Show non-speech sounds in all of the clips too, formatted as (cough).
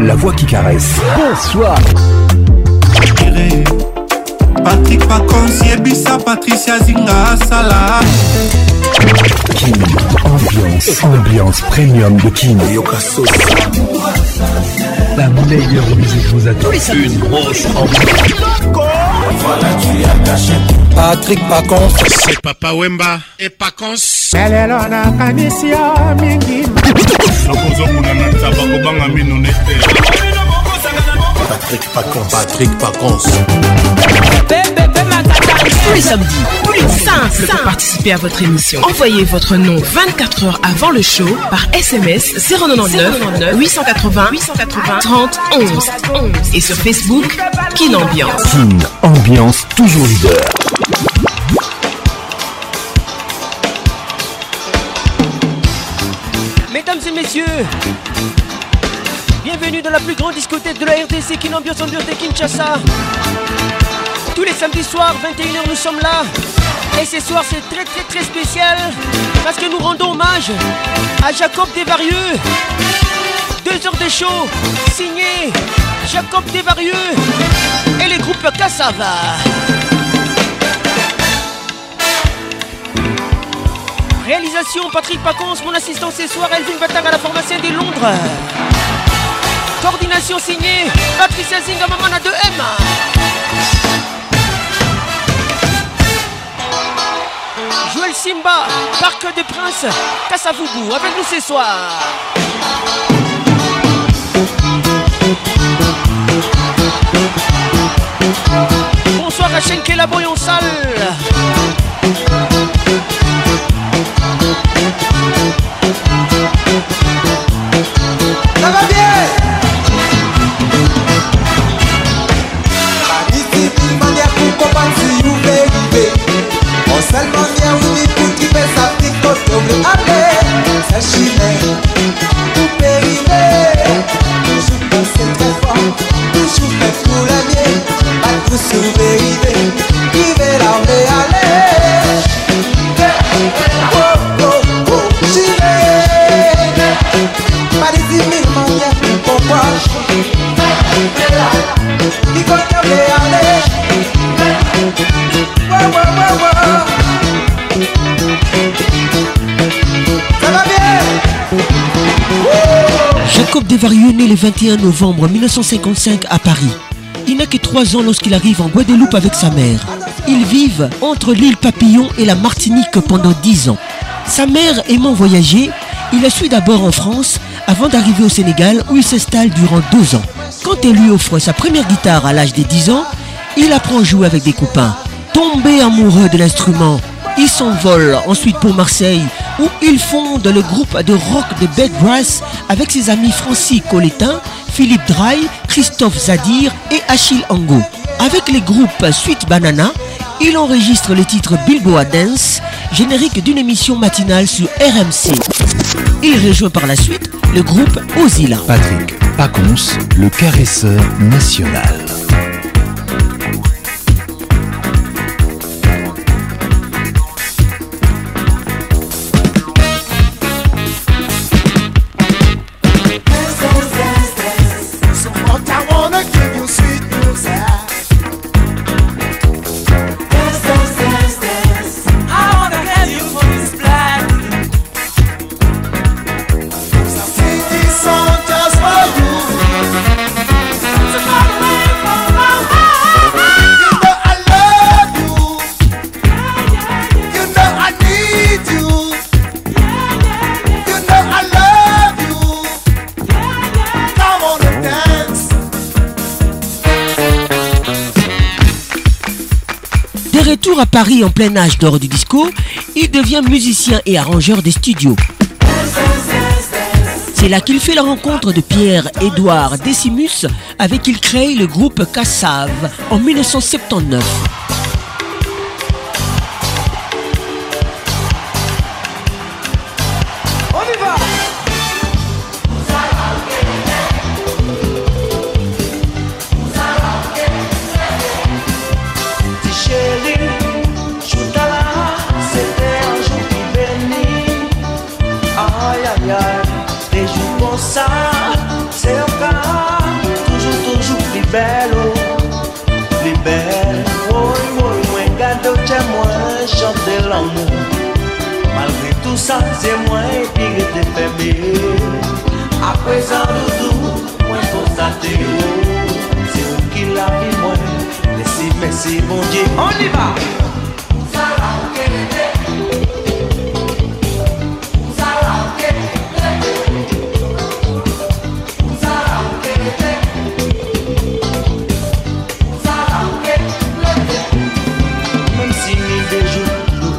La voix qui caresse. Bonsoir. Patrick Pacons, Yebisa, Patricia Zinga, Salah. Kin, ambiance, ambiance premium de Kin. La meilleure musique vous attend. Une grosse ambiance. Voilà, tu as caché. Patrick Pacons. C'est Papa Wemba et Pacons. lelo nakanisi yo mingi nakozokuna na ntaba kobanga mino nete Patrick Pacons. Patrick Pacons. Tous les samedis, tous les simples pour participer à votre émission. Envoyez votre nom 24 heures avant le show par SMS 099 880 880 30 11 et sur Facebook Kin Ambiance. Kin, ambiance toujours leader. Mesdames et messieurs, bienvenue dans la plus grande discothèque de la RDC Kin Ambiance Ambiance de Kinshasa. Tous les samedis soirs, 21h, nous sommes là. Et ce soir, c'est très très très spécial parce que nous rendons hommage à Jacob Desvarieux. Deux heures de show, signé Jacob Desvarieux et les groupes Cassava. Réalisation Patrick Pacons, mon assistant ce soir, Elvin Batang à la formation des Londres. Coordination signée Patricia Zinga Mamana de M. Joël Simba, Parc des Princes, Kassafougou, avec nous ce soir. Bonsoir à Chenke la en salle. Ça va bien? Vient où il faut qui fait sa petite côte double Allez, c'est fort tout le Pas tout pour compte Jacob Desvarieux né le 21 novembre 1955 à Paris. Il n'a que 3 ans lorsqu'il arrive en Guadeloupe avec sa mère. Ils vivent entre l'île Papillon et la Martinique pendant 10 ans. Sa mère aimant voyager, il la suit d'abord en France avant d'arriver au Sénégal où il s'installe durant 2 ans. Quand elle lui offre sa première guitare à l'âge de 10 ans, il apprend à jouer avec des copains. Tombé amoureux de l'instrument, il s'envole ensuite pour Marseille où il fonde le groupe de rock de Bed Brass avec ses amis Francis Coletin, Philippe Draille, Christophe Zadir et Achille Ango. Avec les groupes Suite Banana, il enregistre le titre Bilboa Dance, générique d'une émission matinale sur RMC. Il rejoint par la suite le groupe Ozilla. Patrick Pacons, le caresseur national. Paris en plein âge d'or du disco, il devient musicien et arrangeur des studios. C'est là qu'il fait la rencontre de Pierre-Édouard Decimus avec qui il crée le groupe Cassave en 1979. sa se mwen epi ge te febe Apre sa louzou mwen konstate Se ou ki la vi mwen Nesi mesi bon die On y va! Sa la ou ke le te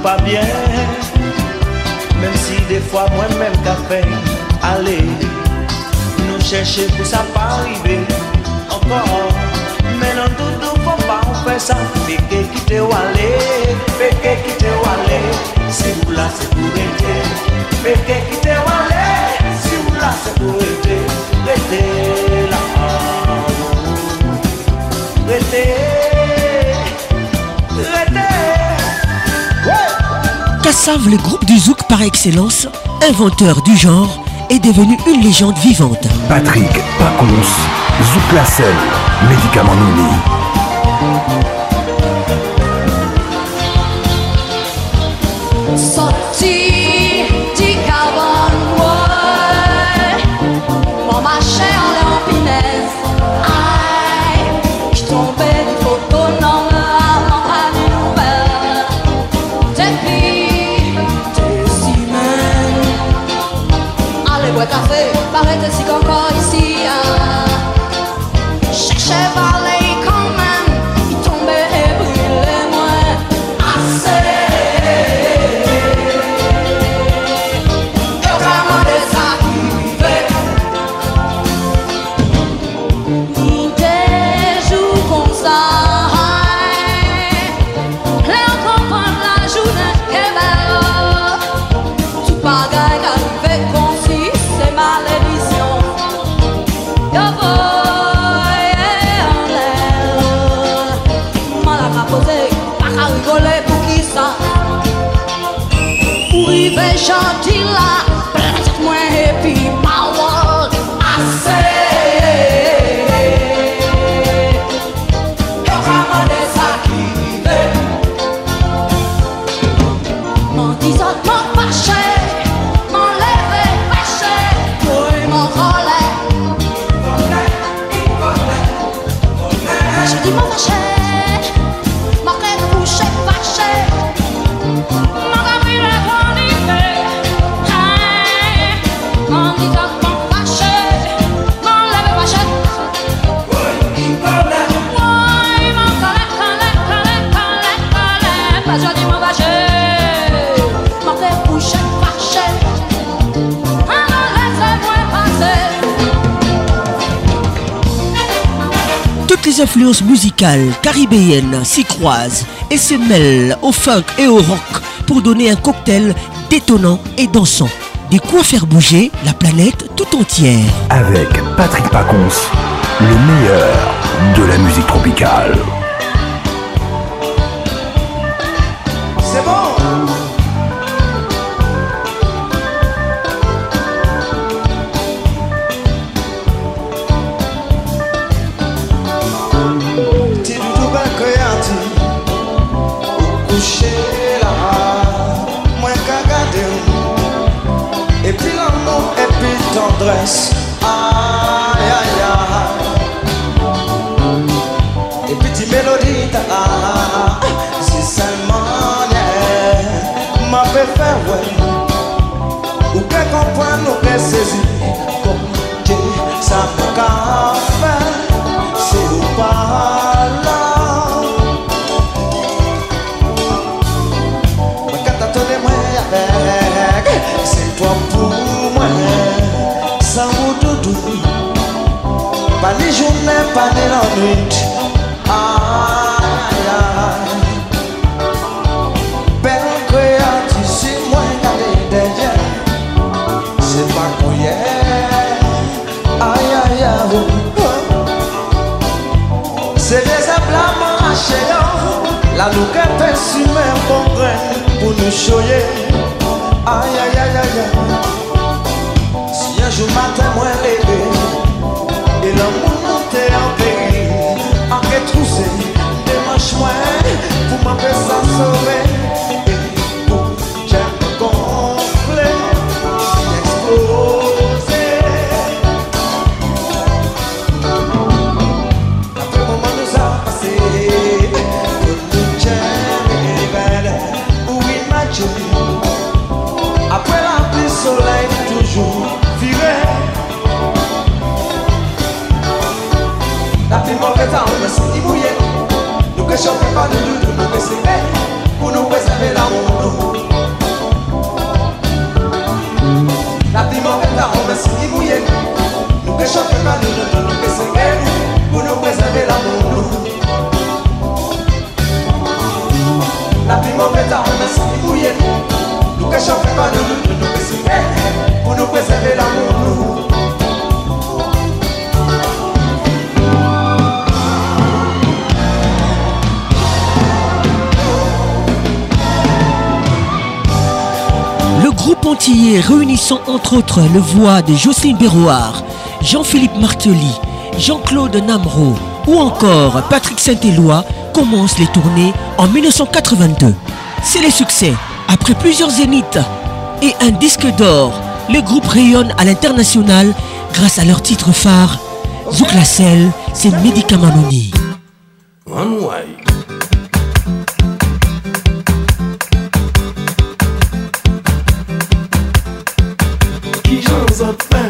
Pas bien. Des fois moi-même qu'a fait Aller. Nous chercher pour ça pas arriver Encore. Mais non tout nous faut pas on fait ça. Péché quitter ou aller Péché quitter ou aller. Si vous là c'est pour rester Péché quitter ou aller Si vous là c'est pour rester Restez là. Restez Kassav, le groupe du zouk par excellence, inventeur du genre, est devenu une légende vivante. Patrick Pacons, Zouk la selle, médicament Nouni. Influences musicales caribéennes s'y croisent et se mêlent au funk et au rock pour donner un cocktail détonnant et dansant. Des quoi faire bouger la planète tout entière. Avec Patrick Pacons, le meilleur de la musique tropicale. Ni jounen, pa ni lan nuit Ay, ay Bel kreati si mwen gade denye Se pa konye Ay, ay, ay. Se dezemblaman hache yo La nou ke pe si bon gren choye Ay, ay, ay, ay, ay Si un jour matin mwen leve yon peyi Anke trouse, demanche mwen Pou mwen pe sa sove Nous que chantons pas de nous, nous que c'est Pour nous préserver la route. La prime en la robe Nous que chantons pas de nous, nous que Pour nous préserver la route. La prime en la robe si Nous que pas de nous, nous que Pour nous préserver la route. groupe entier réunissant entre autres le voix de Jocelyne Béroard, Jean-Philippe Martelly, Jean-Claude Namro ou encore Patrick Saint-Éloi commence les tournées en 1982. C'est les succès. Après plusieurs zéniths et un disque d'or, le groupe rayonne à l'international grâce à leur titre phare, Zouk Sel, c'est Médicamamoni. up a.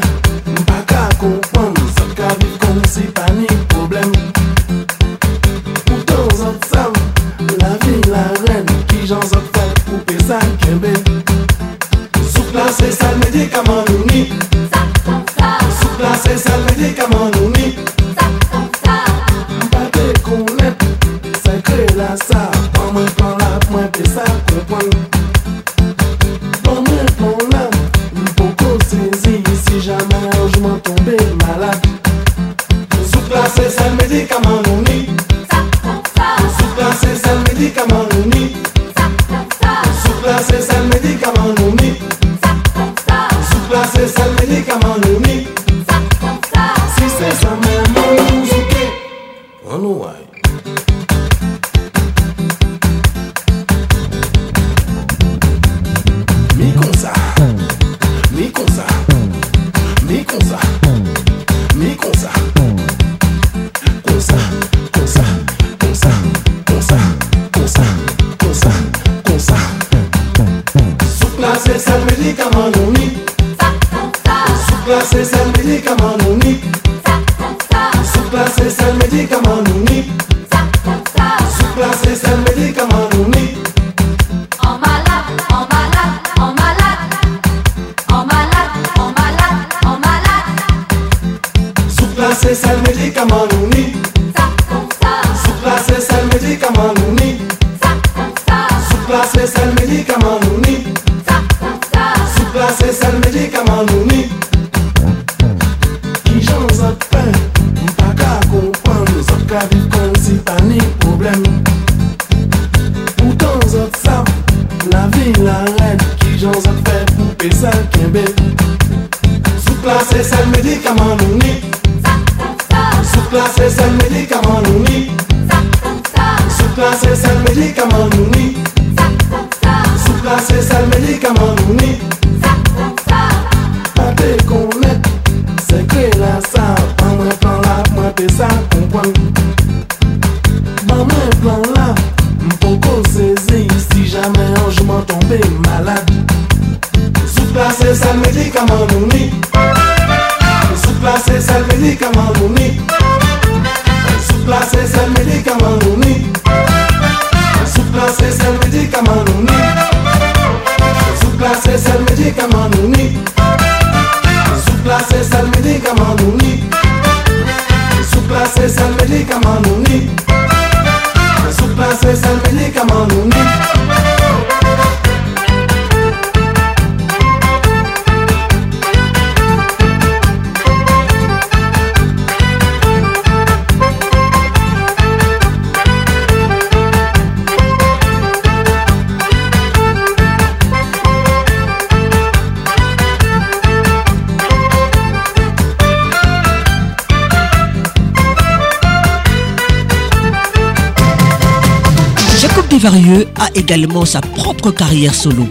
sa propre carrière solo.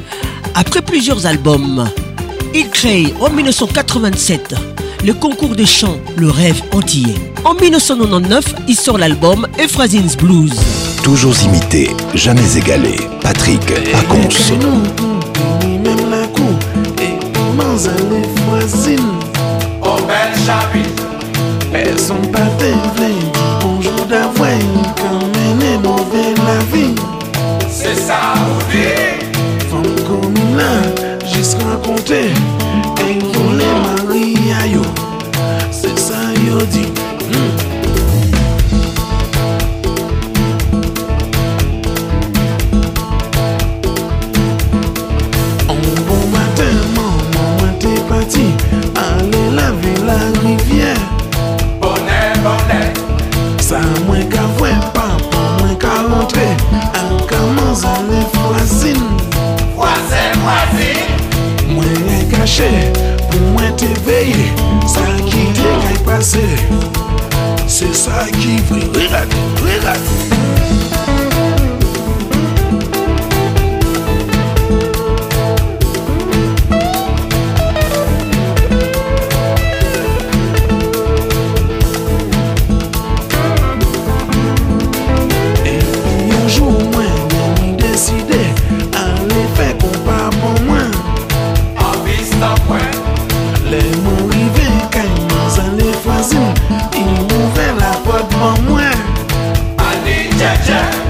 Après plusieurs albums, il crée en 1987 le concours de chant Le Rêve Antillais. En 1999, il sort l'album Ephrasine's Blues. Toujours imité, jamais égalé, Patrick Pacons. konte, en kon le mari a yo, se sa yo di keep it. Yeah.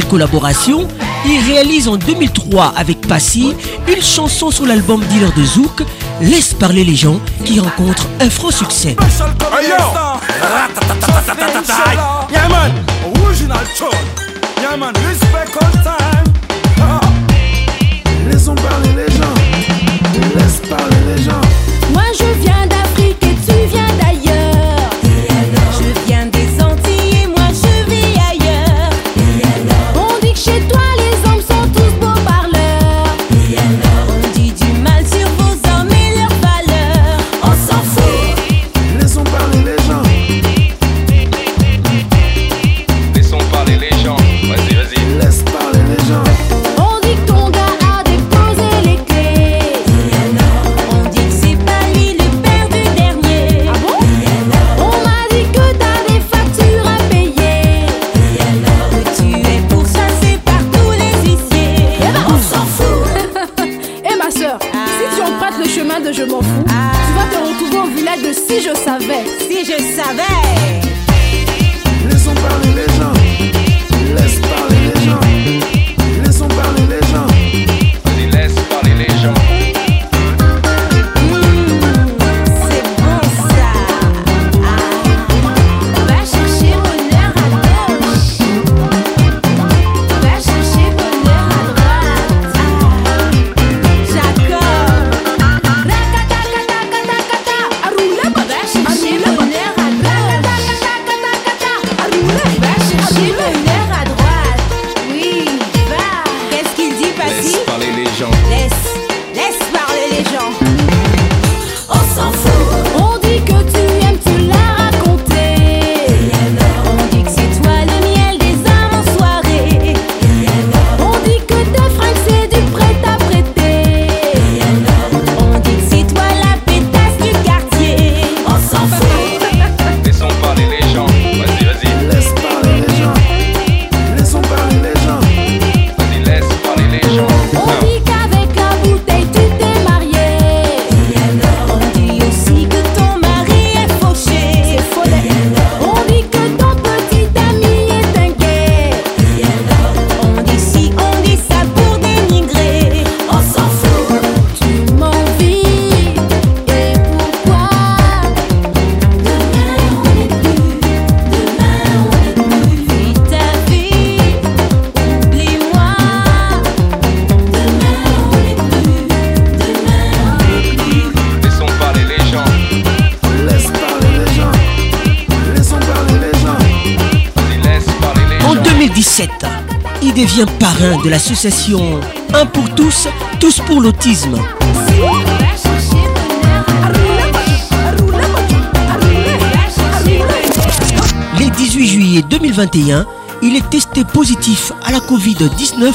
collaboration, il réalise en 2003 avec Passy une chanson sur l'album Dealer de Zouk, Laisse parler les gens qui rencontrent un franc succès. Parler les gens, laisse parler les gens. Moi je viens l'association Un pour tous, tous pour l'autisme. Les 18 juillet 2021, il est testé positif à la Covid-19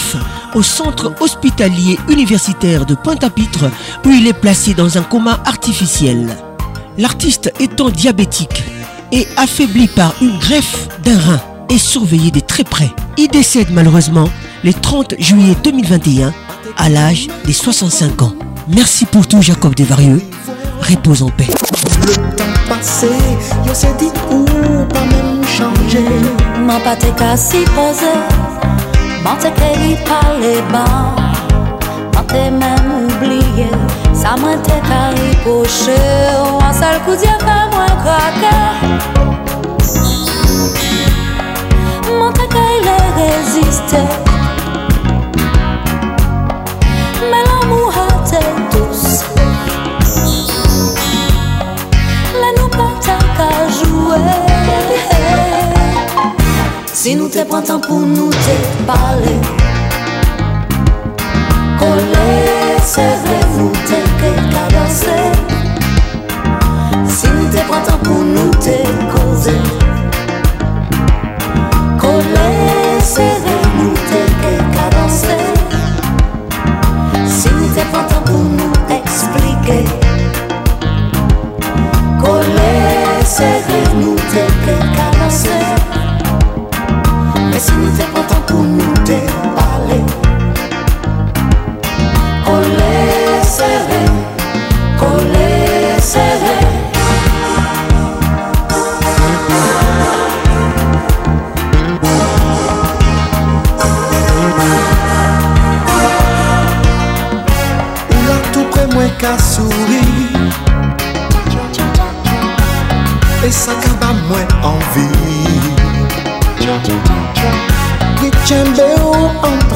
au centre hospitalier universitaire de Pointe-à-Pitre où il est placé dans un coma artificiel. L'artiste étant diabétique et affaibli par une greffe d'un rein est surveillé de très près. Il décède malheureusement le 30 juillet 2021 à l'âge des 65 ans. Merci pour tout Jacob Desvarieux. Repose en paix. Le temps passé, yo s'est dit ou pas même changer. M'en pas te ka si pose M'en te kri pale ban M'en te même oublié Sa mwen te ka ripoche Ou an sel kou fè mwen krake M'en te ka ile reziste Si nous te prend temps pour nous te parler Coller, serrer, nous te que danser Si nous te prend temps pour nous te causer Coller, serrer, nous te que danser Si nous te pour nous expliquer Coller, serrer,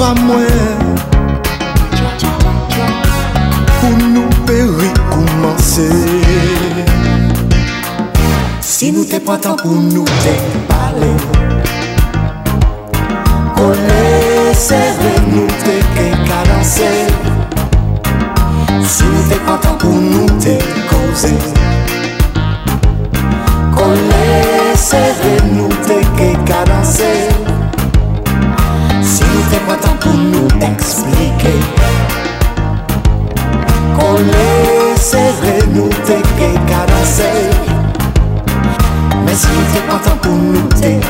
pa mwen. Pou nou peri koumanse. Si nou te patan pou nou te pale. Kole sere nou te ke kalanse Si nou te patan pou nou eksplike Kone se vre nou te ke karase Mè si te patan pou nou te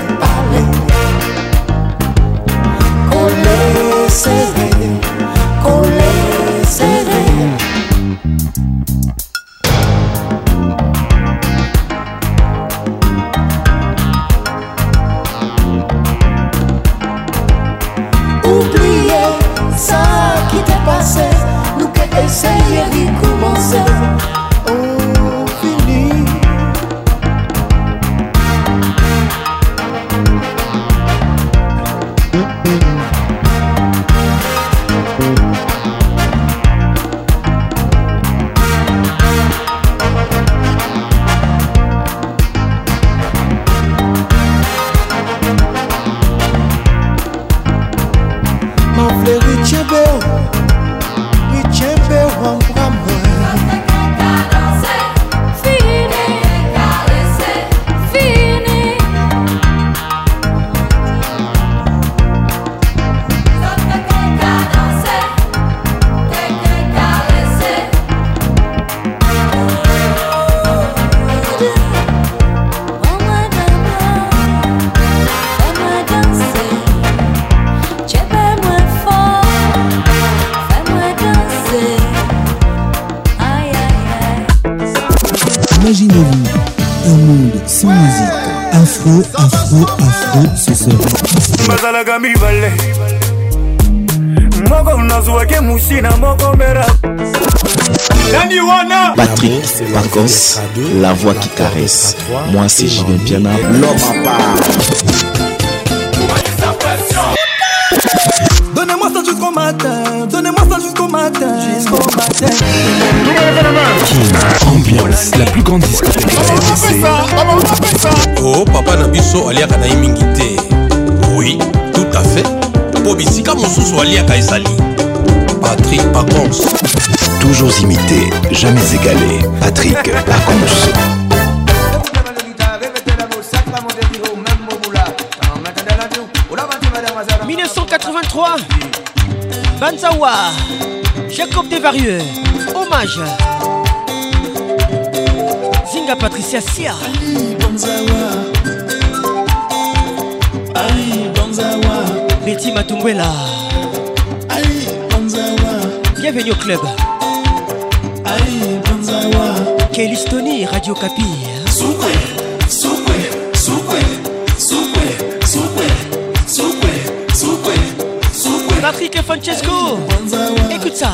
Patrick la voix qui caresse. Moi c'est Julien Piana, l'homme à part. Donnez-moi ça jusqu'au matin Donnez-moi ça jusqu'au matin. Jusqu'au matin. Ambiance, la plus grande discothèque. Oh papa na biso aliaka na mingi te oui tout à fait. Mpo bisika mosusu aliaka ezali. Patrik pacons Toujours imité, jamais égalé. Patrick Pacons. Répétez la mot, sacrement des bureaux, même mot moula. 1983 Banzawa Jacob Desvarieux Hommage Zinga Patricia Sia Betty Matumbwela Bienvenue au club Kelly Stony Radio Capi Soukwe, soukwe, soukwe, soukwe, soukwe, soukwe, soukwe, soukwe. Patrick et Francesco. Écoute ça.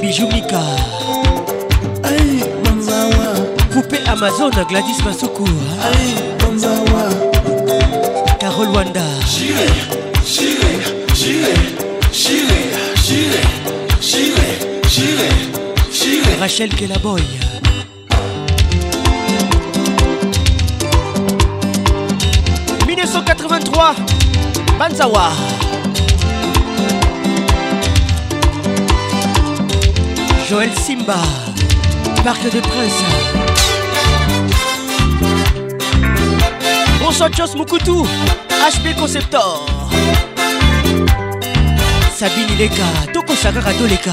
Bijou Mika. Poupée Amazon Gladys Masuku Carole Wanda. Chile, Rachel Kelaboy « 1983 Banzawa. Joël Simba Parc de Prince Bonsoir Jos Mukutu HP Conceptor. Sabine Ileka Toko Sagara Doleka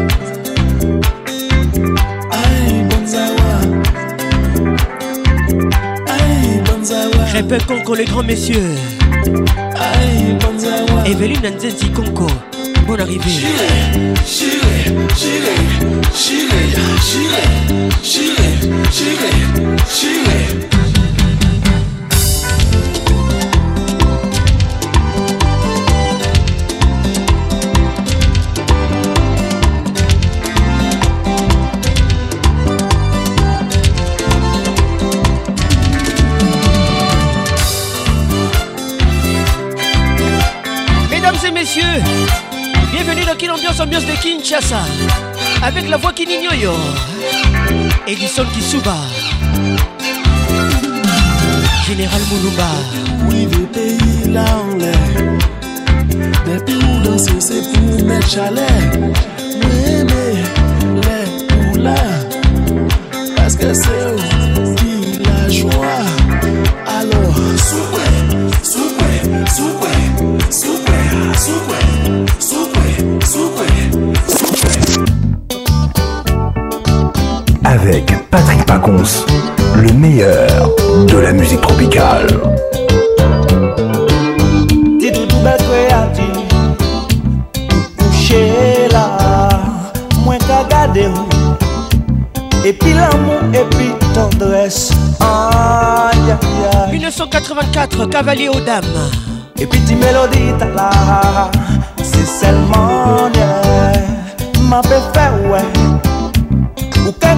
Pepe Conco, les grands messieurs. Evelyne Nzenzi Conco, bonne arrivée. J'irai, j'irai, j'irai, j'irai, j'irai, j'irai, j'irai. Avec la voix Kininyoyo, Edison Kisuba, Général Moulumba. Oui, des pays là en l'air. Depuis où danser, c'est pour mettre chalet. Oui, mais les pour là. Parce que c'est Le meilleur de la musique tropicale. Et puis l'amour, et puis tendresse. 1984, cavalier aux dames. Et puis tu mélodie, là, c'est seulement, yeah. ma préférée, ouais.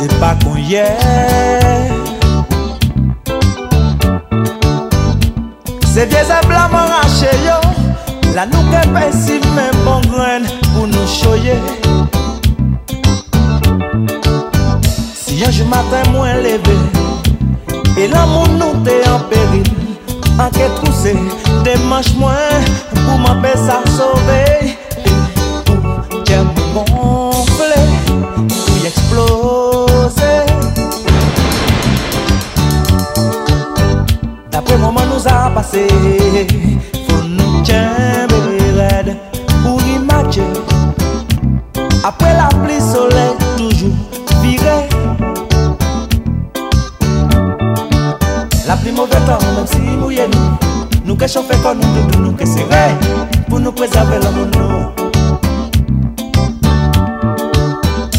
Se pa konye Se vie vieze blaman rache yo. La nou ke pesi men bon gren Pou nou choye Si yon jou maten mwen leve E lan moun nou te an peril Anke trouse Demanche mwen Pou mwen pe sa sove passé Faut nous tiendre pour y marcher Après la pluie, soleil toujours viré La pluie mauvais temps, même si mouillé nous Nous que chauffer comme nous, doudou, nous que serrer Pour nous préserver l'amour nous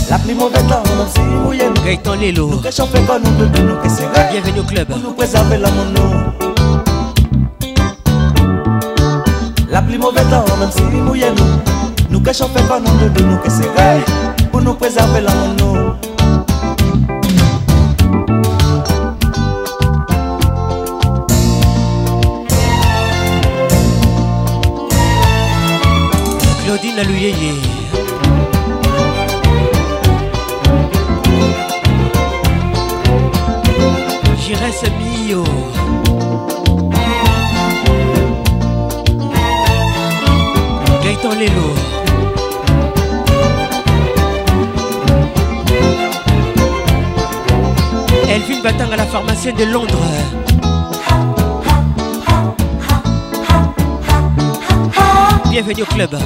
La pli mouve tan, mèm si mouye nou Gaëtan Lelo Nou ke chanpe kon nou, Bienvenue au club. Pou nou prezave la moun nou pluie mauvais temps même si nous Nous ke chauffé kon nou doudou nou ke serré Pour nous préserver l'amour nous. Claudine Alouyeye de Londres. Bienvenue au club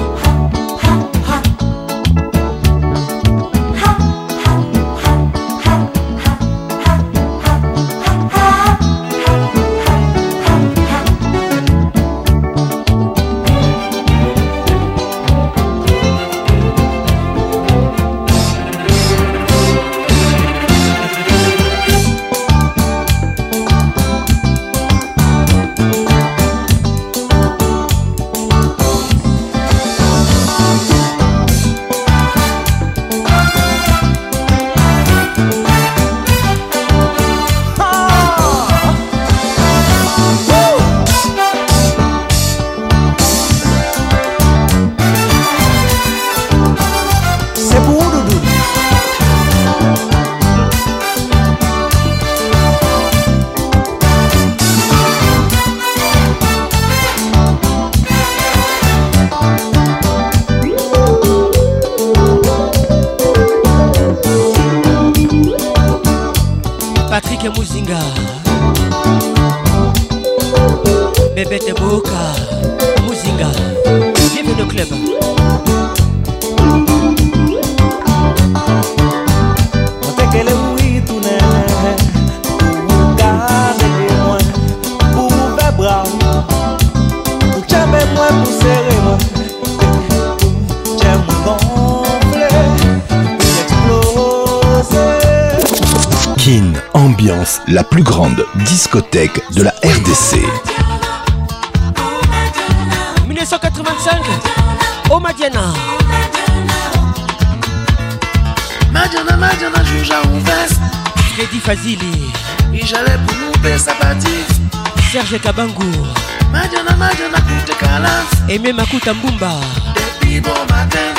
Madjana, Madjana, coûte calaf Aimé Makuta Mbumba. Depuis bon matin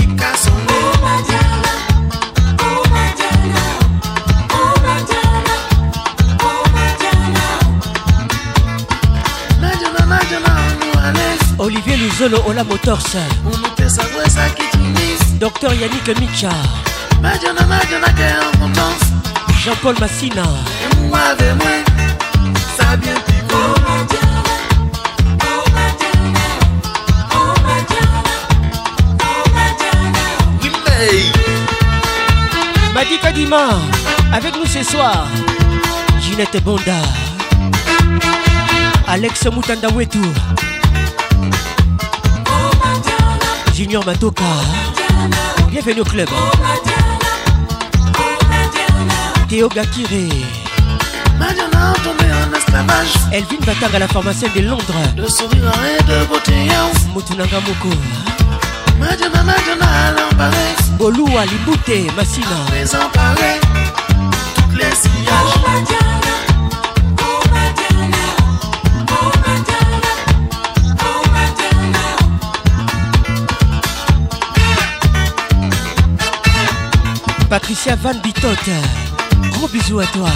Il casse son nez. Madjana, Madjana, nous à l'aise Olivier Luzolo Ola Motors. Docteur Yannick Micha Jean-Paul Massina. Avec nous ce soir. Ginette Bonda. Alex Moutanda Wetu. Junior Matoka. Bienvenue au club Théo esclavage. Elvin Batang à la pharmacienne de Londres. De sourire et de beauté Moutunanga Moko Madjana à l'embarras Boluwa Libute Massina. Désemparé Toutes les sillages Patricia Van Bitot Gros bisous à toi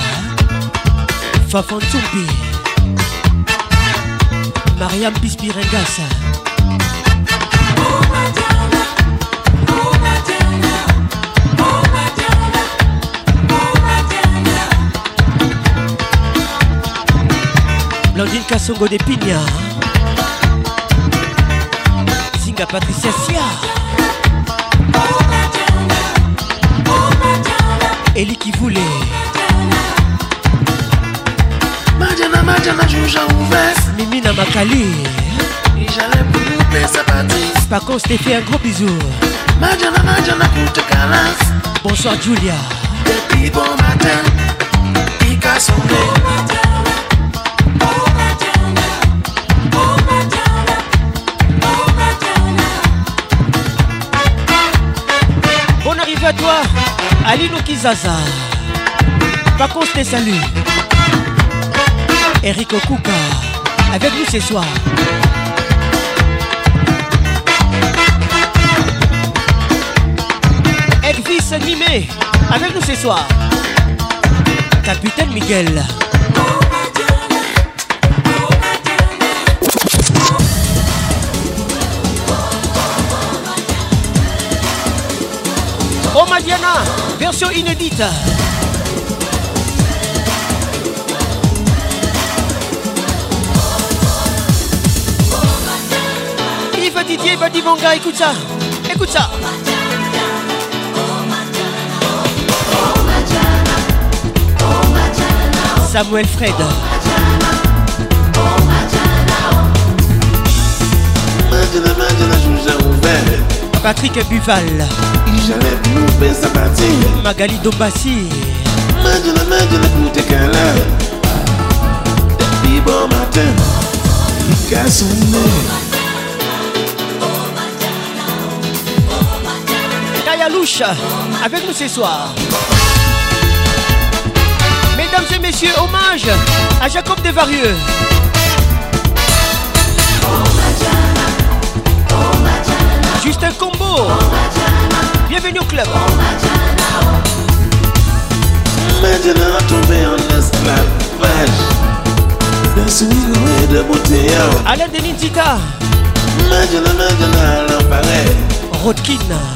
Fafan Tsumbi Mariam Pispirengas Blandine Kassongo de Pigna Zinga Patricia Sia. Eli qui voulait Majana, majana, ouvert. Makali. Contre, je t'ai fait un gros bisou. Majana, majana. Bonsoir Julia. Depuis bon matin, casse son. Bonne arrivée à toi, Alino Kizaza. Vacances tes salut. Eric Okuka, avec nous ce soir. Elvis Nimé, avec nous ce soir. Capitaine Miguel. Oh Madiana, version inédite. Didier Badi Manga, écoute ça, écoute ça. Samuel Fred. Patrick Buval. Magali calasse. Depuis bon matin, il casse son nez. Kaya Louche, avec nous ce soir. Mesdames et messieurs, hommage à Jacob Desvarieux. Justin Combo. Bienvenue au club. Majana a tombé en esclavage. De sourire et de beauté. Alain Denis. Rodkin.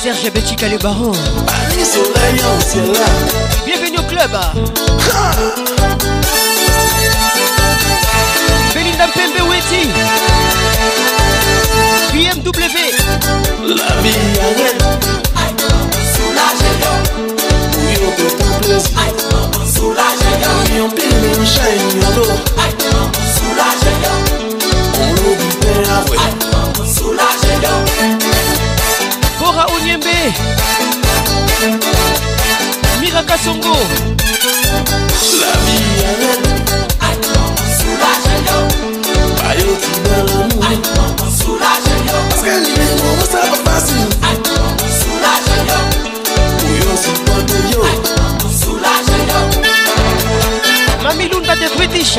Serge Belchica le baron. Bienvenue au club. Belinda Pembe Weti. BMW. La vie arrête. On. Soulagez-le. flora onyembe. Mira kasongo. La vie est belle attends soulage yo. Bayoti malamu attends soulage yo. Parce que lilingo ça pas facile. Attends soulage yo. Oyo sipate yo. Attends soulage yo. Mamilunda de british.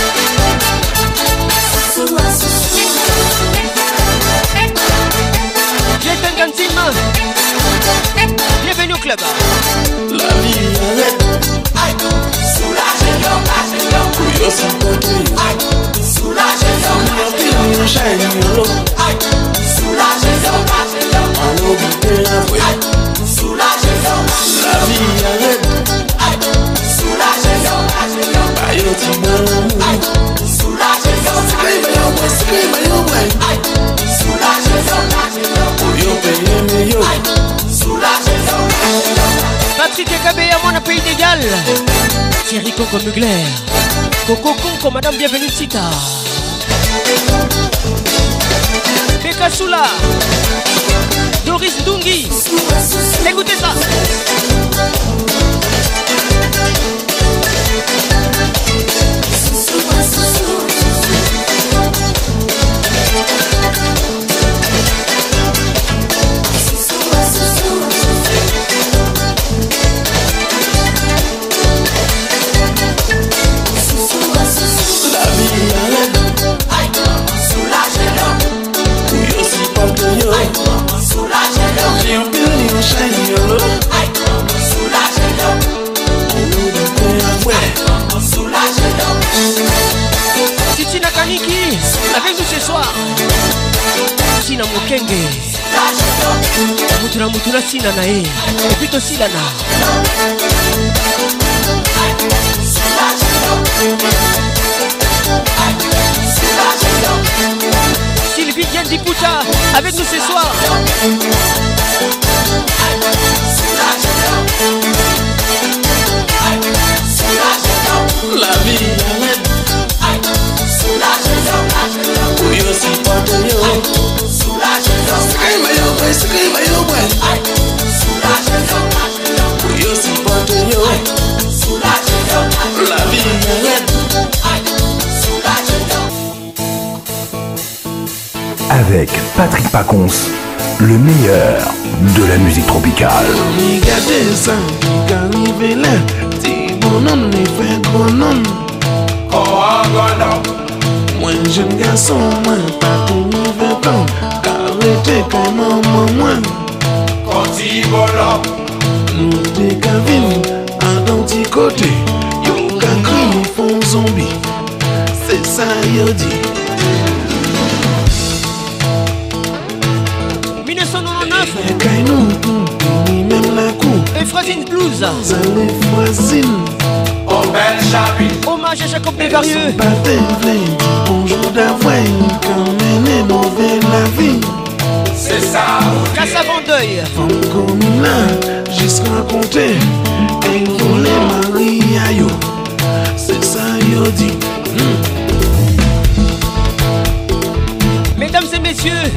club. La vie arrête. Aïe, soulagez yo, lâchez yo. Pour yo sans compter. Aïe, soulagez yo, lâchez yo. Nous enchaînons yo. Aïe, soulagez yo, lâchez yo. En oublie la voie. Aïe, soulagez yo. La vie arrête. Aïe, soulagez yo, lâchez yo. Bah yo ti malam. Aïe, soulagez yo. Scream yo, boy, scream yo, boy. Aïe, soulagez yo, lâchez yo. Pour yo payer mieux. Aïe. Kabé à mon pays d'égal. Thierry Coco Mugler. Coco Conco, Madame Bienvenue Sita. Beka Soula. Doris Dungi. Écoutez ça. Avec nous ce soir. Sina avec nous ce soir. Avec Patrick Pacons, le meilleur de la musique tropicale. Regardez ça, qui arrive là. Ti bonhomme, il fait grand homme. Moi, jeune garçon, moi, pas pour nous vingt ans. Arrêtez comme maman, moi. Nous décavine, à d'un petit 1999. Kay nou, ni même la cour. Ephrasim Blues. Les. Hommage à Jacob Desvarieux. Bonjour d'avoine, quand mener nouvelle la vie. C'est ça. Cassa Vendeuil. Femme comme là, jusqu'à compter. Et voler Maria yo. C'est ça yo dit. Mesdames et messieurs,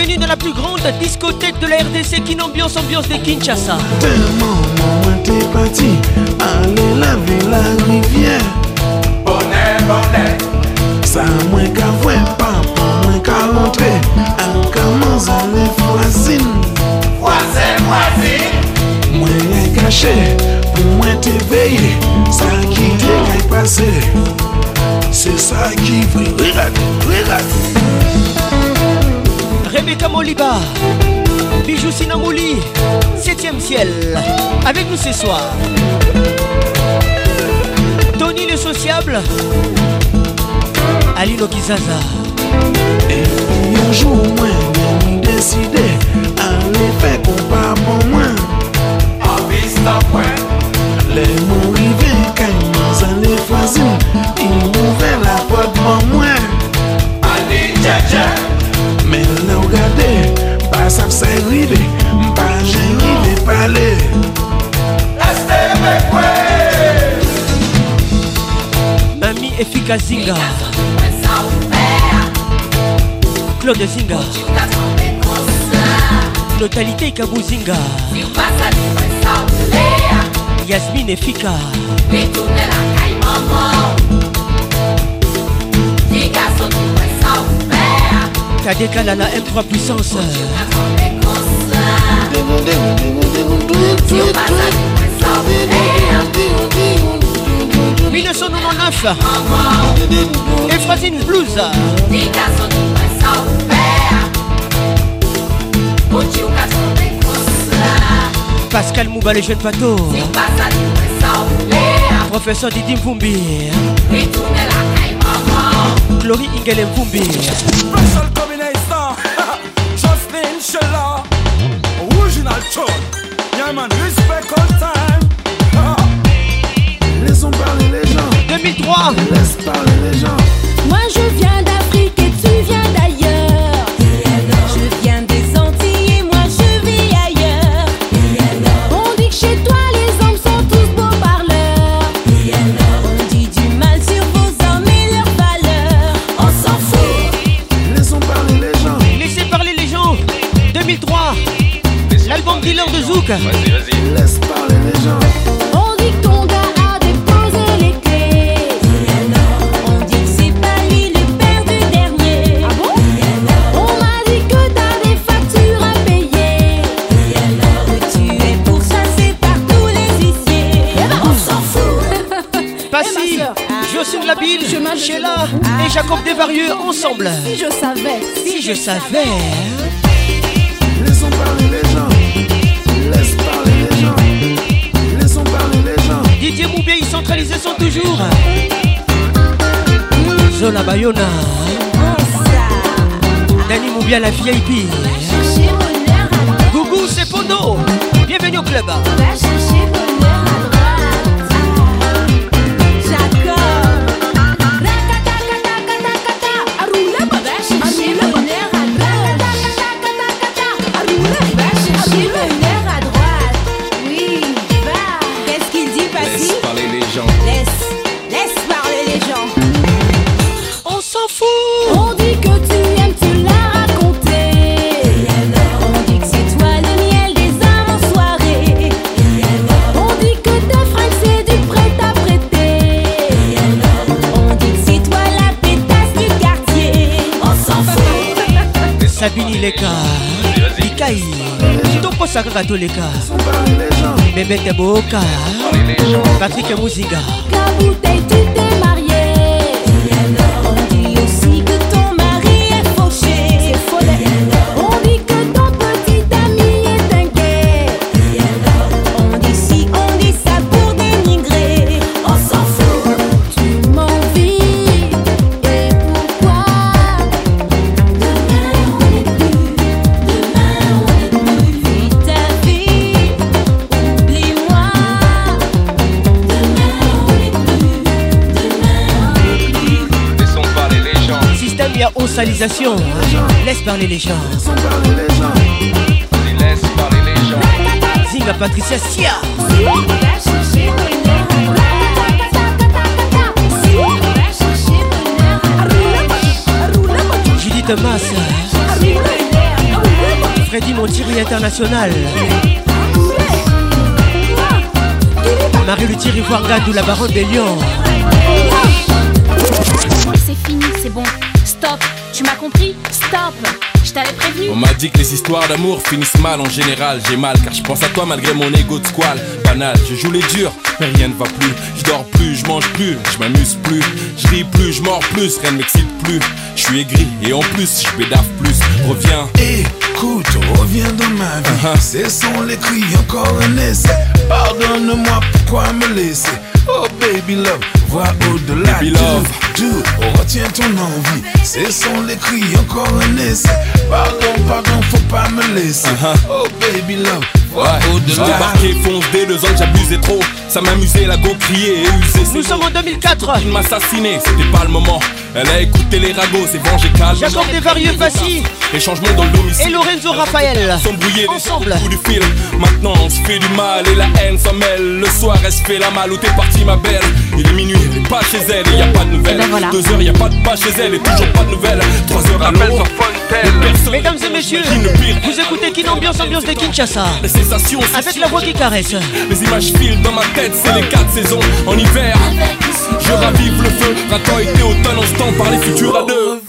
bienvenue dans la plus grande discothèque de la RDC qui ambiance ambiance de Kinshasa. Tellement moi t'es parti, aller laver la rivière. Bonnet, bonnet. Ça moins qu'à voir, papa moins qu'à montre Ankaman zane fwazin Fwazen mwazin Mwen yon kache pou mwen te veye Sa ki te kay pase Se sa ki vwe Regarde, regarde Rebecca Moliba, Bijou Sinamouli, 7ème ciel, avec nous ce soir. Tony le sociable, Alino Kizaza. Et un jour mwen mwen deside Ale fe kon pa bon mwen An vista pwen Le mwen rive kay mwen zane fwazin Il ouve la pot bon mwen Ani jeje La ou gade, pa sap se rive Pa jen rive pale Este me kwen Mami Efika Zinga, Claude Zinga, Notalité Kabou Zinga, Yasmine Efika, Kadeka Lala M3 Puissance, 1999, Ephrazine Blues, Pascal Mouba le jeune bateau, Professeur Didi Mvumbi, Glory Ingele Mvumbi, Yeah, man, respect all time. Laissons parler les gens 2003, Laisse parler les gens Moi je viens d'Afrique et tu viens d'ailleurs. Je viens des Antilles et moi je vis ailleurs. On dit que chez toi les hommes sont tous beaux parleurs. On dit du mal sur vos hommes et leurs valeurs. On s'en fout. Laissons parler les gens Laissez parler les gens, 2003, l'album dealer de Zouk, ensemble. Si je savais. Si je savais. Laissons parler les gens Laisse parler les gens Laissons parler les gens Didier Moubier, il centralisé son toujours. Zola Bayona. Dani Moubia, la VIP. Gougou, c'est Pondo. Bienvenue au club. toleka. Bikai tokosa kaka toleka. Bebete boka. Patrik muziga Osalisation. Laisse parler les gens. Laissons parler les gens Vas-y, laisse parler les gens. Zinga Patricia Sia. Judith Thomas. Freddy Montieri International. Marie Le Thierry Voirgadou, la baronne des lions. C'est fini, c'est bon. Stop. Tu m'as compris Stop Je t'avais prévenu. On m'a dit que les histoires d'amour finissent mal en général. J'ai mal car je pense à toi malgré mon ego de squal. Banal, je joue les durs, mais rien ne va plus. Je dors plus, je mange plus, je m'amuse plus. Je ris plus, je mords plus, rien ne m'excite plus. Je suis aigri et en plus, je bédave plus. Reviens. Écoute, reviens dans ma vie. Ce sont les cris, encore un essai. Pardonne-moi, pourquoi me laisser? Oh baby love, vois au-delà. Baby love. Do, do, retiens ton envie. Ce sont les cris, encore un essai. Pardon, pardon, faut pas me laisser. Oh baby love, Ouais, au-delà. J'embarqué, fonce dès deux ans que j'abusais trop. Ça m'amusait, la go crier et user. Nous sommes en 2004. Il m'assassinait, c'était pas le moment. Elle a écouté les ragots, c'est vengé calme. Jacob Desvarieux, Fassi Les changements dans le domicile. et Lorenzo Raphaël. S'embrouiller Ensemble. du film. Maintenant on se fait du mal et la haine s'en mêle. Le soir elle se fait la malle où t'es partie ma belle? Il est minuit, elle est pas chez elle et y a pas de nouvelles. Eh ben voilà. Deux heures, y a pas de pas chez elle et toujours pas de nouvelles. Trois heures à l'eau. Mesdames et messieurs, vous écoutez Kin Ambiance, ambiance de Kinshasa. Les sensations, Avec la voix qui caresse. Les images filent dans ma tête, c'est les quatre saisons. En hiver, je ravive le feu. Printemps, été, automne, on se tend par les futurs à deux.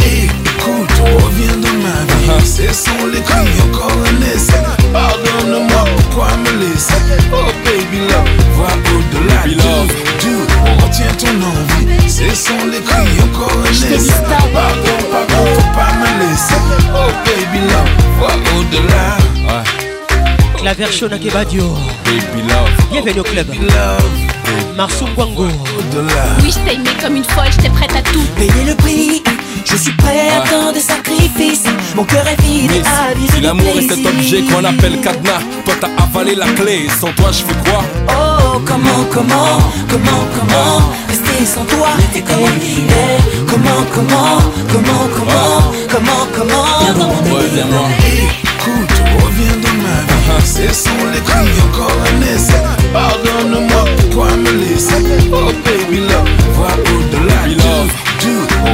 Écoute, reviens dans ma vie. Ce sont les cris, encore un essai. Pardonne-moi, pourquoi me laisser? Oh baby love, vois au-delà. Love. Do, do, retiens ton envie. Ce sont les cris, encore stop. Pardon, pardon, faut pas me laisser. Oh baby love, vois au-delà. Ouais, Claver Shona Kebadio. baby love. Bienvenue au club. Marceau au-delà. Oui, je t'ai aimé comme une folle, j'étais prête à tout. Payer le prix, je suis prêt à Ouais. tant de sacrifices. Mon cœur est vide viser si de l'amour est cet objet qu'on appelle cadenas, toi t'as avalé la clé. Sans toi, je fais quoi? Oh, comment, comment, comment, comment Rester sans toi, t'es comme il est Comment, comment, comment, comment, comment, comment Ouais, viens-moi. Écoute, reviens dans ma vie. Ce sont les cris, encore un essai. Pardonne-moi, pourquoi me laisser? Oh baby love, vois au-delà. Love. Do,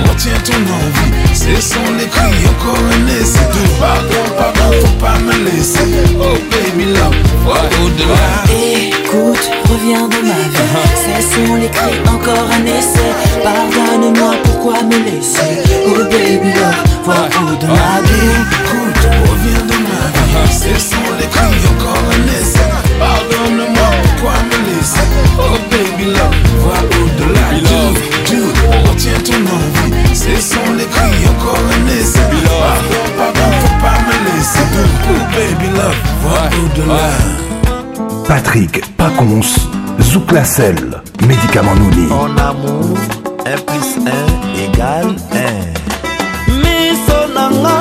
retiens ton envie. Ce sont les cris, encore un essai. Pardon, pardon, faut pas me laisser. Oh baby love, vois au-delà. Écoute, reviens dans ma vie Ce sont les cris, encore un essai Pardonne-moi, pourquoi me laisser Oh baby love, vois au-delà Écoute, reviens dans ma vie. Ce sont les cris, encore. Pardonne-moi, pourquoi me laisser? Oh baby love, vois au-delà. Love. Do, retiens ton envie. Ce sont les cris, encore un essai. Baby love. Pardon, pardon, faut pas me laisser. Oh baby love, vois au-delà. Patrick Pacons, Zouk la selle, médicament Nouni. En amour, 1 plus 1 égale 1. Miso nanga,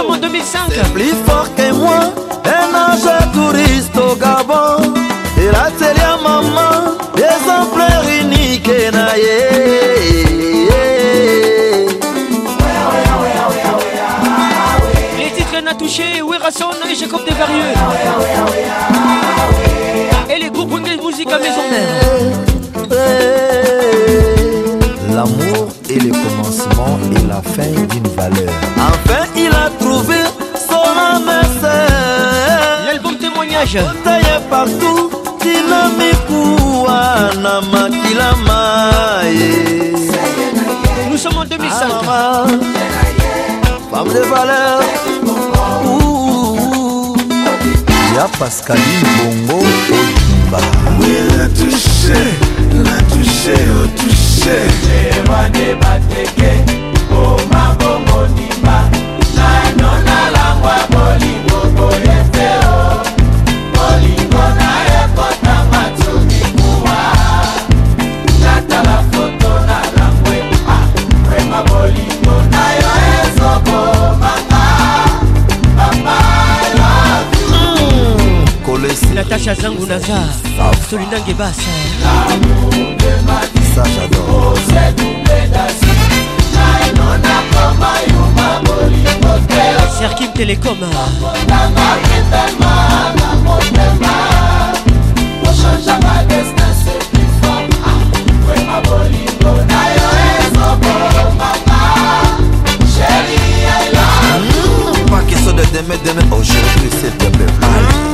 sommes en 2005. Plus fort que moi, un ange touriste au Gabon. Et la télé à maman, exemplaire unique na ye. Les titres n'a touché, Werason et Jacob Desvarieux. Et les groupes de musique à maison mère. L'amour et la fin d'une valeur. Enfin, il a trouvé son âme. L'album témoignage. Taillé partout. Nous sommes en 2005. Ah, femme de valeur. Y'a Pascaline Bongo Odimba. Oui, la touché, la touché, oh touché. Kolesi Natacha Zangu Naza. Solinange Basse. ça j'adore. Serkim Télécom. Pas question de demain, demain, aujourd'hui c'est demain.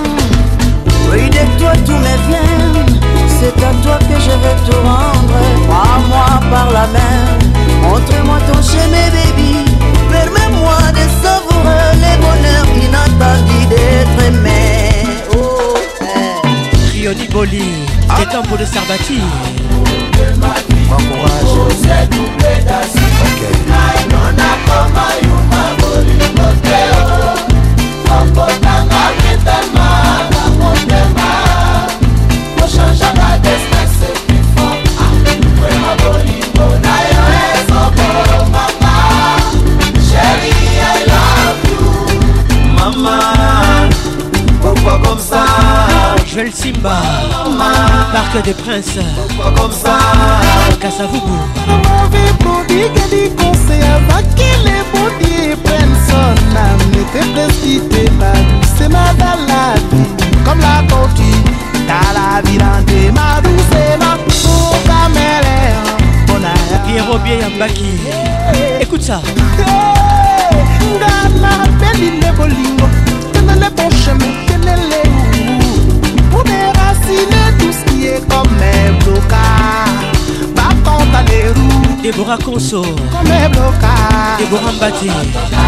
Oui, de toi tout me vient C'est à toi que je veux tout rendre Prends-moi par la main Montre-moi ton chemin, baby. Permets-moi de savourer les bonheurs inattendus d'être aimé. Oh, eh. Rioni Boli, des tempos de Sarbati. ochangeaka Parc des Princes, Pourquoi comme ça Kasavubu. Como é here, bloca They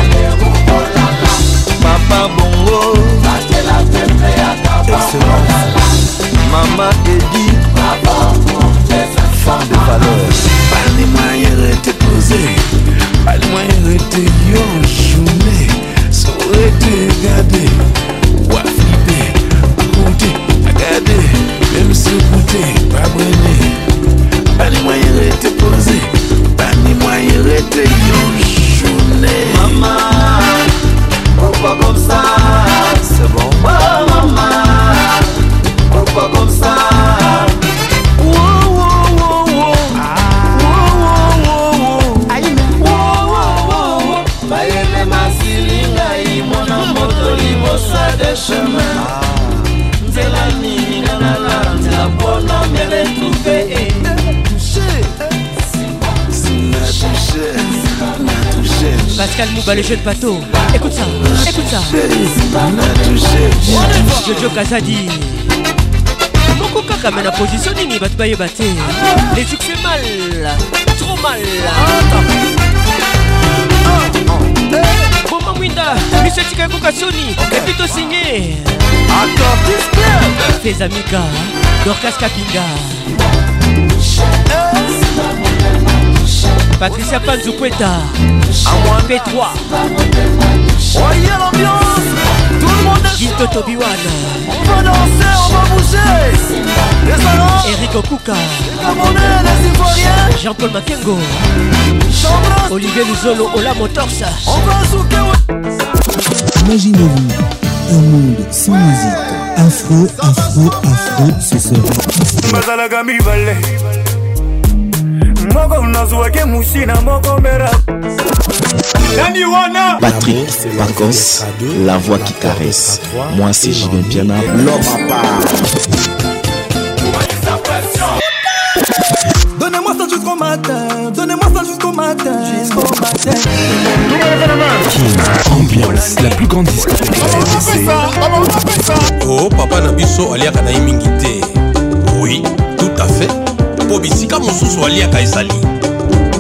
Pascal Mouba, le jeune bateau. Écoute ça, écoute ça. Jojo Kazadi. Moko kaka mais na position nini bato bayeba te les trucs fait mal. Trop mal. Boma mwinda miso etika ekoka soni epi tosinye fezamika dorcas kapinga patricia panzukweta. P3 Voyez l'ambiance. Tout le monde est Gilto Tobiwan. On va danser, on va bouger. Les salons. Eric Okuka. Les Gabonais, les Ivoiriens. Jean-Paul Makengo. Olivier Luzolo Ola Motors. On va souquer Imaginez-vous un monde sans musique. Afro, afro, afro, ce sera. Moko nazwaki musina moko mera nani wana? Patrick Pacos, la voix qui caresse. Moi c'est Julien Piana, l'homme à part. Donnez-moi ça jusqu'au matin, donnez-moi ça jusqu'au matin, jusqu'au matin. Ambiance, la plus grande discothèque de la oh papa na biso aliaka na mingi te. Oui mpo bisika mosusu aliaka ezali.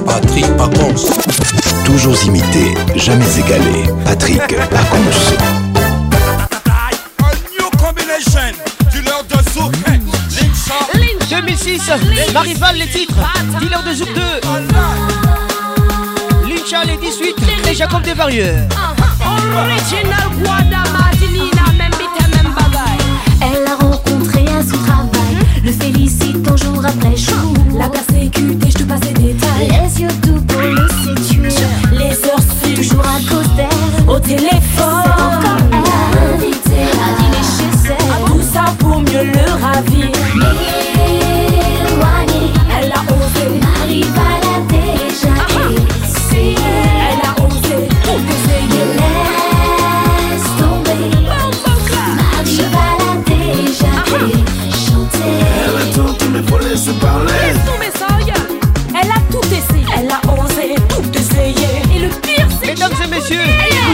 Patrik pacons Toujours imité, jamais égalé. Patrick Pacons. New combination Dealer de souk Lincha 2006 Marival les titres. Dealer de Zouk 2 Lincha les 18 et Jacob Desvarieux. Original Guada Martinina, le félicite un jour après jour. La persécutée, je te passe les détails. Les yeux doux pour le séduire. Les heures suivent, toujours à cause d'elle. Au téléphone,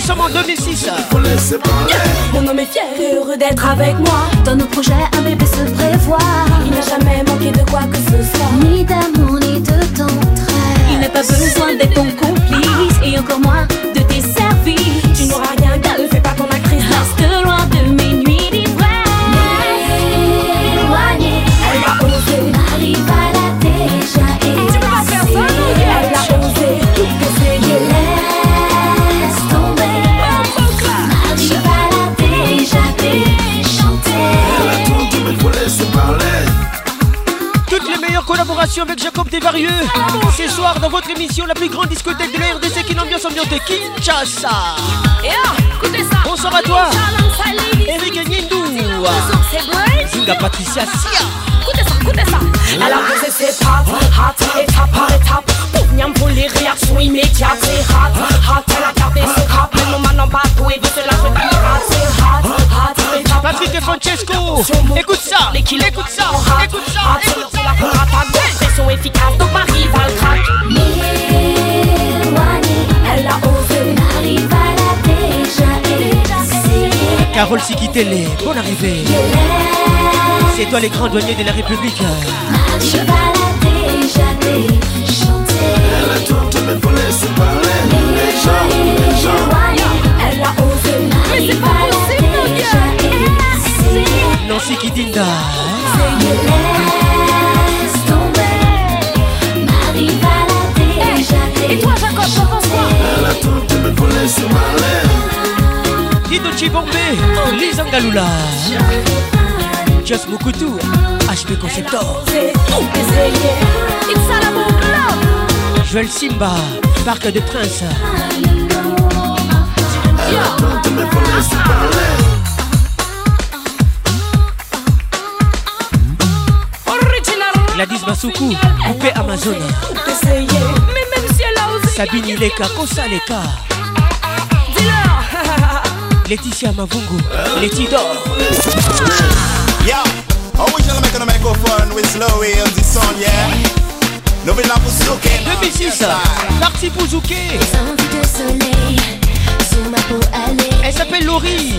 sommes en 2006. Mon homme est fier heureux d'être avec moi. Dans nos projets, un bébé se prévoit. Il n'a jamais manqué de quoi que ce soit. Ni d'amour, ni de tendresse. Il n'a pas besoin d'être ton complice. Et encore moins de tes services. Tu n'auras rien avec Jacob Desvarieux. Ce soir, dans votre émission, la plus grande discothèque de la RDC qui est l'ambiance ambiante Kinshasa. Bonsoir à toi, Eric Niendou. Zinga Patricia Sia. Pattes, hâte, étape par étape. Pour les réactions immédiates, hâte, hâte. Elle a gardé son cap, mais nos mains n'ont pas tout et Francesco. Écoute ça, écoute ça, écoute ça, écoute ça. Pression efficace, donc ma rivale craque. elle a osé, ma rivale a déjà Carole Sikitele, bonne arrivée. C'est toi les grands douaniers de la République. Ma rivale a déjà elle a Nancy qui. Et toi Jacob, t'en penses quoi Elle attend HP Conceptor. Simba, Parc de Prince Elle attend me Patrice Masuku, coupé Amazon. Sabine Ileka, Kosa Leka. (laughs) Laetitia Mavungu, Leti Dor. Yo, oh, always gonna make on microphone with Slowy on this song, yeah? Novena Bouzouké. 2006, parti Bouzouké. De soleil, sur. Elle s'appelle Laurie.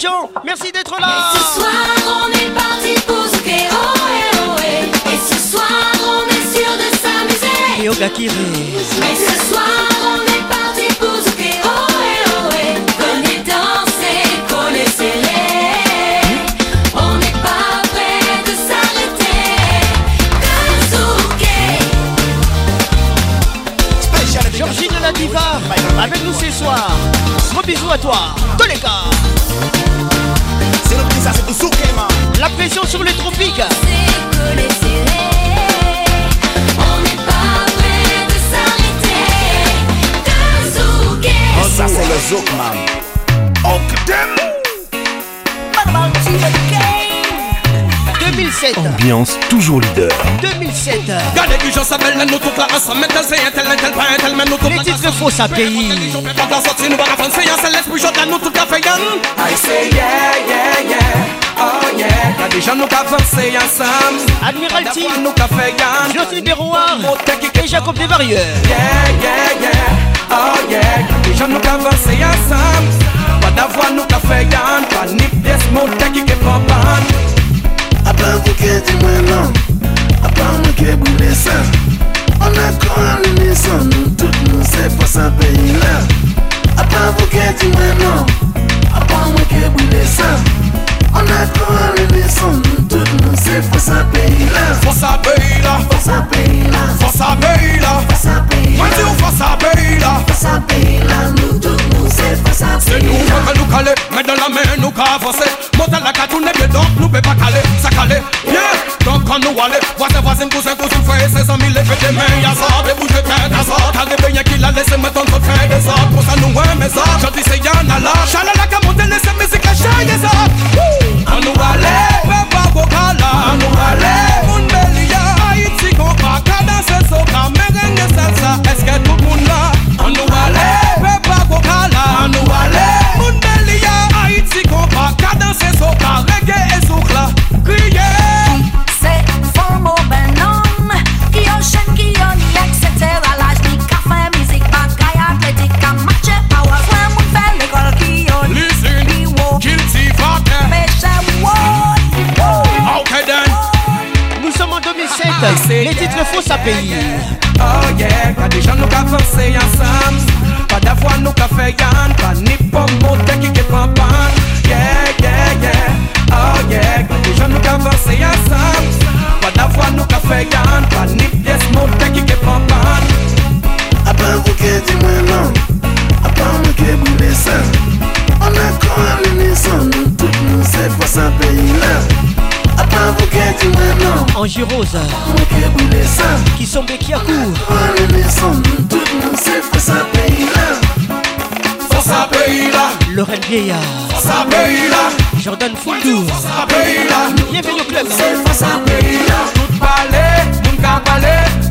Jean, merci de Ambiance toujours leader. 2007. Gardez du gens s'appelle la c'est un tel, tel, pas tel, mais Les titres race faux, ça pays. Pas d'en sortir, nous va avancer, I say yeah, yeah, yeah, oh yeah gens nous qu'avancer ensemble Admiralty, nous yann José et Jacob Desvarieux. Yeah, yeah, yeah, oh yeah Y'a des gens nous qu'avancer ensemble Pas d'avoir nous yann Pas ni pièce, mon tech qui est pas plan pou ke di mwen lan A pa mwen ke boule san On a kon alini san Nou tout nou se pa sa peyi la A plan pou ke di mwen lan A pa mwen ke boule san On a kon alini san Nou tout nou se pa sa peyi la Fosa peyi la Fosa peyi la Fosa peyi la Fosa peyi la Mwen di ou fosa peyi la Fosa peyi la Nou tout nou se pa sa peyi la Se nou wakal nou kale Men dan la men nou ka avose la la et bien donc nous peut pas caler, ça donc quand nous aller, voisin, voisin, cousin, cousin, frère, ses amis, les y'a ça, à ça. Car des beignets qu'il a laissé mettre entre frère des autres Pour ça nous ça, c'est là. La nous aller les titres faux à payer. Oh yeah, ka dejan nou ka fose yansam Pa davwa nou ka fe yan Pa ni pom mote ki ke pan pan Yeah, yeah, yeah. Oh yeah, ka dejan nou ka fose yansam Pa davwa nou ka fe yan Pa ni piyes mote ki ke pan pan Apan pou ke di mwen nan Apan mwen ke bou lesan An akon alinisan Nou tout nou se fwa sa peyi lan Angie Rose, Nous qui boule ça qui sont Bekiakou. Lorraine Vieillard, Jordan Foundou. Bienvenue au club.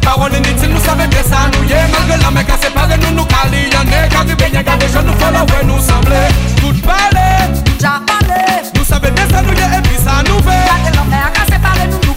Parole nous savons bien ça nous y est. Malgré la mec à séparer, nous nous cali Y'en est, car du beignet, car des gens nous follow, ouais, nous sembler Tout parler, Déjà parlé. Nous savons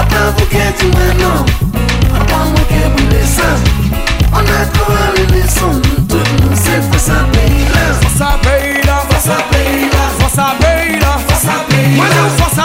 là Apa vous qui dis-moi non Apa nous qui boule ça On a quoi en unisson Nous toutes nous c'est pas ça pays là Force à pays là, force à pays là Force à pays là, force à pays là Force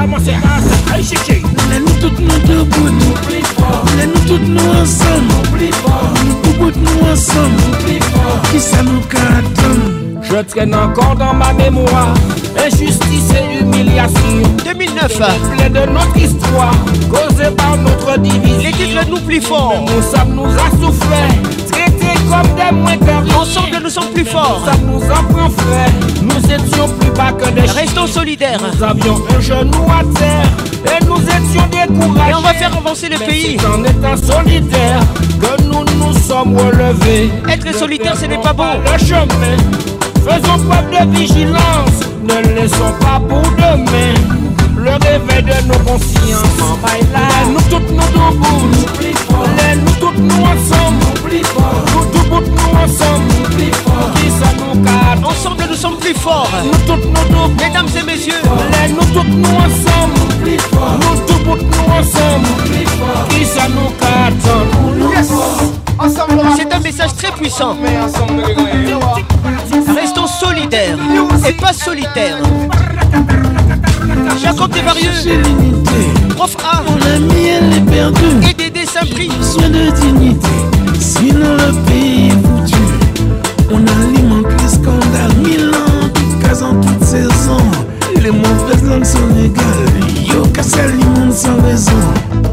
différemment, c'est ça. Allez, chichi. Laisse-nous toutes nous debout, nous plus fort Laisse-nous toutes nous ensemble, nous plus fort Nous bout nous ensemble, nous plus fort Qui ça nous cadre Je traîne encore dans ma mémoire. Injustice et humiliation. 2009, Reflet de notre histoire Causée par notre division. Les titres nous plus forts. Nous sommes nous a Traité comme des moins Ensemble, nous sommes plus forts. Ça nous en prend frais. Nous étions plus bas que des Restons solidaires. Nous avions un genou à terre et nous étions découragés. Et on va faire avancer le Mais pays. C'est en étant solidaire que nous nous sommes relevés. Être solitaire, ce n'est pas bon. Le chemin. Faisons preuve de vigilance. Ne laissons pas pour demain le réveil de nos consciences. Laisse-nous toutes nous debout. Laisse-nous toutes nous ensemble. Nous debout nous ensemble. Qui ça nous cadre Ensemble, nous sommes plus forts. Nous toutes nous debout. Mesdames et messieurs, Laisse-nous toutes nous ensemble. Nous debout nous ensemble. Qui ça nous cadre Yes. C'est un message très puissant. Restons solidaires et pas solitaires. Jacob Desvarieux, Prof A, Mon ami, elle est perdue. et Dédé Saint-Prix. Soin de dignité, sinon le pays est foutu. On alimente les scandales, mille ans, toutes cases en toutes saisons. Les mauvaises langues sont légales, yo ka sali monde sans raison.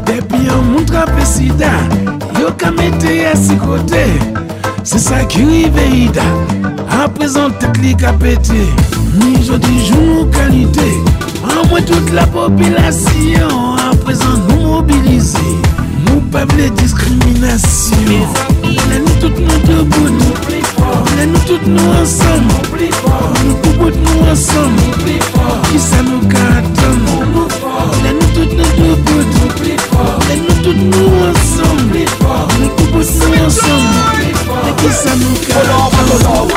Depuis on montre un sida, yo mette à ses côtés. C'est ça qui rive Ida, à présent tête li ka pété. Ni je dis jour qualité, en moins toute la population, à présent nous mobiliser. Nous pas les discriminations. Laisse-nous toutes nous debout. Laisse-nous toutes nous ensemble. Nous debout nous ensemble. Qui ça nous cartonne Laisse-nous toutes nous debout. Laisse-nous toutes nous ensemble. Nous debout nous ensemble. Qui ça nous cartonne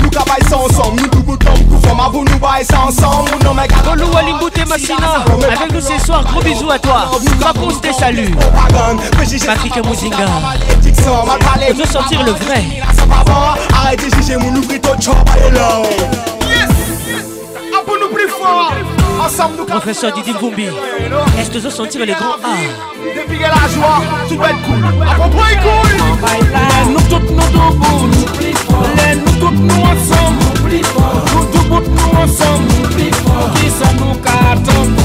Nous travaillons ensemble, nous nous ensemble? Golou Alimbouté Massina, avec nous ce soir, gros bisous à toi. Pacons te salue. Patrick Mouzinga, on veut sentir le vrai. Arrêtez de juger mon chop Professeur Didi Boumbi, est-ce que vous sentir les grands A Depuis que la joie, tout va être cool. Après, point cool. Laisse-nous toutes nous debout. Laisse-nous toutes nous ensemble. Nous debout nous ensemble. Qui ça nous cartonne?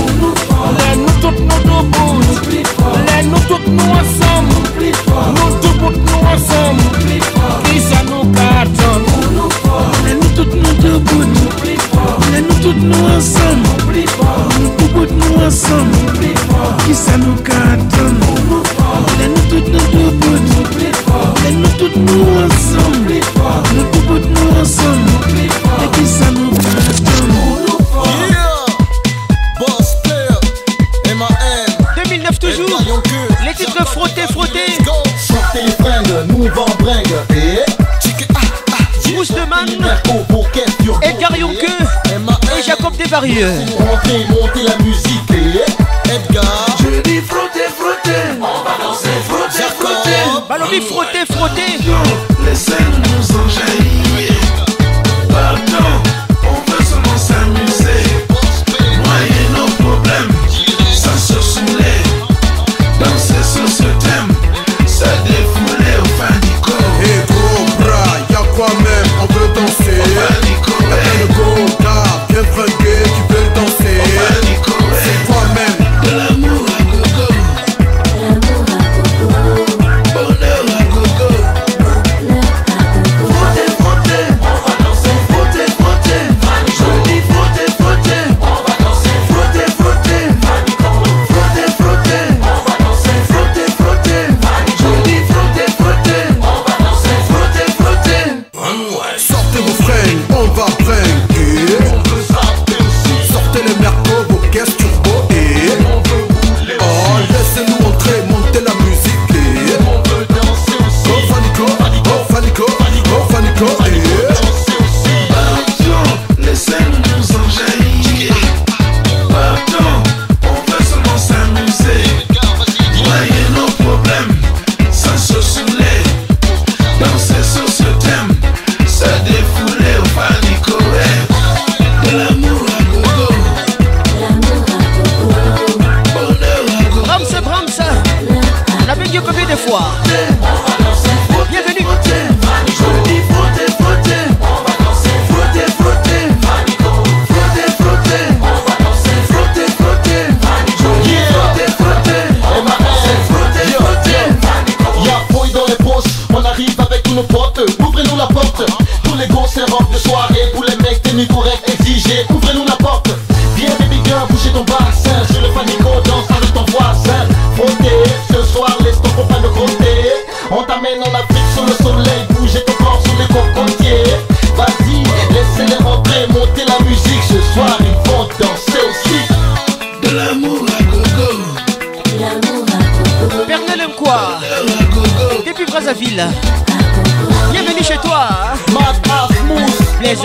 Laisse-nous toutes nous debout. Laisse-nous toutes nous ensemble. Nous debout nous ensemble. Qui ça nous cartonne? Laisse-nous toutes nous debout. Laisse-nous toutes nous ensemble. Nous debout nous ensemble. Qui ça nous cartonne? Laisse-nous toutes nous debout. Laisse-nous toutes nous ensemble. Nous debout nous ensemble. Et qui ça nous cartonne? 2009 toujours, les titres frottés, frottés. Sortez les fringues, nous vend bringue. Et Bruce Leman, Edgar Yonke et Jacob Desvarieux. montez, montez la musique. Et Edgar. Je dis frotter, frotter. On va danser, frotter, frotter. Balobi frotté, frotté. Laissez-nous nous enjaillir.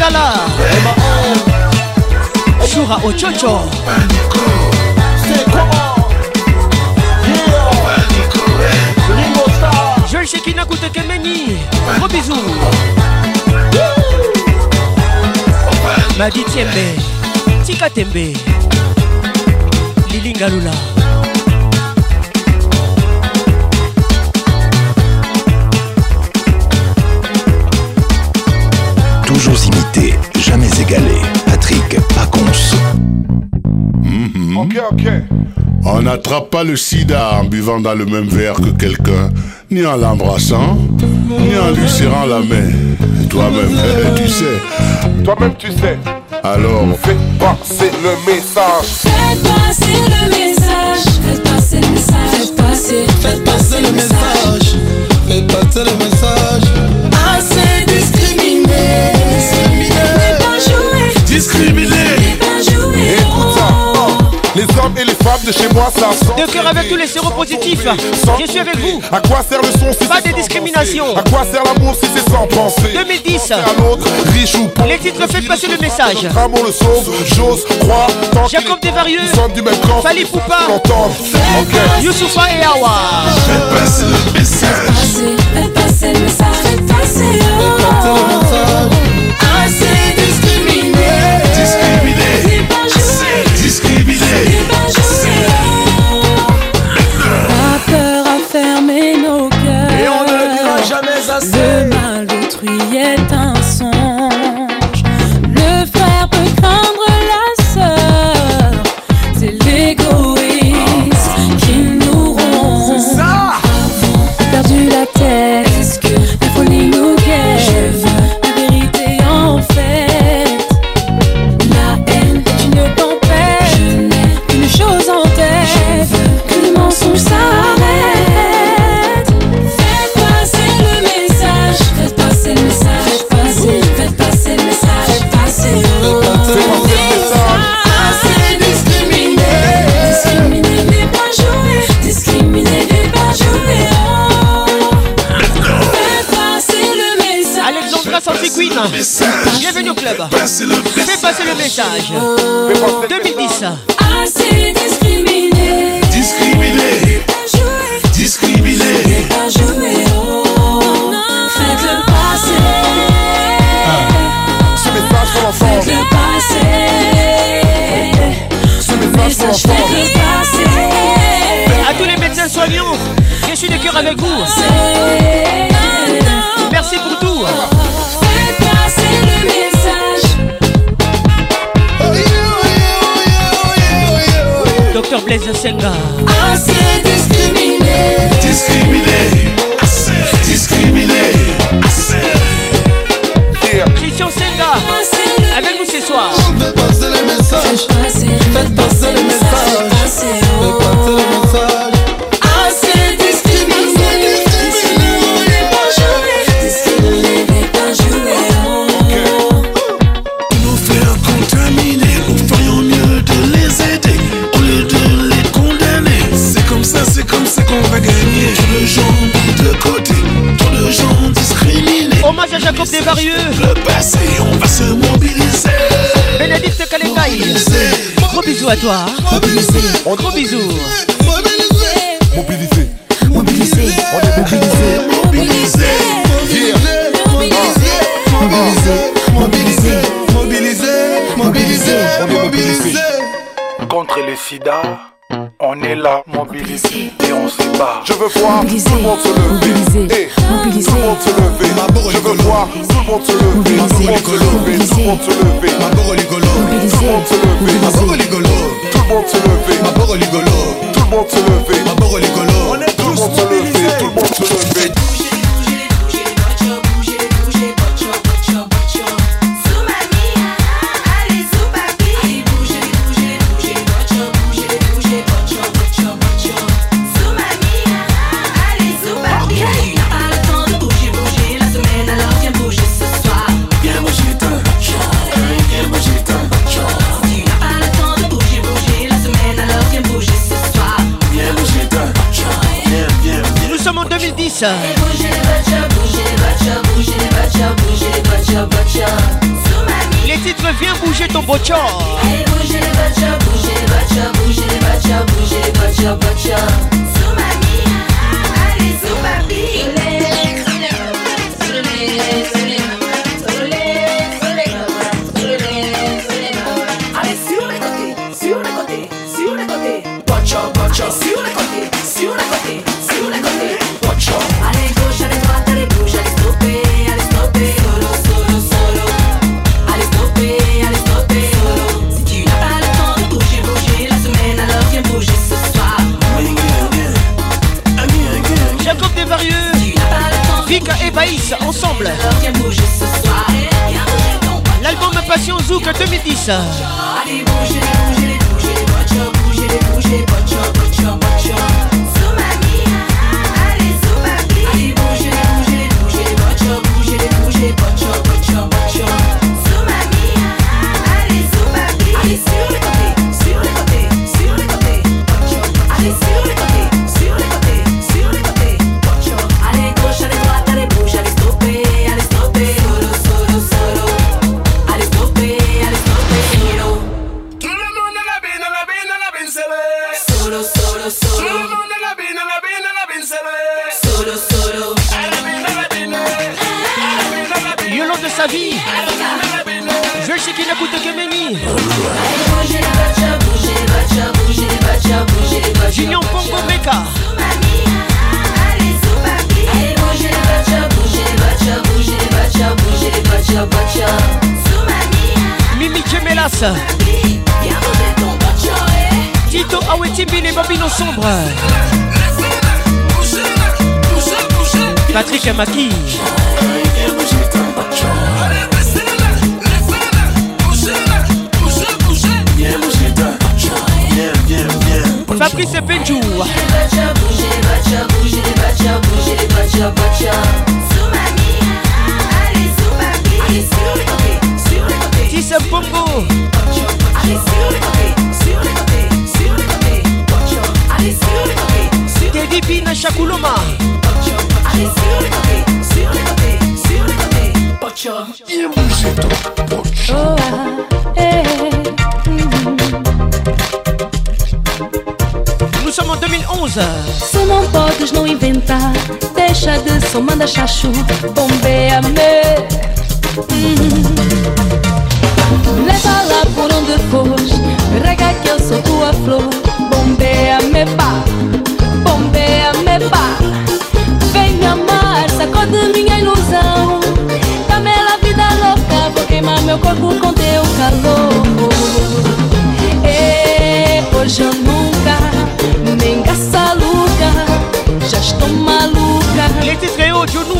Mandala Shura Ochocho. Jules Shekina Koutekemeni Gros bisous. Madi Tiembe. Tika Tembe. Lilinga Lula toujours si On n'attrape pas le sida en buvant dans le même verre que quelqu'un, ni en l'embrassant, ni en lui serrant la main. Toi-même, tu sais. Toi-même, tu sais. Alors, fais passer le message. Fais passer le message. Fais passer le message. Fais passer, faites passer le message. Fais passer le message. portable de chez moi, ça sent. De cœur avec tous les séropositifs. Je suis avec vous. À quoi sert le son si c'est Pas de discrimination. À quoi sert l'amour si c'est sans penser? 2010. riche ou pauvre. Les titres fait passer le message. amour le sauve, j'ose croire. Jacob Desvarieux. Nous sommes du même camp. Fali Poupa. Youssoufa et Awa. che si è. só manda chachu, bombeia-me. Hum. Leva lá por onde fores, rega que eu sou tua flor, bombeia-me, pá, bombeia-me, pá. Vem me amar, sacode minha ilusão, dá-me a vida louca, vou queimar meu corpo com teu calor.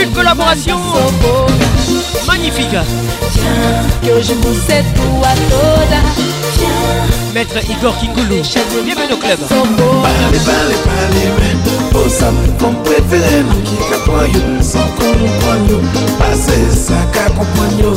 Une collaboration magnifique. Maître Igor Kingoulou, bienvenue au club. Parlez, parlez, parlez, pour ça, qui capoyons, sans comprendre, passez ça, comprendre,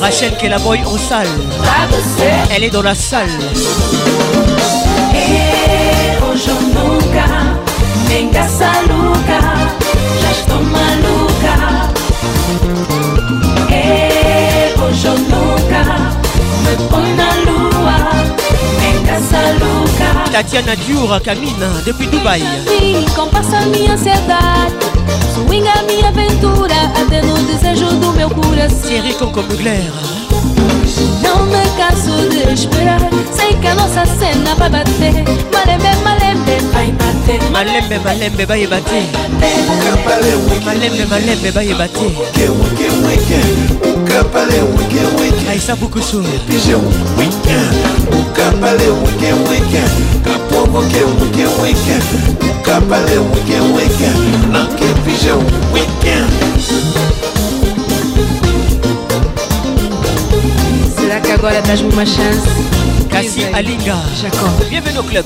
Rachel Kelaboy en salle Elle est dans la salle Eh, hoje Tatiana Diour Camina depuis Dubaï. Vim com passa minha ansiedade, swing a minha aventura, até no desejo do meu coração. Thierry Conco Mugler Não me canso de esperar Sei que a nossa cena vai bater Malembe, malembe, vai bater Malembe, malembe, vai bater Malembe, malembe, vai bater Kapale wike wike Aisa bukusu Pije wike Kapale wike wike Kapomo ke wike wike Kapale wike wike Nanke pije wike Wike agora dás-me uma chance? Cassie Alinga Jacob Bienvenue au club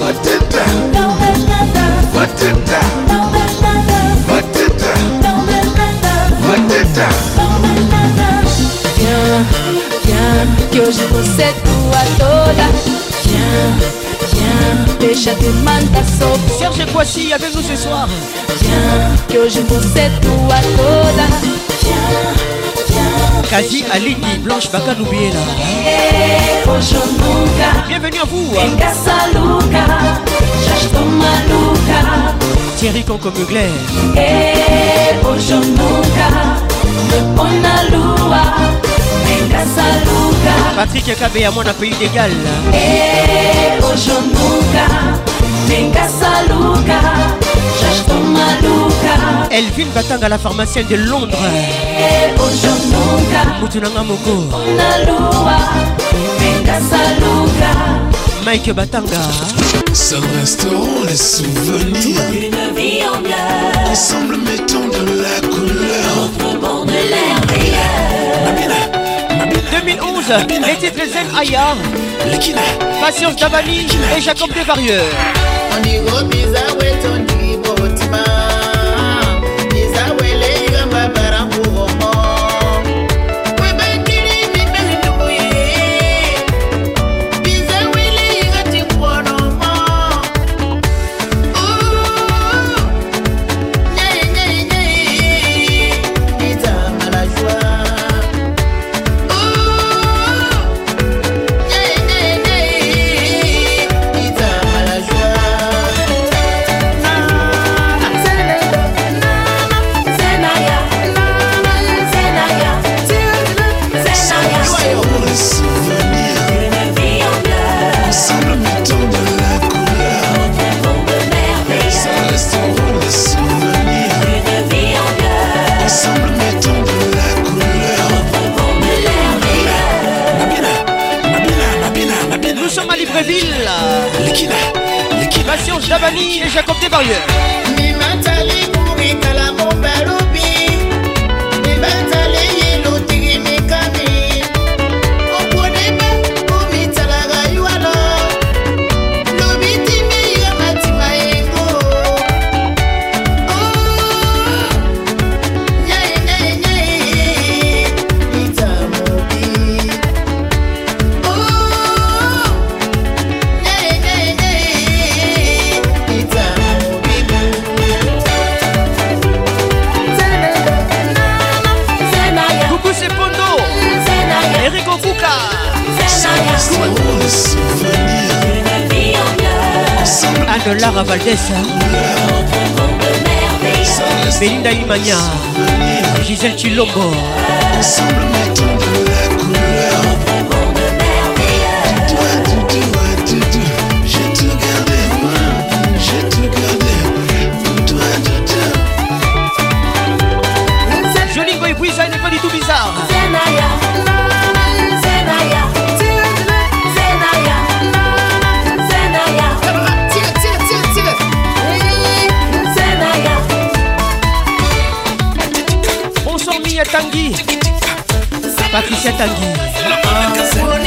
Viens, viens, que hoje você é tua toda. Viens, viens, deixa de mandar sobre. Serge Kwasi avec nous ce soir Viens, que hoje você é tua toda. Viens. Kazi Aligi Blanche nunca. Bienvenue à vous. Thierry Conco Mugler hoje eu nunca me põe na lua. Em caça-luca. Patrick Kabea mon pays Eh, Elvin Batanga la pharmacienne de Londres Moko caça-luca. Mike Batanga Ça resteront les souvenirs. Une vie en miel, Ensemble, mettons de la couleur. bord de l'air meilleur. 2011 les titres Zen Aya Patience Dabani et Jacob Desvarieux Libreville Lekina Lekina Patient Jabani et Jacob Desbarrières. Mimatali pour Ikala mon balobi. Mimatali Lara Valdez Belinda Imania Gisèle Chilombo patricia tangi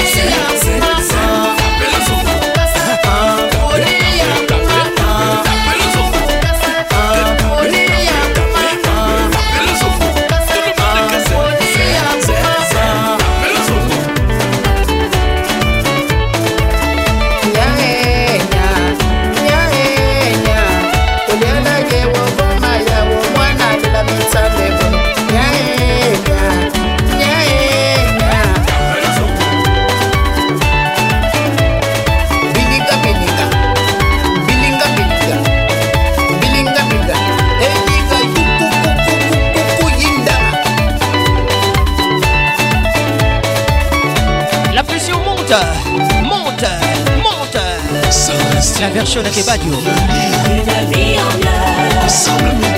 version de Kebadio. Une vie en.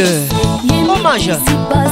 Hommage.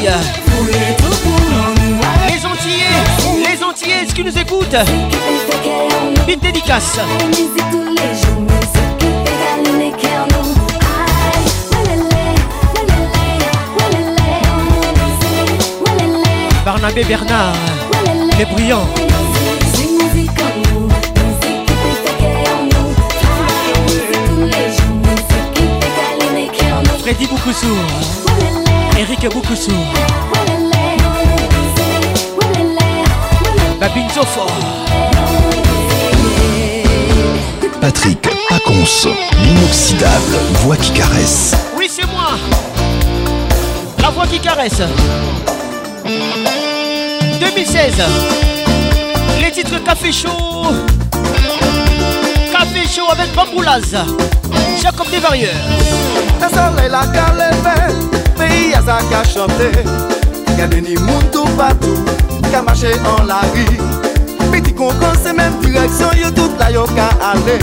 Les Antillais, les Antillais, ce qui nous écoutent. Une dédicace. Barnabé Bernard, les brillants. Freddy Boukoussou. Eric Boukoussou. Babinzo fort. Patrick Pacons, l'inoxydable voix qui caresse. Oui, c'est moi. La voix qui caresse. 2016. Les titres Café Chaud. Café Chaud avec Bamboulaz. Jacob Desvarieurs sa ka chante. Gade ni moun tou patou, ka mache an la ri Peti kon kon se menm direksyon, yo tout la yo ka ale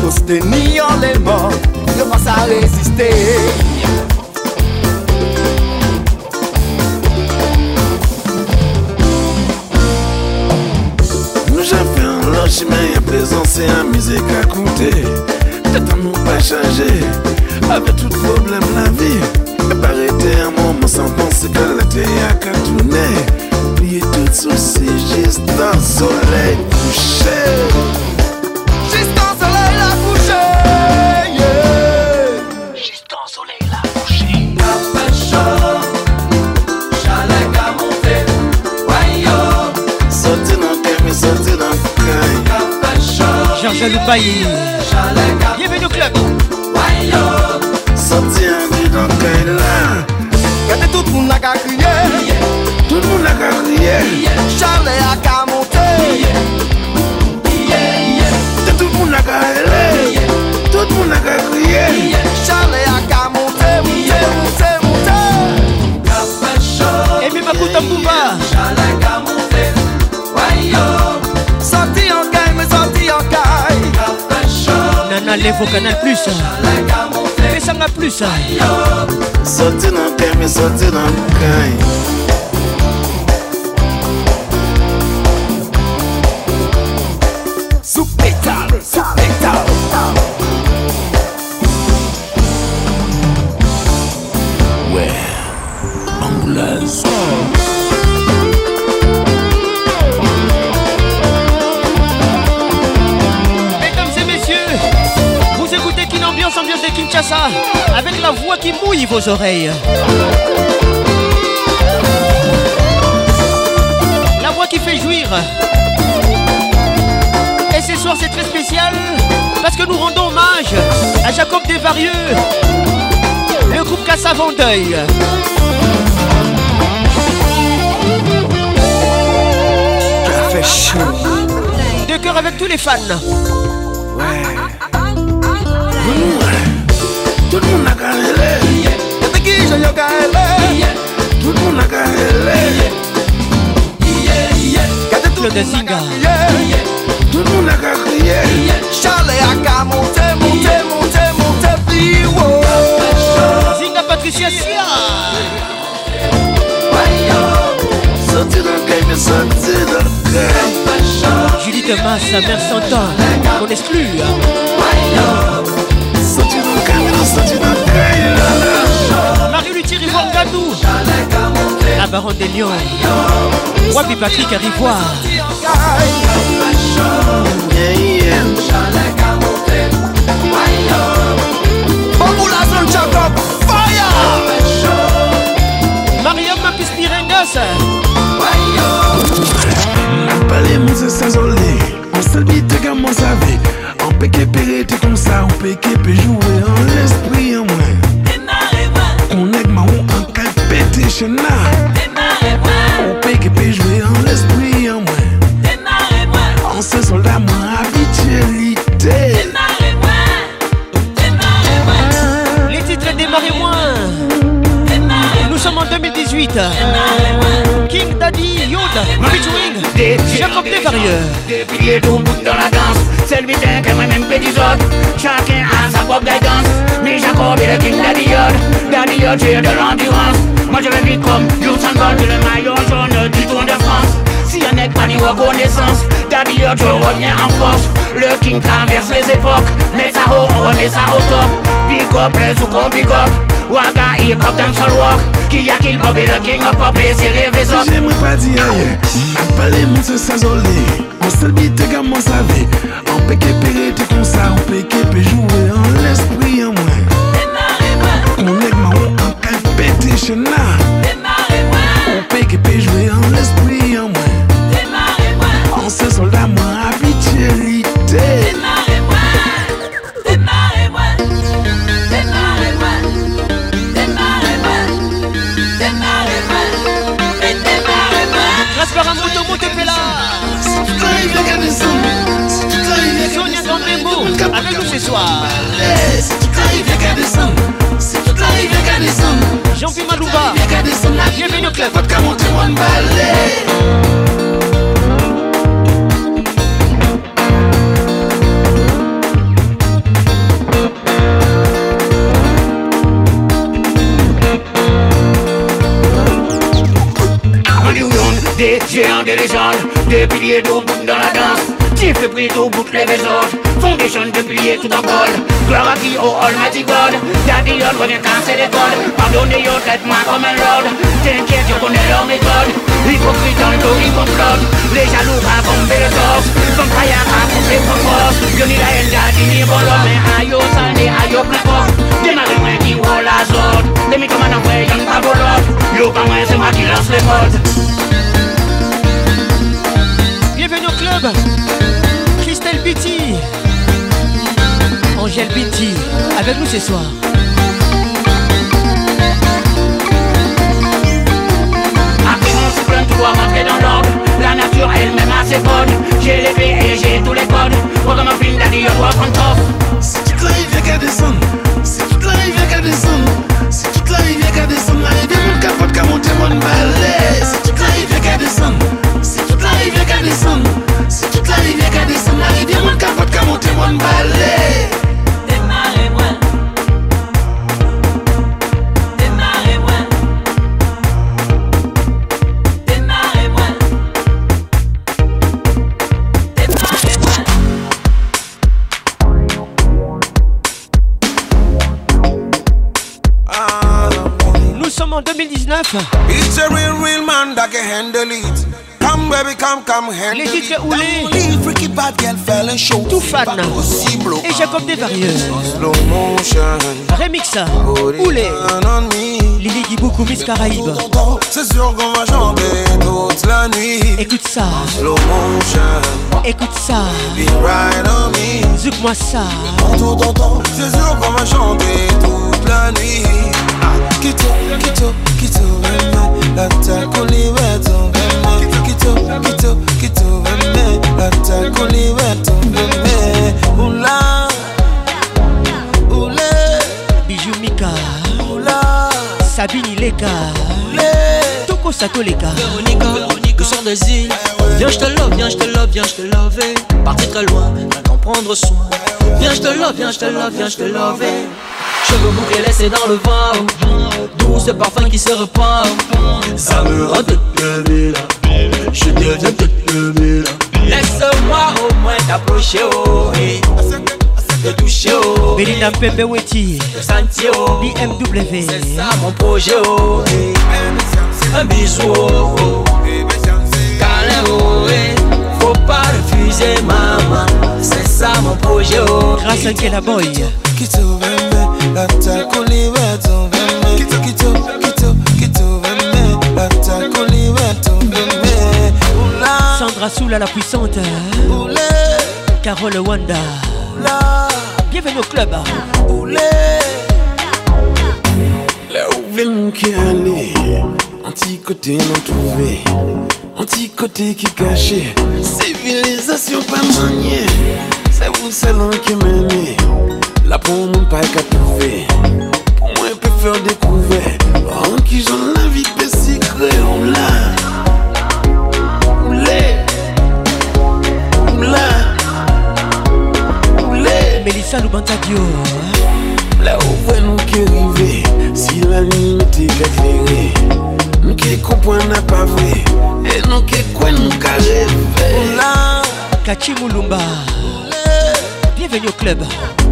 Koste ni yon le mor, yo pas sa reziste Nou jan fè an lò chimè Yè prezant se an mizek akoute Tèt an nou pa chanje tout problem la vi E parete an mouman san panse Kè la te a katoune Oubliye tout souci Jist an soleil couché. Jist an info canal plus. Pesanga plus. Soti na permi soti na mokai Kinshasa, avec la voix qui mouille vos oreilles. La voix qui fait jouir. Et ce soir c'est très spécial parce que nous rendons hommage à Jacob Desvarieux, le groupe Cassa Vendeuil. Chaud De cœur avec tous les fans. Tout moun Claude Zinga. Tout a Zinga Patricia Sia. Mère s'entend. On exclut. Soti nan kemi, soti nan kay Marie-Luthi Rivoire Gadou. La baronne des Lions. Wabi Patrick à Rivoire. Yeah, yeah Bamboula son Jacob, fire Mariam Mapis An selbi te gaman save An peke pere te kon sa peke pe joue an l'esprit an mwen Konek ma ou an kal pete chena peke pe joue an l'esprit an mwen An se soldat mwen habitualité Les titres démarrez-moi. Nous sommes en 2018. King Daddy Yoda featuring Jacob Desvarieux. Déplier tout bout dans la danse C'est le butin que moi-même fait du autres Chacun a sa propre guidance Mais Jacob est le king Daddy Yod j'ai de l'endurance. Moi je vais vite comme Usain Bolt Le maillot jaune du Tour de France. Si y'a n'est pas ni reconnaissance Daddy Yod je reviens en force. Le king traverse les époques Mais ça haut on remet ça au top. Big up les ou gros big up. Waga hip hop dancehall walk Qui a kill Bobby le king of pop Et c'est les vaisseaux J'aimerais pas dire ailleurs Pale moun se An selbi te gaman save An peke pere te kon sa An peke pe joue an l'esprit an mwen Konek ma ou an kal pete chena Gloire à qui au Almighty God. Daddy on revient casser les codes. Pardonnez yo, traite-moi comme un lord. T'inquiète, je connais leur méthode. Hypocrite dans le dos, ils complotent. Les jaloux racontent les torses. Comme Kaya raconte les propos. Yo ni la haine, daddy ni bon l'homme. Mais ayo salé, ayo précoce. Démarrez moi qui roule la zone. Les mythomanes en vrai, y'en pas volot. Yo pas moi, c'est moi qui lance les modes. Bienvenue au club Christelle Bitty Angèle Bitty. Avec nous ce soir. Doit rentrer dans l'ordre. La nature elle-même a ses codes J'ai les clés et j'ai tous les codes Moi comme un film d'adieu, je dois prendre top Si toute la rivière qu'à descendre Si toute la rivière qu'à descendre Si toute la rivière qu'à descendre La rivière mon capote qu'à monter mon balai Si toute la rivière qu'à descendre Si toute la rivière qu'à descendre Si toute la rivière qu'à descendre La rivière mon capote qu'à monter mon balai freaky bad girl fell and show. Tout fan. Et Jacob Desvarieux Slow motion. Remix Oulé. Lily Diboukou Miss Caraïbe C'est sûr qu'on va chanter toute la nuit. Écoute ça Slow motion. Écoute ça Be right on me. Zouk-moi ça C'est sûr qu'on va chanter toute la nuit. Ah, Kito, kito, kito, kito, kito, kito, veme, la takuliveto, veme, oula, oulé, Bijou Mika oula, Sabine Leka Toko Sato Leka Véronica, le sort des îles. Viens, je te love, viens, je te love, viens, je te love. Partir très loin, rien qu'en prendre soin. Viens, je te love, viens, je te love, viens, je te love. Cheveux bouclés laissés dans le vent. Doux ce parfum qui se repart. Ça me rend toute le ville. Je deviens toute le ville. Laisse-moi au moins t'approcher, oh, et te toucher, oh. Belinda Mpembe Weti Te sentir, oh. BMW C'est ça mon projet, oh. eh. Un bisou, oh. oh. Câlin, oh. eh. Faut pas refuser, maman. C'est ça mon projet, oh. Grâce à Kela Boy kito, la takuliveto, veme, kito, kito, kito, kito, veme, la takuliveto, veme, Sandra Soula la puissante oulé, Carole Wanda. Oula, Bienvenue au club. Oulé. Là où veulent qui aller Anti-côté non trouvé Anti-côté qui caché. Civilisation pas maniée C'est vous seul qui m'aimez. Là pour mon pas qu'à trouver Pour moi peut faire découvert En qui j'en la vie secret On l'a Oulé Mélissa Loubantadio Là où voit nous qui arriver Si la nuit m'était éclairée Nous qui comprend n'a pas vrai Et nous qui quoi nous qui rêver. Oula, Kachi Moulumba Bienvenue au club.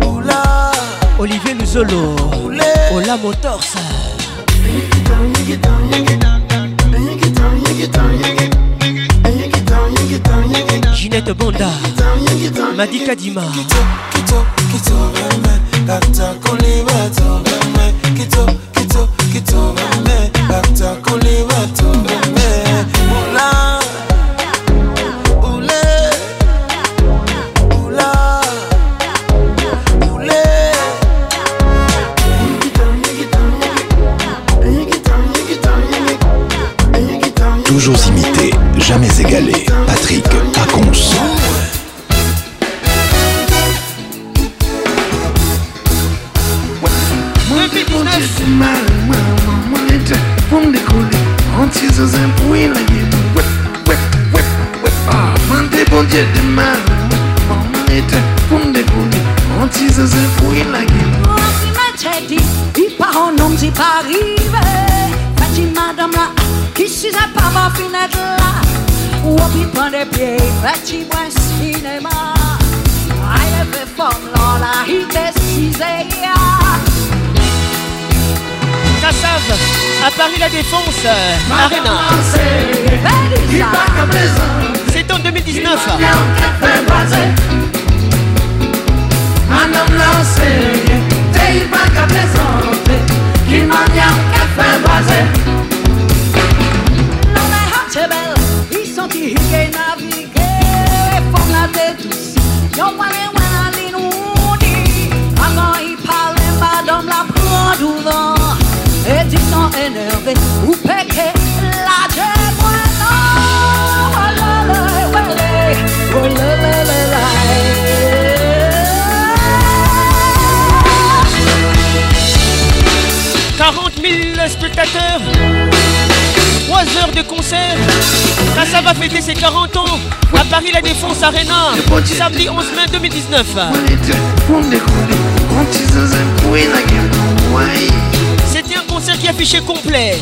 Oula, Olivier Luzolo. Ola Motors Ginette Bonda Madi Kadima kito, homme, c'est pas arrivé. Petit madame là, qui si c'est pas ma là. Ou on peut prendre des pieds, petit moi cinéma. Aïe, fait forme là, là, il décise. Cassav, à Paris La Défense, euh, Arena. C'est en 2019. Madame l'enseigne, t'es pas qu'à présenter, qui m'a bien qu'à faire baser. Non mais ils sont qui l'inoudi. Avant ils parlaient, madame la. Et ils la voilà, voilà, voilà, voilà. Spectateurs. 3 heures de concert. Ça va fêter ses 40 ans à Paris La Défense Arena Samedi 11 mai 2019 C'était un concert qui affichait complet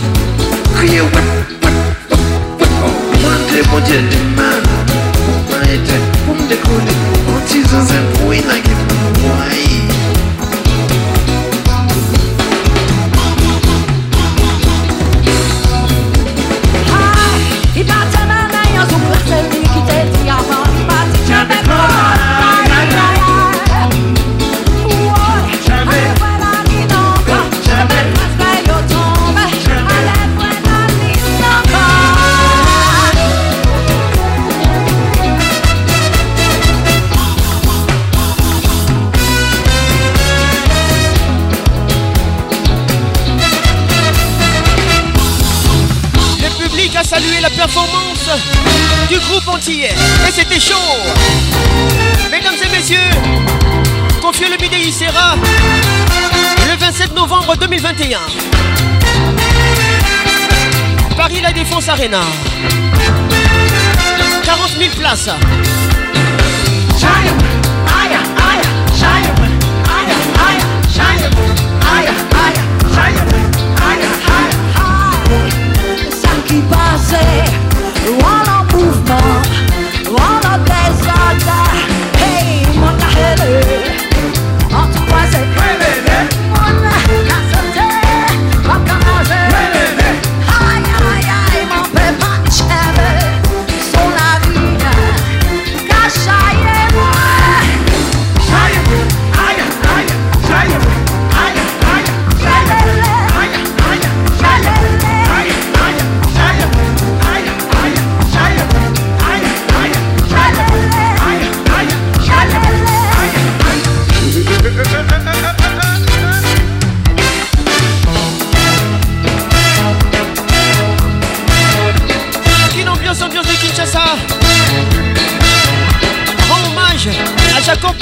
novembre 2021 Paris La Défense Arena. 40 000 places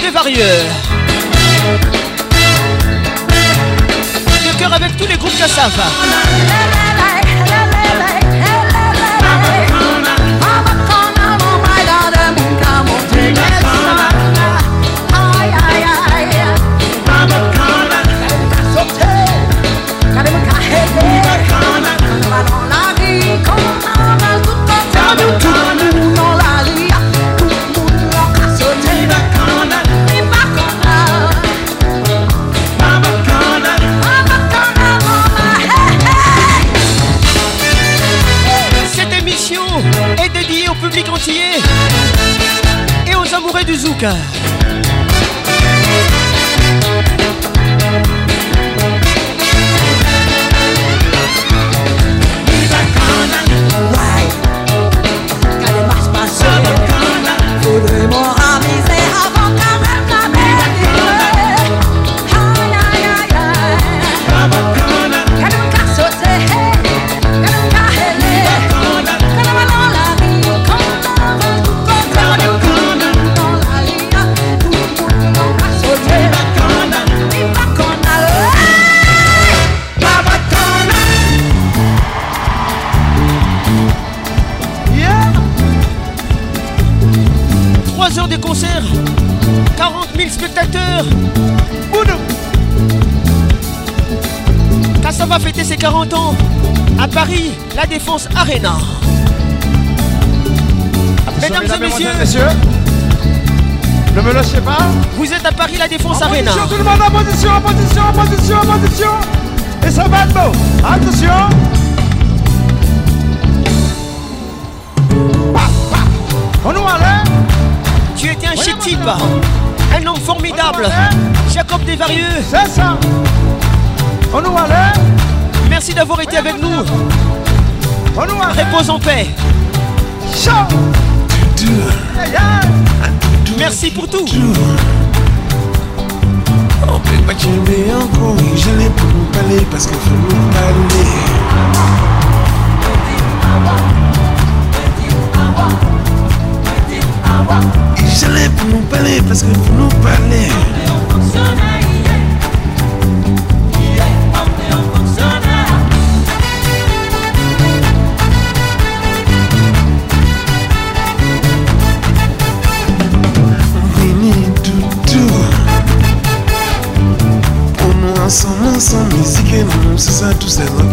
à Jacob Desvarieux De cœur avec tous les groupes Kassav Cette amoureux va fêter ses 40 ans à Paris, la Défense Arena. Mesdames, et messieurs, ne me lâchez pas. Vous êtes à Paris, la Défense En Arena. position, tout le monde en position, en position, en position, en position. Et ça va beau. Attention. On nous allait. Tu étais un chic type, un homme formidable. Jacob Desvarieux. C'est ça. On nous allait. Merci d'avoir été avec nous. Repose en paix. Merci pour tout. On je l'ai pour nous parler parce qu'il faut nous parler. Je pour nous parler parce qu'il faut nous parler. Nous, c'est ça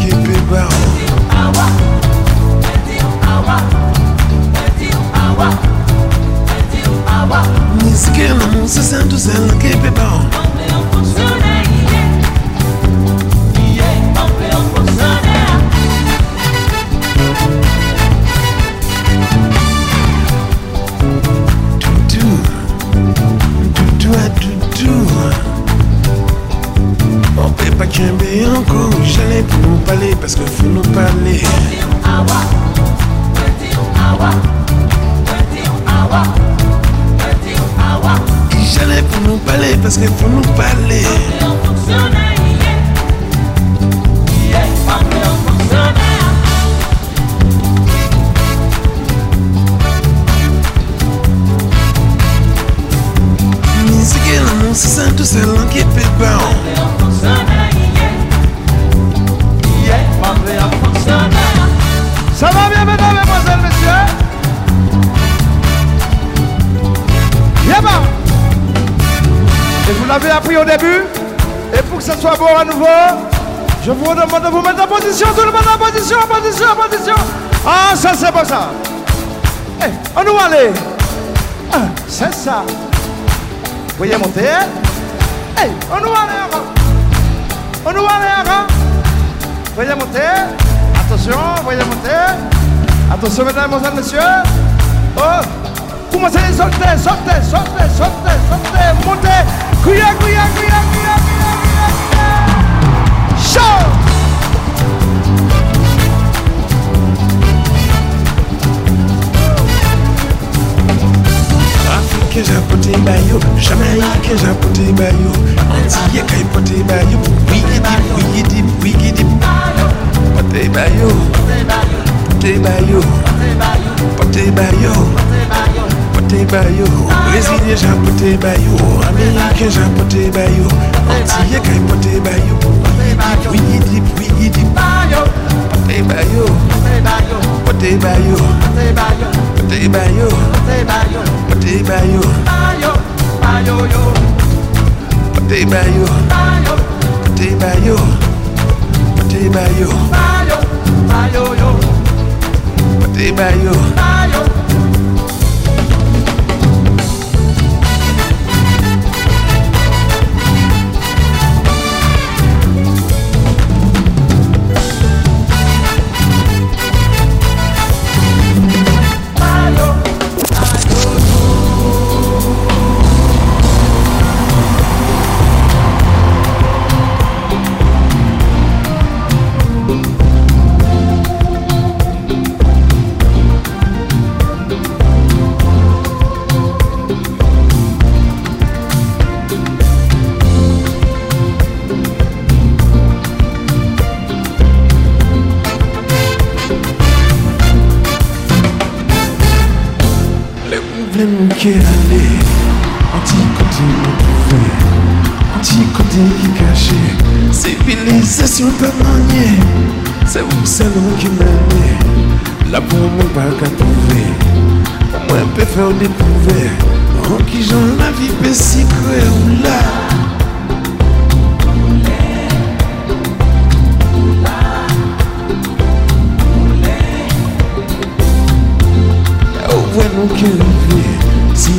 en position. Ah, ça c'est bon ça. Eh, on nous aller. Ah, c'est ça. Voyez monter. hein? Eh, on nous encore. On nous encore. Voyez monter. Attention, voyez monter. Attention, mesdames, mesdemoiselles, messieurs. Oh, commencez à sauter, sauter, sauter, sauter, sauter. Chaud. Africain j'apporte bayo, Jamaïcain j'apporte bayo, Antillais kay porte bayo, wiggy dip, wiggy dip, wiggy dip, porte bayo, porte bayo, porte bayo, porte bayo, Brésilien j'apporte bayo, Américain j'apporte bayo, Antillais kay porte bayo, wiggy dip, wiggy dip, porte bayo, porte bayo, porte bayo, Bade bayo. Bayo, bayo yo. Bade bayo. Bayo, bade bayo. Bade bayo. Bayo, bayo yo. Bade bayo. Bayo. Aller Anti-côté nous trouver? Anti-côté qui cachait Civilisation manier. C'est vous seul qui m'aimez. Là pour moi pas qu'à trouver. Moi peut faire découvert En qui j'en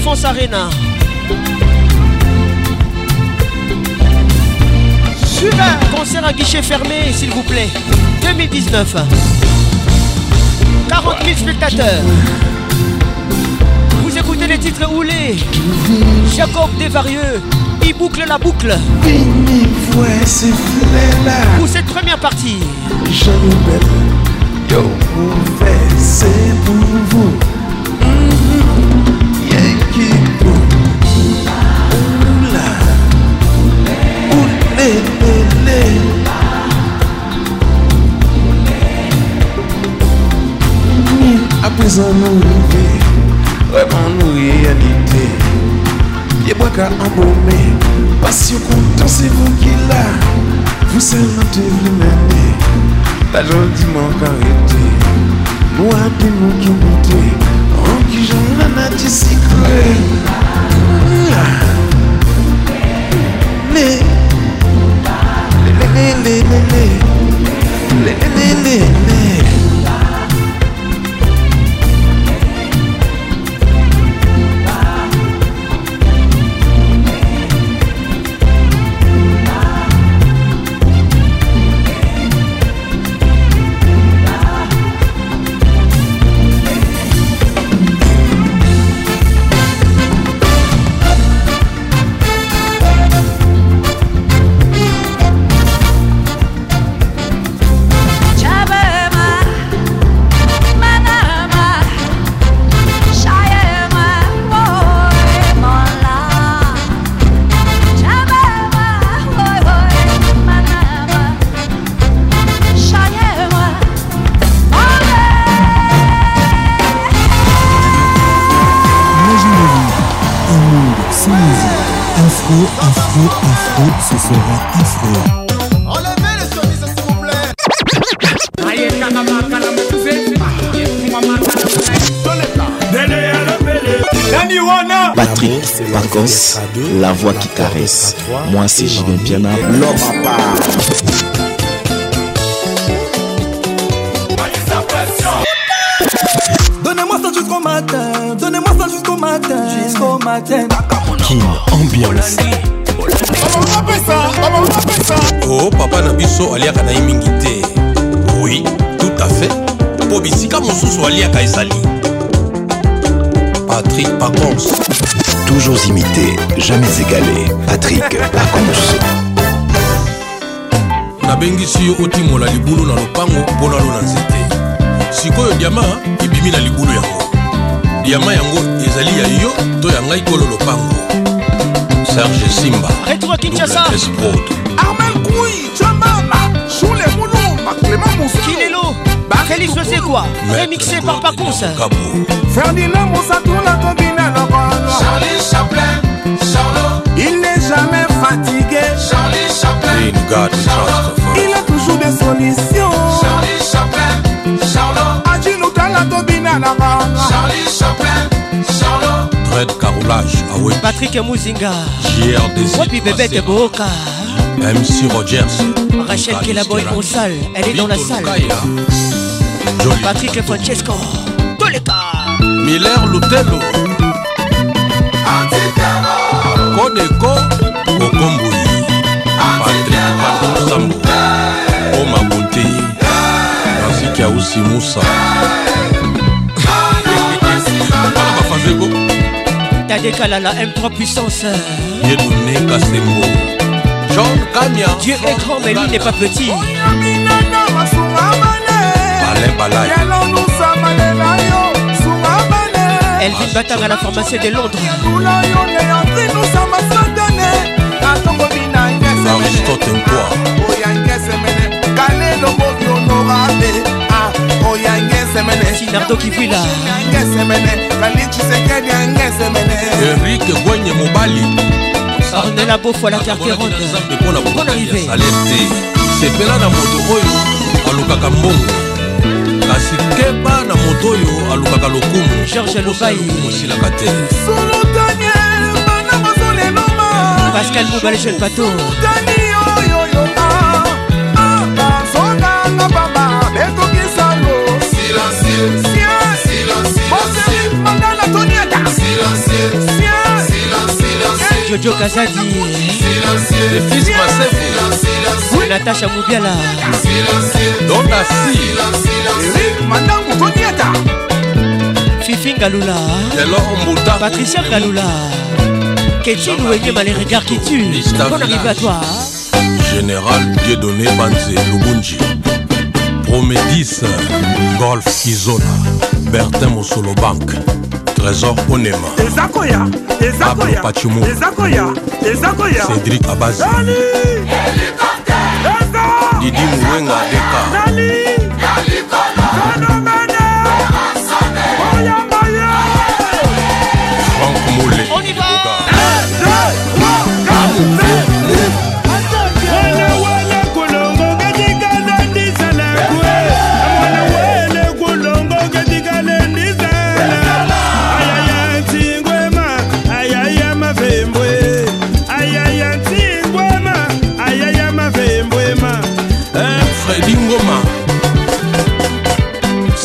Défense Arena. Super. Concert à guichet fermé, s'il vous plaît. 2019. 40 000 spectateurs. Vous écoutez les titres roulés. Jacob Desvarieux. Il boucle la boucle. Pour cette première partie. Yo mauvais c'est pour vous À présent nous rêver Vraiment nous réalité. Y'a pas qu'à embaumer Passion content c'est vous qui l'a Vous seulement te vous mener La jolie manque arrêté. Nous à des mots qui montent En qui j'en ai un petit secret Les Les les les les les Les les les les la voix qui caresse. Moi c'est Julien Piana, l'homme à part. Donnez-moi ça jusqu'au matin, donnez-moi ça jusqu'au matin, jusqu'au matin. Kin Ambiance. oh papa na biso aliaka na ye mingi te oui tout à fait mpo bisika mosusu aliaka ezali patrik pacons Toujours imité, jamais égalé. Patrick Pacons. nabengisi yo otimola libulu na lopango mpo nalona nzete sikoyo diama ebimi na libulu yango diama yango ezali ya yo to ya ngai kolo lopango serge simba. Armel Koui, Chamama, Choule Moulomba, Clément Moussou. Kilelo. Félix le c'est quoi Remixé par Pacons. Ferdinand Moussatoula Tobina Lokono. Charlie Chaplin, Charlot. Il n'est jamais fatigué. Charlie Chaplin. Il a toujours des solutions. Charlie Chaplin, Charlot. Adjilutala Tobina Lokono. Charlie Chaplin, Charlot. Fred Carolage awe Patrick Muzinga. JRDC Wapi bébé Boca. MC Rogers Rachel Kelaboy en salle. Elle est dans la salle. Patrick Francesco. Toleka. Miller Lutelo. Kodeko Okombui Patrick Makosambo Oma Bonte. Ainsi qu'à Oussi Moussa. Bana Bafazeko Tadé Kalala M3 puissance. Yedoune Kasembo John Kanya Dieu est grand mais lui n'est pas petit. Alain Balay. Elvin Batanga, la pharmacie de Londres. Aristote Nkoa. Sinardo Kivila. Eric Gwenye Mobali. Ornella Beaufo à la quartier ronde. Bon arrivé. sepela na moto oyo alukaka mbongo kasi keba na moto oyo alukaka lokumu. George lubai mosilaka te. Sulutanie bana bazoleloma pascal mobale jeune pato. Tani oyoyo bazonganga baba bekokisalo mandala toniata. Jojo kazadi. Fils masefu natacha mobiala donasi madamu koniata fifi ngalula. Patricia ngalula. Ketine wenge malerégard qui tue. Bon arrivé à toi. Général dieudonné banze lubunji. Promédis golf izona bertin mosolo bank. Trésor onema. Pablo pachimu cédric abazi. Didi muwenga deka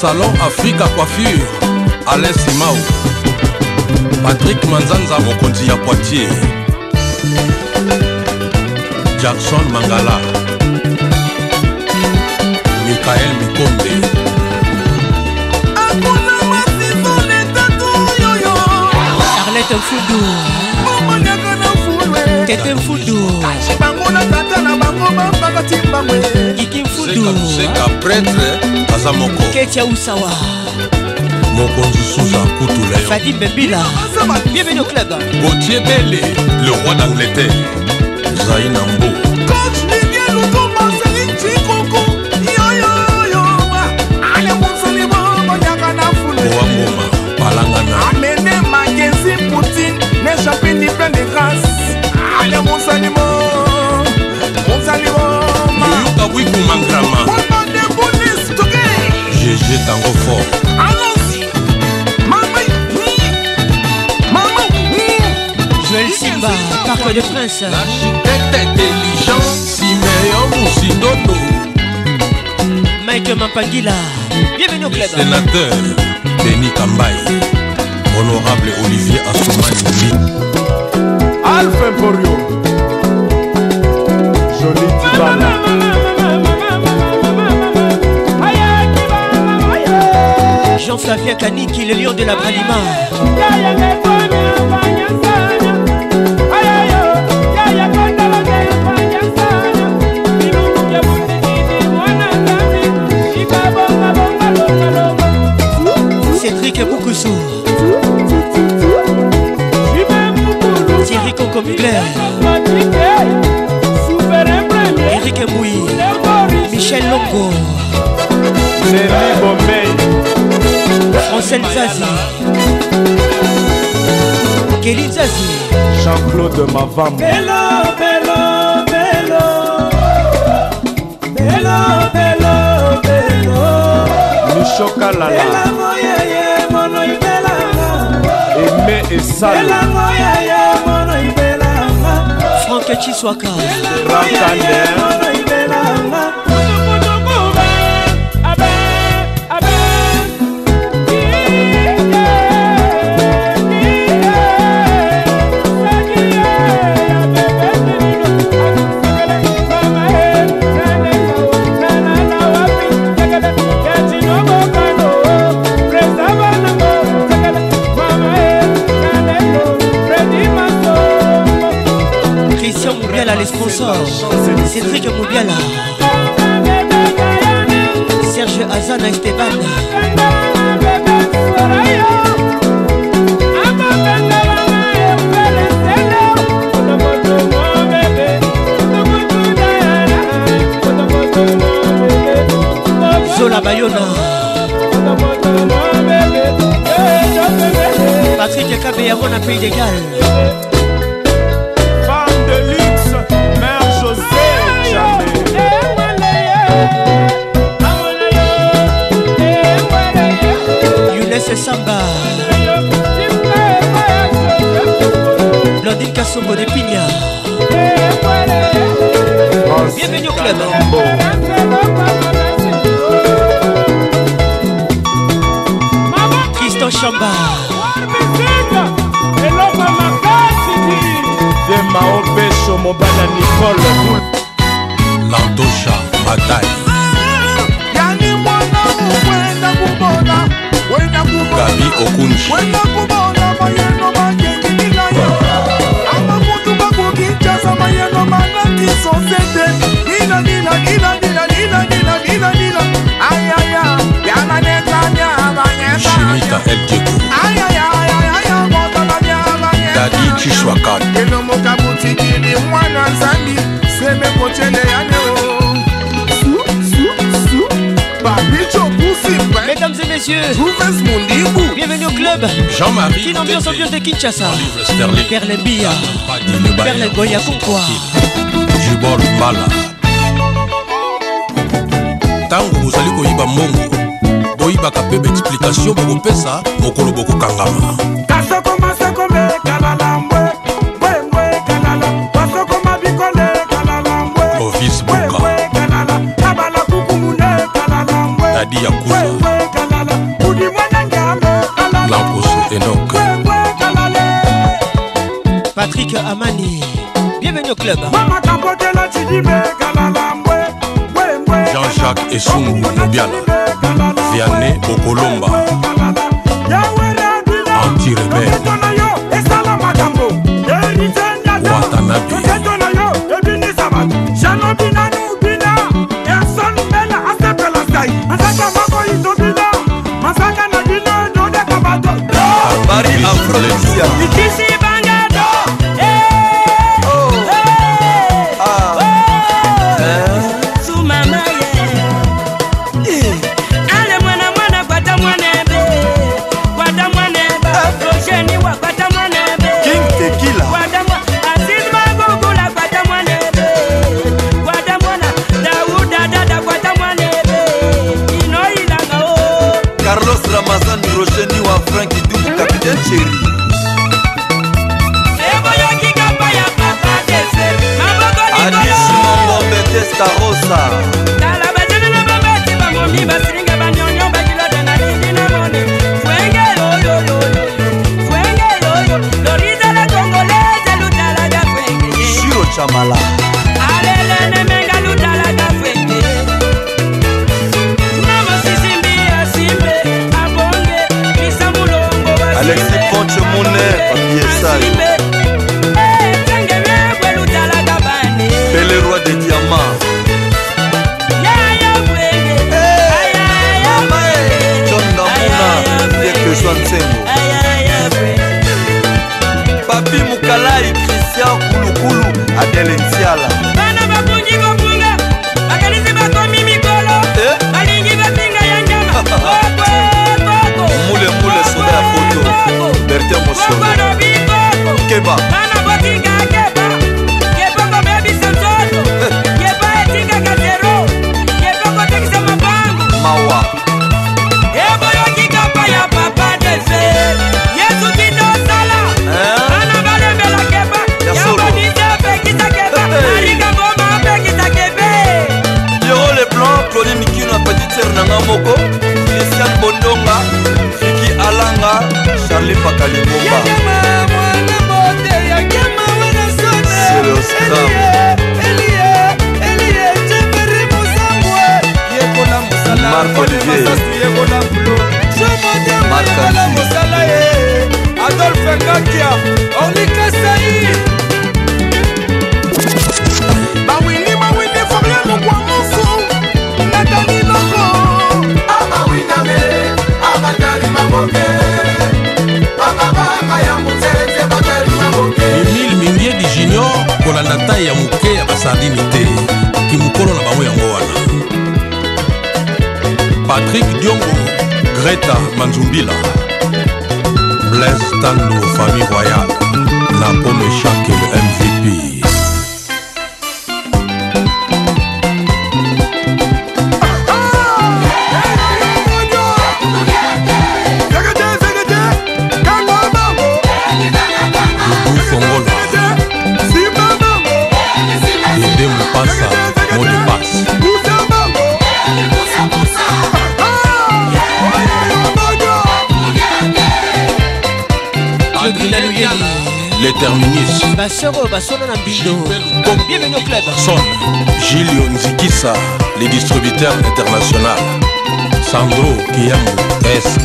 salon africa coiffure alain simao. Patrik manzanza mokonzi ya poitier jackson mangala. Mikael mikonde. Arlette mfudu tete mfudu. Bango na tata na bango bambakati mbangwe kiki mfudu. Seka pretre aza moko. Ketia usawa. Mokonzi suza kutula yo fadi mbembila. Bienvenue au club. Gautier bele le roi d'angleterre. Zai na mbo coach yoyoka bwikumangama Combat de police toke gg tango fort allons-y mama mama joel simba parc de prince architecte intelligent simeon musindono mike mampangila bienvenue au club sénateur denis kambai honorable olivier asomani Alpha Emporio. Jolie Tibana. Jean-Flavien Kaniki, le lion de la Bralima. Cédric Boukoussou. Eric Mouy. Michel Longo. Francel Zazi. Kelly Zazi. Jean-Claude Mavam. Bello, bello, bello. Bello, bello, bello. Micho Kalala. Bella moya ye mono ibelanga. Aimé et Sal. Mono ibelanga. Franck Chiswaka. Rankander. Mono ibelanga. Moubiala, les sponsors. Cédric Moubiala. Serge Hazana Esteban. Zola Bayona. Patrick Kabeyamon à Pays d'Égal. Pepe Samba. Blondine Casombo de Piña. Bienvenido club Christian Chamba Maope Somobala Nicole Landosha Bataille babi okunji jimita eldeko dadi chiswakati enomoka butikili mwana nzambi. Semekocele yane Mesdames et messieurs, bienvenue au club. Jean-Marie. Qui l'ambiance ambiance de Kinshasa. Perle Bia. Perle Goya Koukwa. Jubor Bala. ntango bozali koyiba mbongo boyibaka mpe baexplikatio bakopesa mokolo bokokangama Patrick Amani. Bienvenue au club. Jean-Jacques Essou Nobiala. Vianney Okolomba. Anti-rebelle. Watanabe. Mari Afrodisia.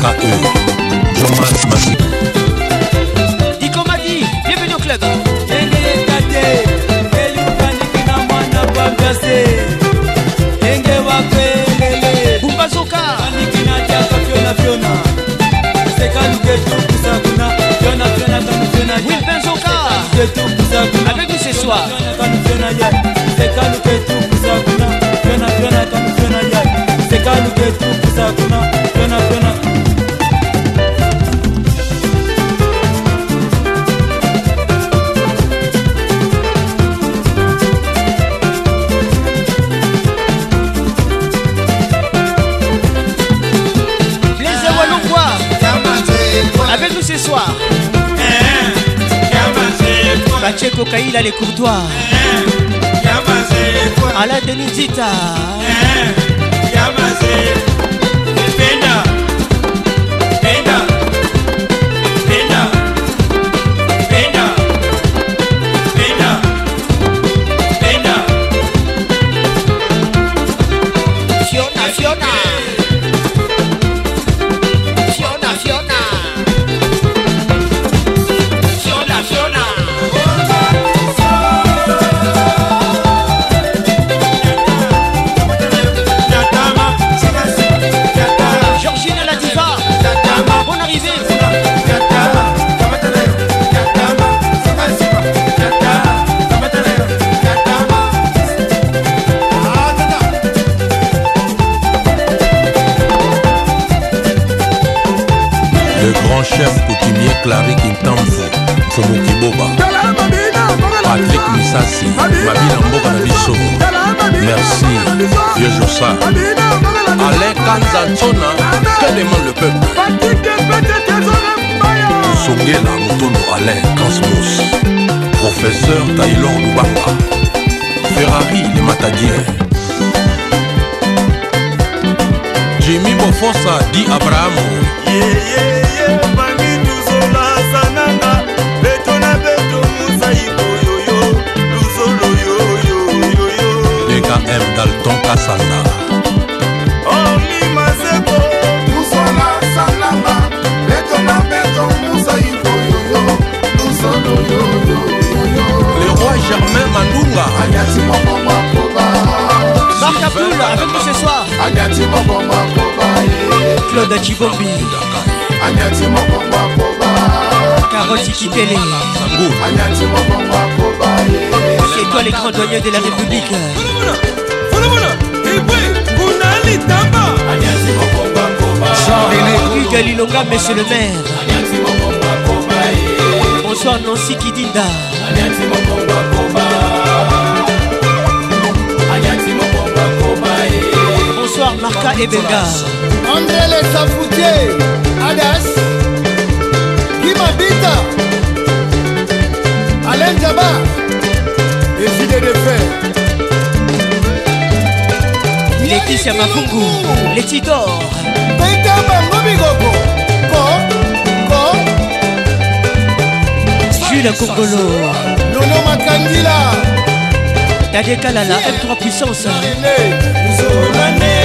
KE. Kaïla les courtois Ala Denis Zita clari kintamfu mfumu kiboba patrik misasi babi na mboka na biso. Merci vieux josa alain kanzanzona que demande le peuple. Songela motondo alain kansmos professeur taylor lubamba ferrari le matadier jimi bofosa di abrahamo. Yeah, yeah, yeah, Mandunga. Marc Abdoul avec nous ce soir. Claude Chibombi. Carotti Kitele C'est toi les grands douaniers de la République. Hugues Lilonga, monsieur le maire. Bonsoir Nancy Kidinda victoire marka ebenga andré lesafoutier adas. Gimabita alain jaba. Eside de fer. Leticia mafungu letidor peta bango bikoko ko ko. Jules kongolo. Nono makangila. Tadeka Lala, M3 Puissance. Zolane, Zolane.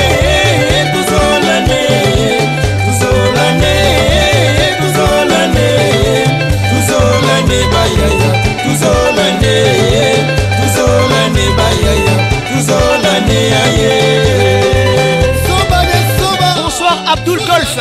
Bonsoir Abdul Golf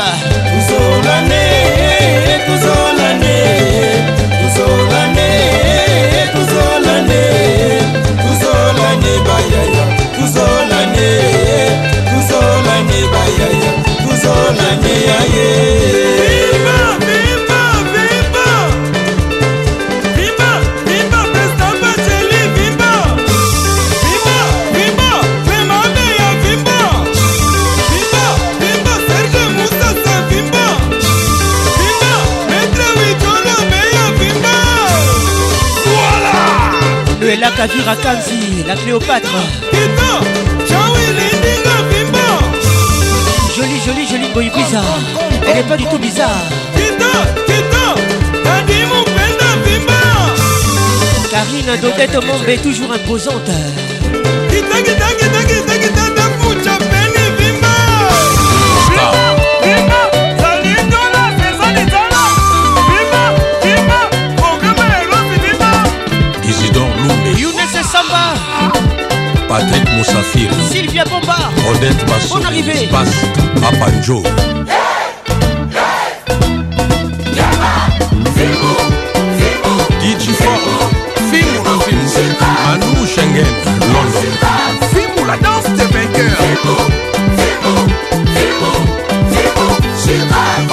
Kavira Kanzi, la Cléopâtre. Jolie, jolie, jolie Boïbiza. Elle n'est pas du tout bizarre. Karine Dodette Mombe, toujours imposante. Patrick Moussafir, Sylvia Bomba. Odette Basso, Bonne arrivée. Passe à Panjo. DJ Fort, Fimu na Fimu, Manu Schengen, London. Fimu, la danse des vainqueurs.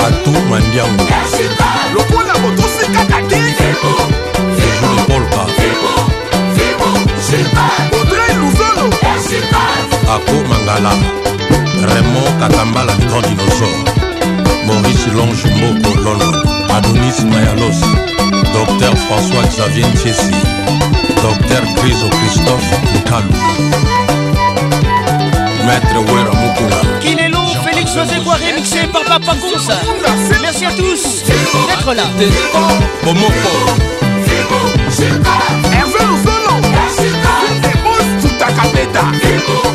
Atou Mandiango, lokola motosikaka te Jules Polka, Ako Mangala, Raymond Katambala, le grand dinosaure. Maurice Longe Mboko, London. Adonis Mayalos, Docteur François-Xavier Ntiesi, Docteur Criso Christophe Lukalu, Maître Wera Mukuna. Kinelo, Félix José remixé par Papa Gonza. Merci à tous d'être là. Capeta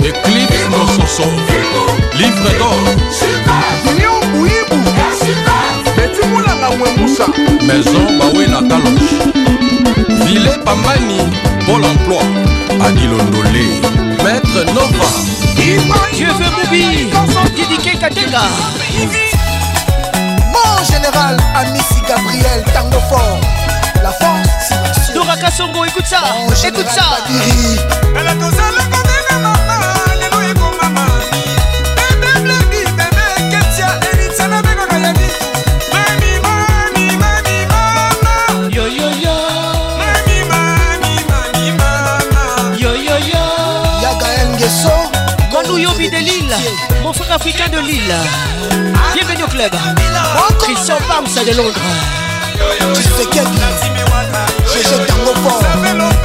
Eclipse Nososo Livre d'or. Bouyibou Beti Moulanga Wemusa Maison Bawe Nataloche Ville Pambani Pôle emploi. Adilondolé Maître Nova. Je veux Boubi Didier Katenga Mon général Amici Gabriel Tango Fort. La force Dora Kassongo, écoute ça, Mon écoute ça. Yobi de Lille, mon frère africain de Lille. Bienvenue au club. Christian Pams de Londres. Tu sais Gégé Tango Fort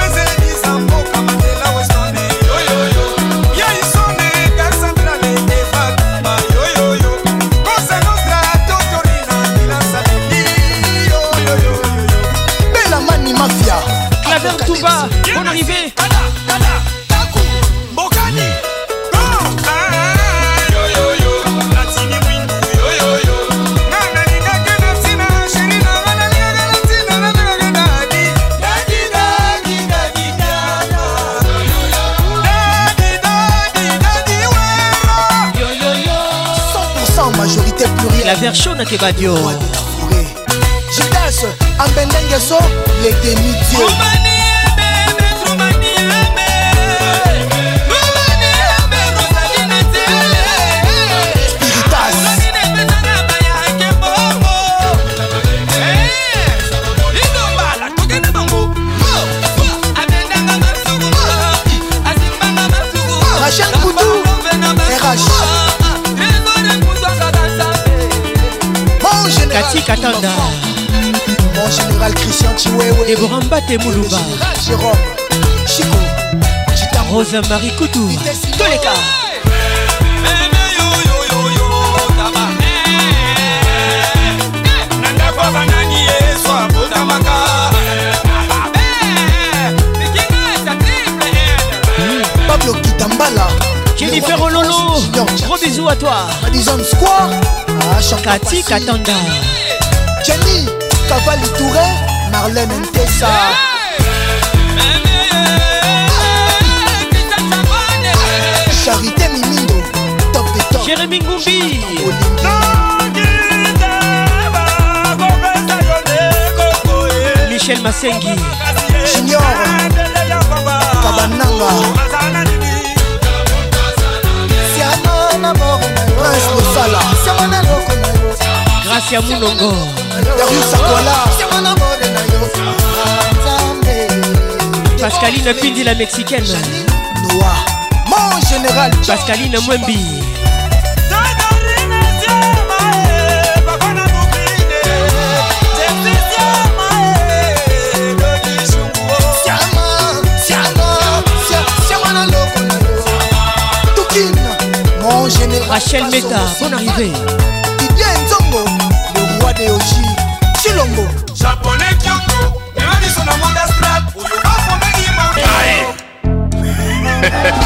super chaud na kebadio je danse ambendenge so les demi-dieux Kati Katanda. Mon général Christian Chiwewe Déborah Mbate Moulumba. Jérôme Chico Chita Rosa Marie Koutou. Tous les cas. Pablo Kitambala Jennifer Ololo. Gros bisous à toi. Madison Square ah, Kati Katanda. Jenny Cavalli Touré Marlène Ntessa Charité Mimindo Top et top Jérémy Ngumbi. Michel Masengi. Junior Kabananga Prince Losala Gracia Munongo. Pascaline Pindi la mexicaine. Mon général. Pascaline Mwembi. Rachel Meta, bonne arrivée. Le roi des Oji. Chilombo. Japonais Kyoko, mema biso na monde astral, oyo bafondaki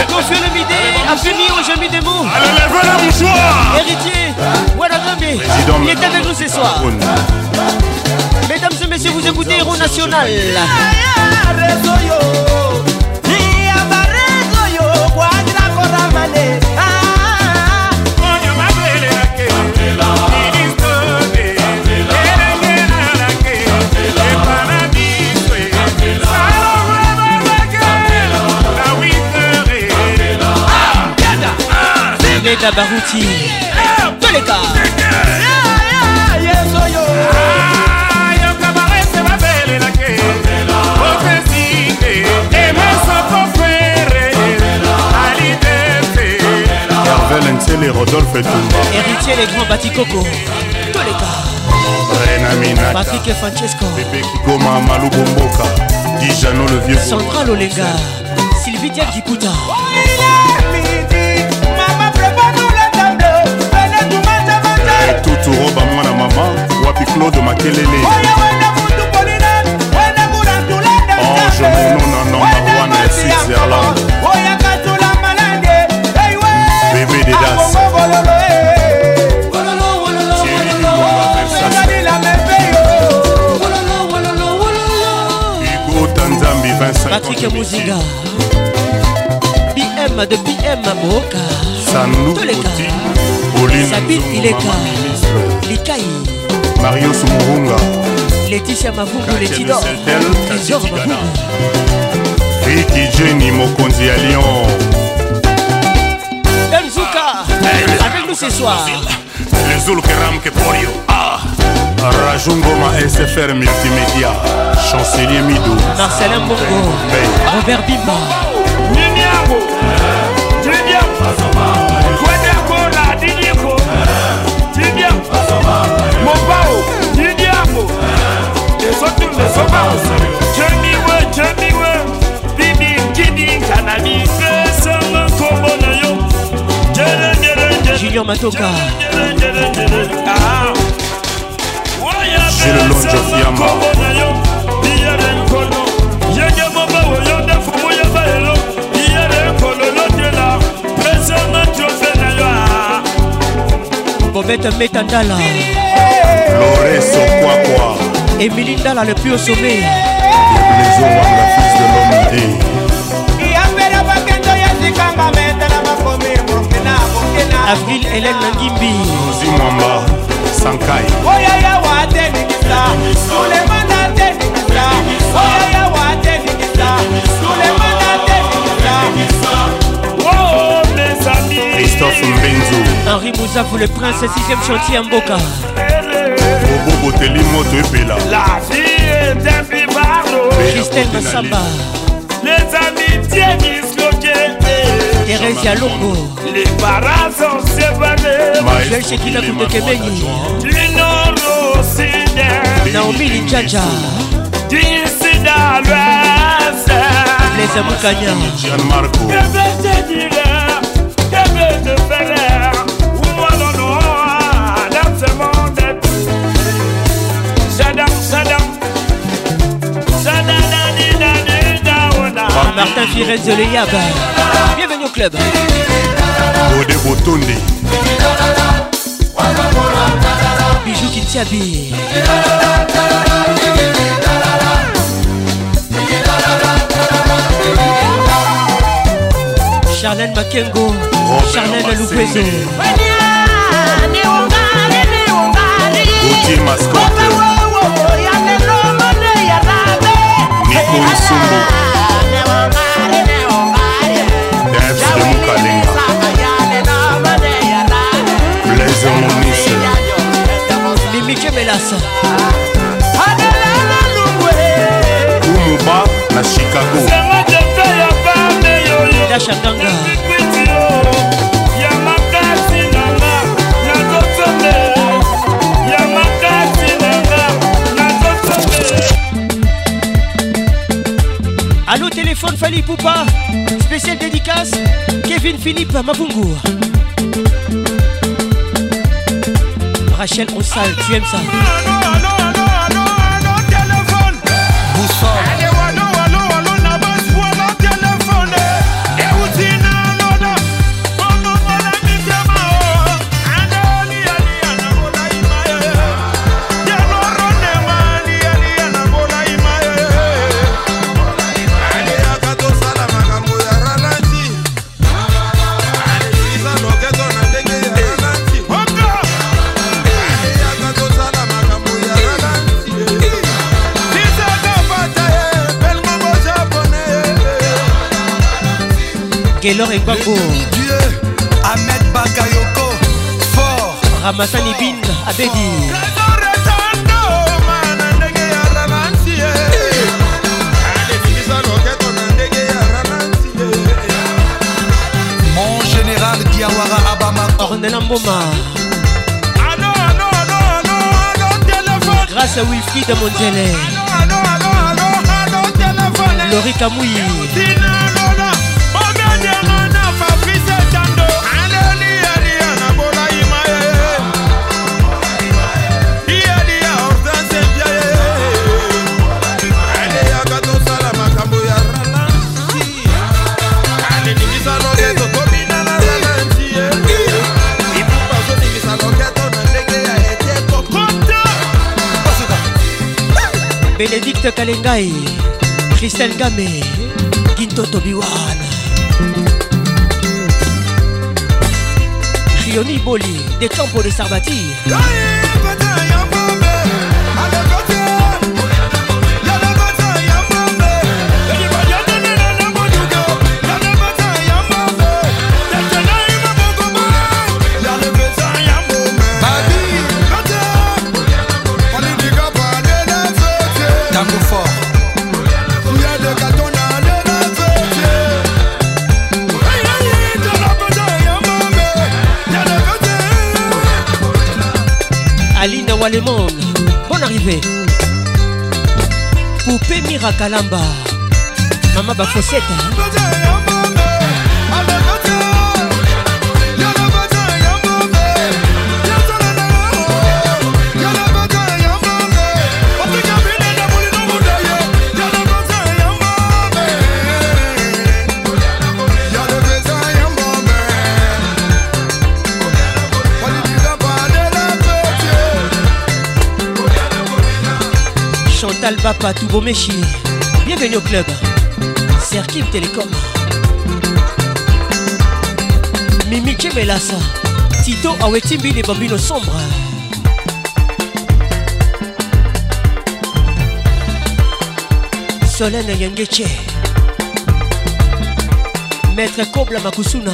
Confie le midi, Afemi, oh j'ai mis des mots. Allez, lève la mouchoir. Héritier, Wanagambi, Président il est avec nous ce soir. Mesdames et messieurs, vous écoutez Héros National. Meda Barouti, cas. Hervé Lentele, Rodolphe Tumba. Héritier les grands Batikoko, tous les cas. Rena Minata. Patrick et Francesco, Bébé Kigoma, Malou Bomboka. Dijano, le vieux. Sylvie Diak turo bamwana mama wapi claude makelele? Ange ah, mononananarwana ya switzerland bebe dedas. Tanzambi 25 patrik muziga bm de bm boka. Sanlukoti sabine ileka likai marios morunga leticia mavungu letidor izor mavungu. Riki jeni mokonzi ya lyon. Elzuka avec nous ce soir. Lezulkeramkeporio ah. rajungoma sfr multimédia chancelier mido. Marcelin bongo robert bimba. bongo lesotune lesobango jamiwe jamiwe bibikidikana misesanga nkombo na yo. Junior matoka. J'ai ah. le long de Fiamma. bobete meta ndala loreso kwakwa. Emili ndala le plus au sommet. Eblezo wanga fils de l'homme idée yapera bakendo ya zikanga metala bakomi burkina burkina avril helen nangimbi ozi mwamba sankai. Oyo ya watenikisa sulemana Christophe Mbenzo. Henri Mouzafou, le prince 6ème chantier Mboka. Bobo Boteli Moto Epela. La vie est un bibardo. Christelle Massamba, Les amitiés disloquées. Thérèse Yalongo, Les parents sont séparés. Joël Shekina Koutokemeni, Du nord au sud. Naomi Linjaja, D'ici dans l'ouest. Les Amoukanya, Gianmarco. Que vais te dire? Martin Firenze Le Yab. Bienvenue au club. Bijou Kintiabi. Charlène Makengo, Charlène Loupezo. Nico. Ernest Mukalinga Blaise Moniz Mimike Melasa Kumuba na Chicago. Dasha Kanga téléphone Fali Poupa, spécial dédicace, Kevin Philippe Mabungu. Rachel Onsal, tu aimes ça Gaylor et Gbagbo Ahmed Bakayoko Fort. Ramassani Bin Abedi. Mon général Diawara Abama Ornella Mboma. Grâce à Wilfried Mondele Laurie Kamouyi Bénédicte Kalengai Christelle Game Gintoto Biwana Rioni Boli Des Campos de Sarbati Tango Bois le monde, bonne arrivée. Poupée Mirakalamba, Maman Bafosette. Hein? Chantal Bapa Toubomechi Bienvenue au club. Serkim Télécom. Mimi Kemelasa Tito Awetimbi les bambino sombre Solène Yangeche Maître Kobla Makusuna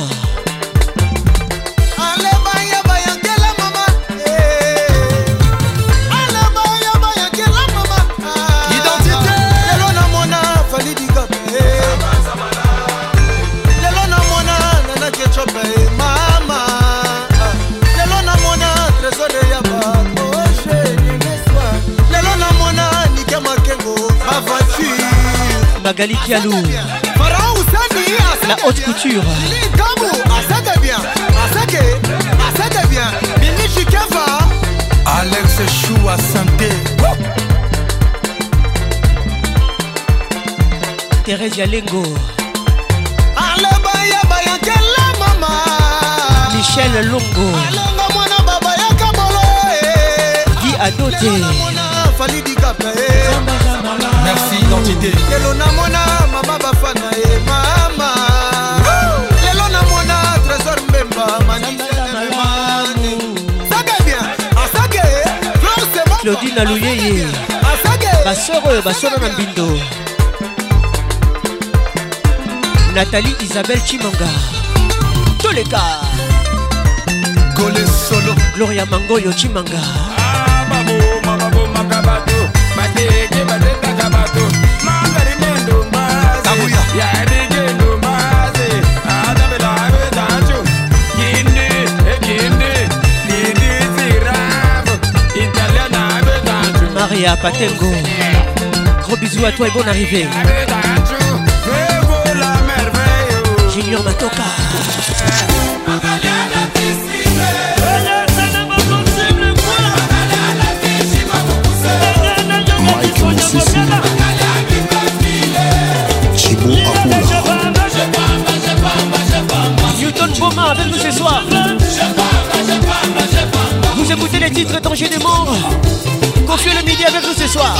Magali Kialou. La haute couture. Alex Chou à santé. Thérèse Yalengo. Michel Longo. Guy Adoté. merci identité lelo namona mama bafa na ye mama. Lelo namona trésor mbemba claudine aluyeye basoro oyo basolo na mbindo. Nathalie isabelle chimonga toleka. Golesolo gloria mangoyo chimanga. Ah, baboma babomaka bato. Bateke bate maria patengo. Gros bisous à toi et bonne arrivée. Junior matoka écouter les titres danger des morts. Confiez le midi avec nous ce soir.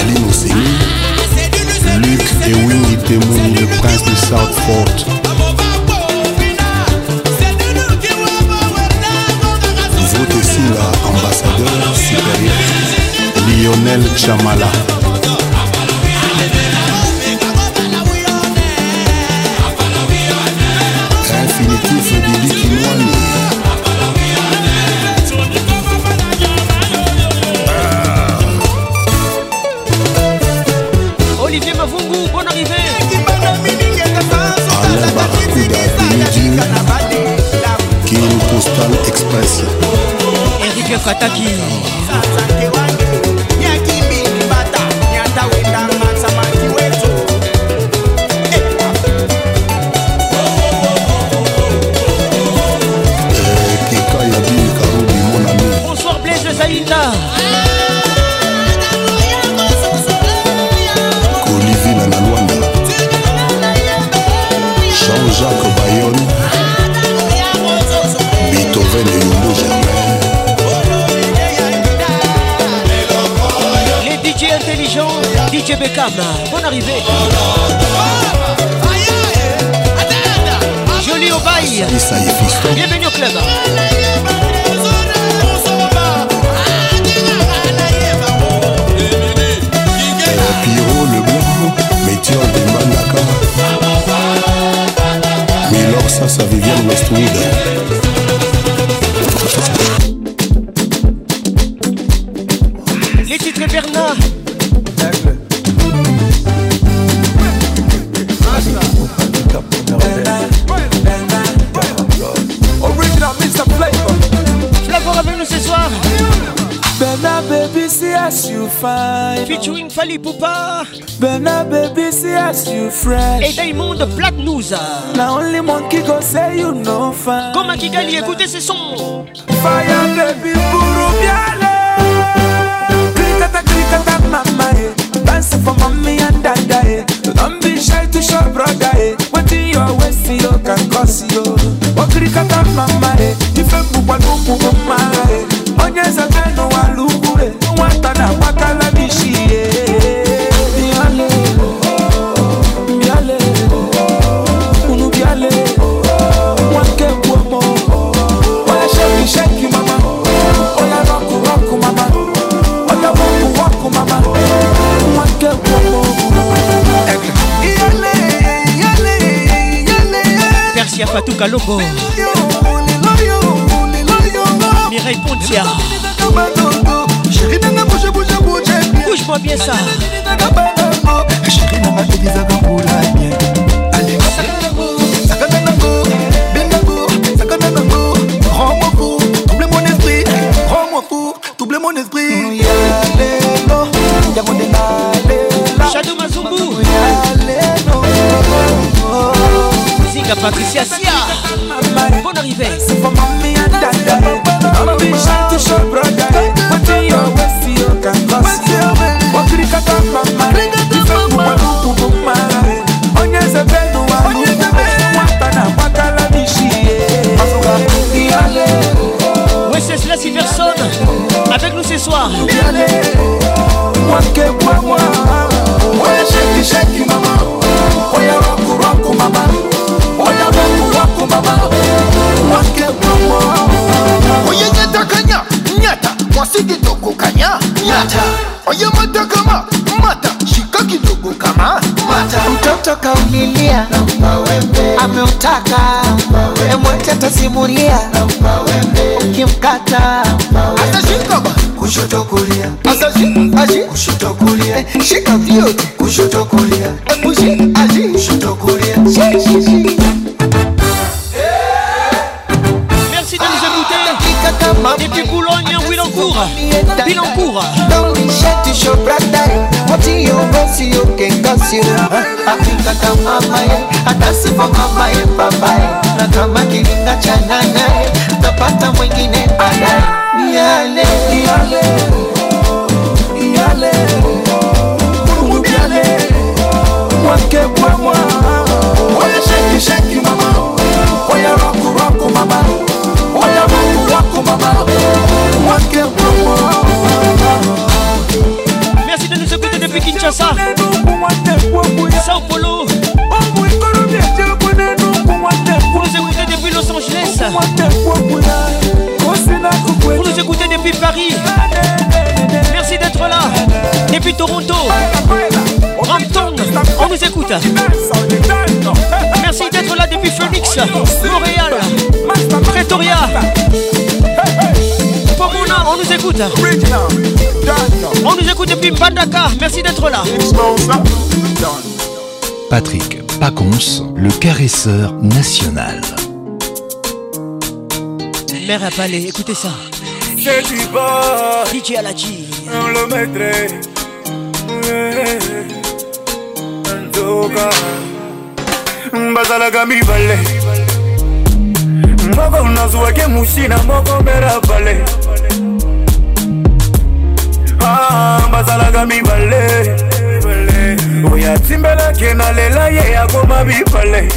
Ali Mousseni, Luc et Winnie Temoun, le prince de Southport. Vote Silla, ambassadeur supérieur. Lionel Chamala. 敵。Cam, bonne arrivée. Jolie au bail. Bienvenue au club. Piro le blanc, Métier de Manaka. Milor, ça, ça Viviane Westwood. featuring Fali Poupa. Bernard baby, see as you fresh. Et Diamond Black News. La only monkey go say you no fun. Comme à Kigali, écoutez ces sons. Fire baby, kalongo kulia, ukimkata. Atashika kushoto kulia, kushoto kulia, eh, shika vyote kushoto kulia, eh, kushoto kulia, merci de nous écouter. Et puis Boulogne, Willancourt, Willancourt. Don't be shy to show brother. Wati yo bosi yo kengasi Afrika kama mama ye Atasi for mama ye baba ye Na kama kilinga chana. Écoutez depuis Paris. Merci d'être là. Depuis Toronto. Brampton. On nous écoute. Merci d'être là depuis Phoenix. Montréal. Pretoria. Pomona, on nous écoute. On nous écoute depuis Mbandaka. Merci d'être là. Patrick Pacons, le caresseur national. Mère à palais, écoutez ça. C'est du bas. DJ Alaji. On le mettrait. Nzoka. bazalaka mibale moko nazwaki musina moko mera bale Ah, bazalaka mibale oyo atimbelaki na lela ye akoma bibale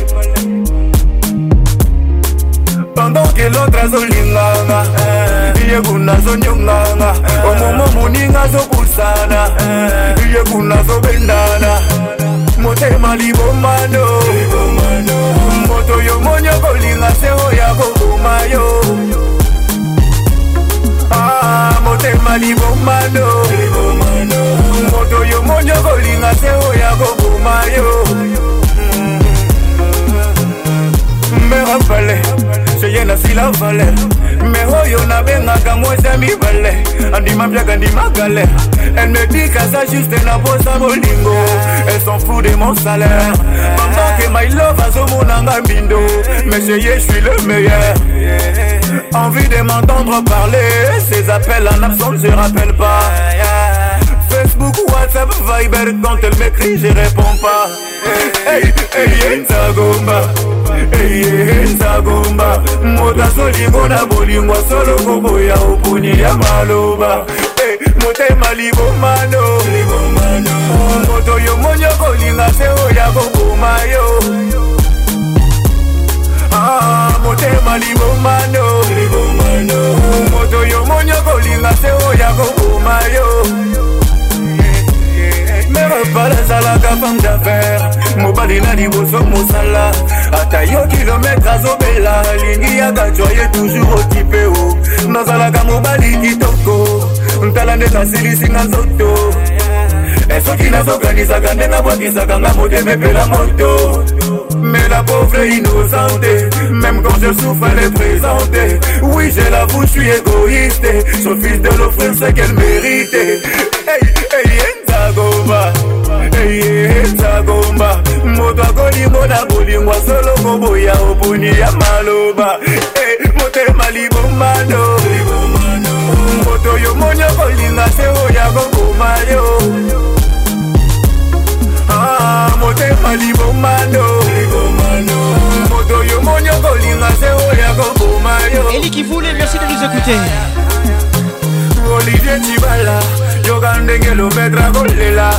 bangoke lotre azolinganga eh. iye kuna azonyonganga omomo eh. moninga azobusana eh. iye kuna azobendana motema libombano moto yo moni okolinga se oya koboma yo. Ah, motema libombano moto yo moni okolinga se oya koboma yo. Mm. Mberapale seye nasila vale. Me oyo nabengaka mwesa mibale. Andima mpiaka ndima galère elle me dit juste na posa bolingo. Elle s'en fout de mon salaire. Pendant que my love azomonanga mbindo mais seye suis le meilleur. Envie de m'entendre parler. Ces appels en absence je rappelle pas. Facebook, WhatsApp, Viber, quand elle m'écrit, je réponds pas. Hey, hey, Nzagomba, mota solingo na bolingwa solo koboya opuni ya maloba. Hey, motema libomano, moto yo monyo kolinga se oya koboma yo. Ah, motema libomano, moto yo monyo kolinga se oya koboma yo. Pala ezalaka femme d'affaire mobali na liboso mosala. Ata yo kilometre azobela. Alingi yaka joye toujours okipe o nazalaka mobali kitoko. Ntala nde nasilisinga nzoto. Esoki nazokanisaka nde nabwakisaka nga motema epela moto. Mais la pauvre innocente. Même quand je souffre elle est présente. Oui j'ai la bouche, je suis égoïste. Son fils de l'offrir ce qu'elle mérite Hey, hey, Nzagomba ezagomba moto akolimbo na bolingwa solongo boya oponi ya maloba. Motema libomano moto oyo moni okolinga se oya kokoma yo. Motema libomano moto oyo moni okolinga se oya kokoma yo. Elikivule merci de nous écouter. Olivier cibala yoka ndenge lometre akolela.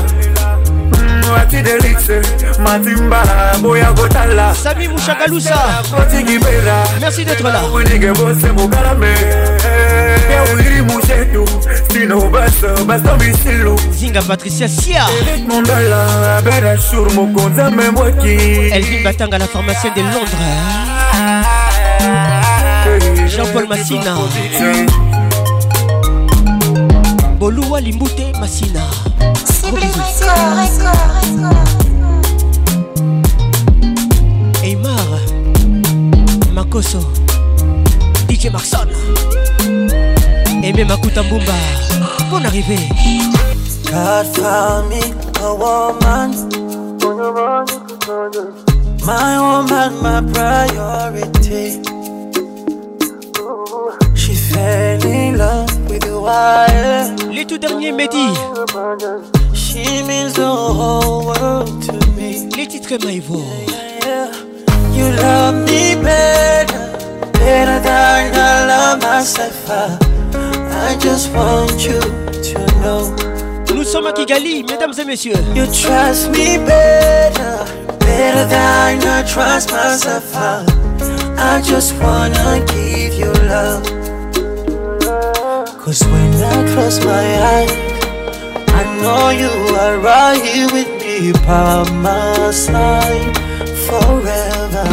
Ati delixe matimba boya kotala. Sami mushagalusa kotikipera merci d'être là. Winike bose mokalame. Yawiri mushetu sino baso basambisilu zinga patricia sia. Erik mondala bera sur mokonza membwaki elvin batanga la pharmacienne de londres. Jean-paul massina. Boluwa limbute masina eymar makoso dj marson. Aimé makuta mbumba. Bon arrivé. God found me a woman. My woman, my priority. She fell in love with the wire. Les tout derniers Mehdi She means the whole world to me Les titres Maïvo yeah. You love me better Better than I love myself I, just want you to know Nous sommes à Kigali, mesdames et messieurs You trust me better I trust myself. I just wanna give you love. Cause when I close my eyes, know you are right here with me by my side forever.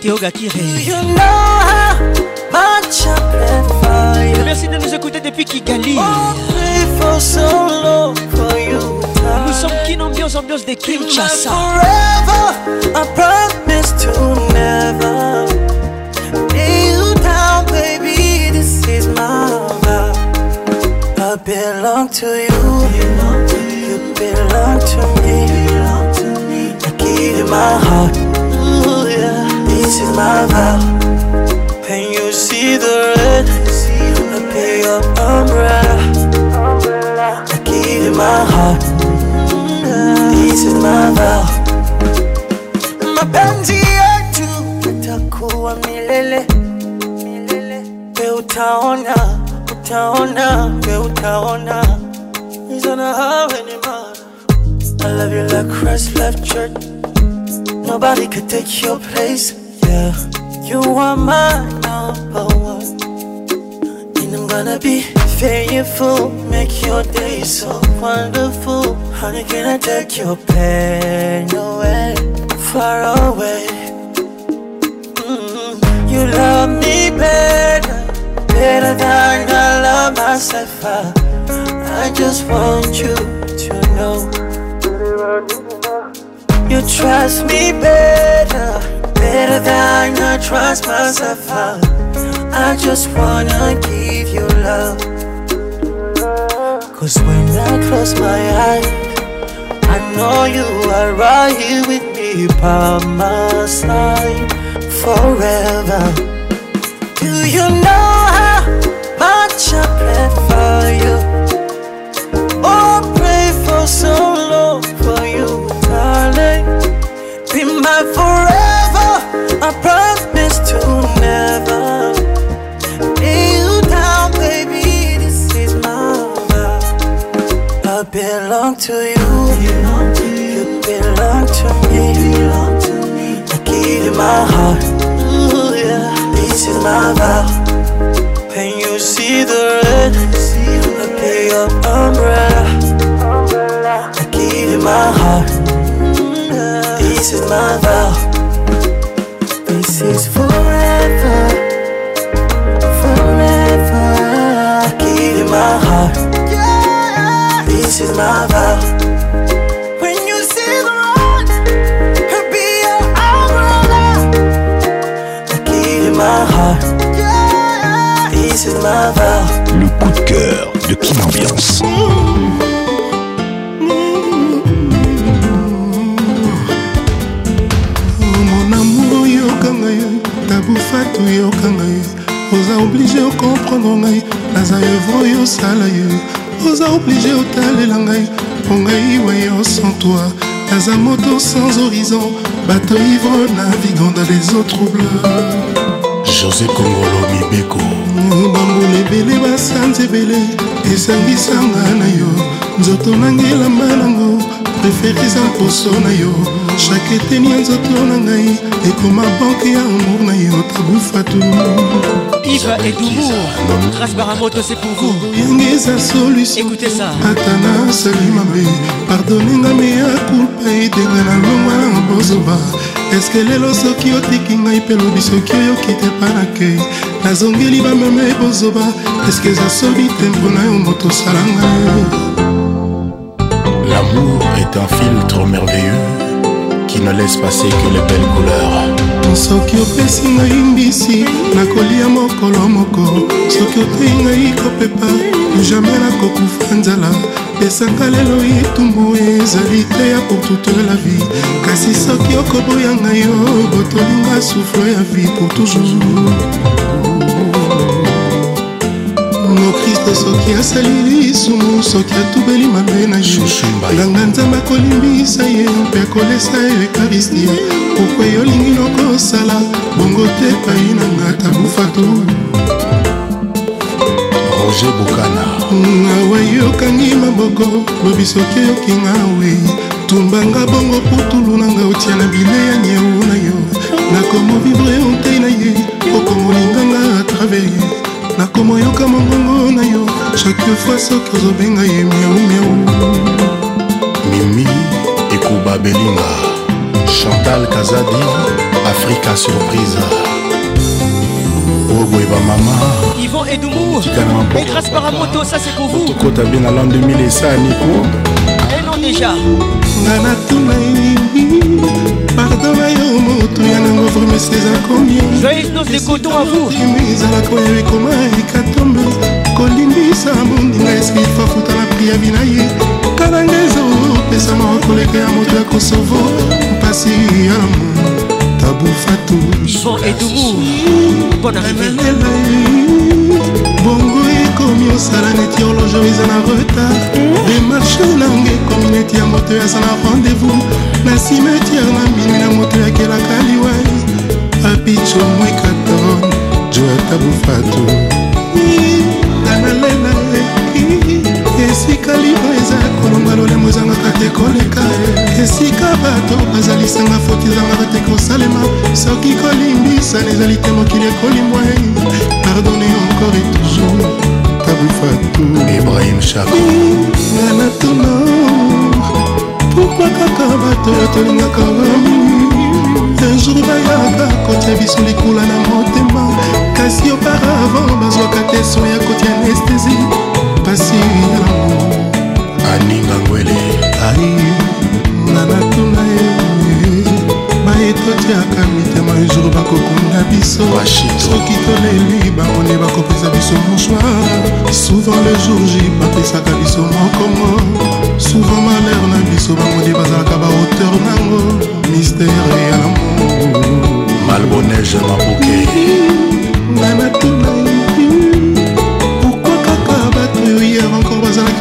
Théoga Kiré. You know how much I plan for you. Merci de nous écouter depuis Kigali. Oh, pray for so long for you. Nous sommes Kin Ambiance, ambiance de Kinshasa. Forever, I promise to never lay you down, baby. This is my vow. I belong to you. You belong to me. I give you my heart. Ooh, yeah. This is my vow. When you see the red, I pay your umbrella. I give you my heart. This is my vow. Mapenzi yetu itakuwa milele. We utaona, utaona, we utaona. Have any man. I love you like Christ left church. Nobody could take your place. Yeah, you are my number one. And I'm gonna be faithful, make your day so wonderful. Honey, can I take your pain away, far away? Mm, You love me better, better than I love myself. I, I just want you to know. You trust me better, better than I trust myself. I, just wanna give you love. Cause when I close my eyes, I know you are right here with me by my side forever. Do you know how much I plan I promise to never lay you down, baby. This is my vow. I belong to you. You belong to me. I give you my heart. Ooh, yeah. This is my vow. When you see the red, I pay your umbrella. I give you my heart. This is my vow. Le coup de cœur de Kin Ambiance. Tabufatu yoka ngai. Oza oblige okomprendre ngai. Naza evre oyo osala ye oza oblige otalela ngai. Mpo ngai wayo sans toi. Naza moto sans horizon. Bato ivre navigant dans les eaux troubles josé kongolo mibeko. Bambula ebele basanza ebele esangisanga na yo. Nzoto nangelamba nango prefere eza poso na yo shake eteni ya nzoto na ngai ekoma banke ya amour na yo tabufatu Yves et Doumour, Ras Baramoto, c'est pour vous. yange eza solution. Écoutez ça. ata nasali mabe pardonenga meya kulpa edenga na longwa na bozoba eske lelo soki otiki ngai mpe lobi soki oyoki te mpa na kei nazongeli bameme bozoba eske eza soli te mpona yo moto osalanga est un filtre merveilleux qui ne laisse passer que les belles couleurs. soki opesi ngai mbisi nakolia mokolo moko. Soki otei ngai kopepa jamai nakokufa nzala. Esanga lelo etumbu ezali te ya pour toute la vie. Kasi soki okoboya ngai yo botolinga souffle ya vie pour toujours mokriste soki asali lisumu soki atubeli mabe na ye. Nganga nzambe akolimbisa ye mpe akolesa ye ekaristi. Pokwa yolingi nokosala? Bongo te epai na ngata bufatu roger bokana mm, awa yokangi maboko lobi soki oyokinga we. Tumbanga bongo putulu nanga otia na bile ya nyeu na yo. Nakomovivre ontei na ye okomoninganga atrave nakomoyoka mongongo na yo chaque fois soki ozobenga ye miaumiau mimi ekobabelinga chantal kazadi afrika surprise. Oboyeba mama yvon edumuegrâce paramoto ça c'est pour vous. Tokota bien na l'an 2000 esa ya niko enon déjà nga natuna travayo motu ya nango vremesi eza komiezalaka oyo ekoma ekatombe kolindisa mondinga eskifa futa na priavi na ye kalanga ezopesa mawa koleka ya moto ya kosovo. Mpasi ya mo tabu fatu bongo ekomi osala neti horloge eza na retard. Dema neti ya moto aza na rendez-vous. Na cimetière na minui na moto yakelaka liwai apicho mwekaton joata bufatu analela esika libo eza kolonga lolemo ezangaka te koleka. Esika bato bazalisanga foti ezangaka te kosalema. Soki kolimbisana ezali te mokili ekolimwa pardonne encore et toujours tabufatu ibrahim shako nga natuna pourkui kaka bato tolingaka un jour bayaka kotia biso likula na motema. Kasi auparavant bazwaka te so ya kotia anestesie pasi ya lamour aninga ngwele. Ai nga natuna ye baye totiaka mitema jour bakokunda biso. Soki toleli bango nde bakopesa biso mouchoir souvent le jour j bapesaka biso mokongo. Souvent malheur na biso bango nde bazalaka bahauteur nango. Mistere ya lamour malbonege maboke nga natuna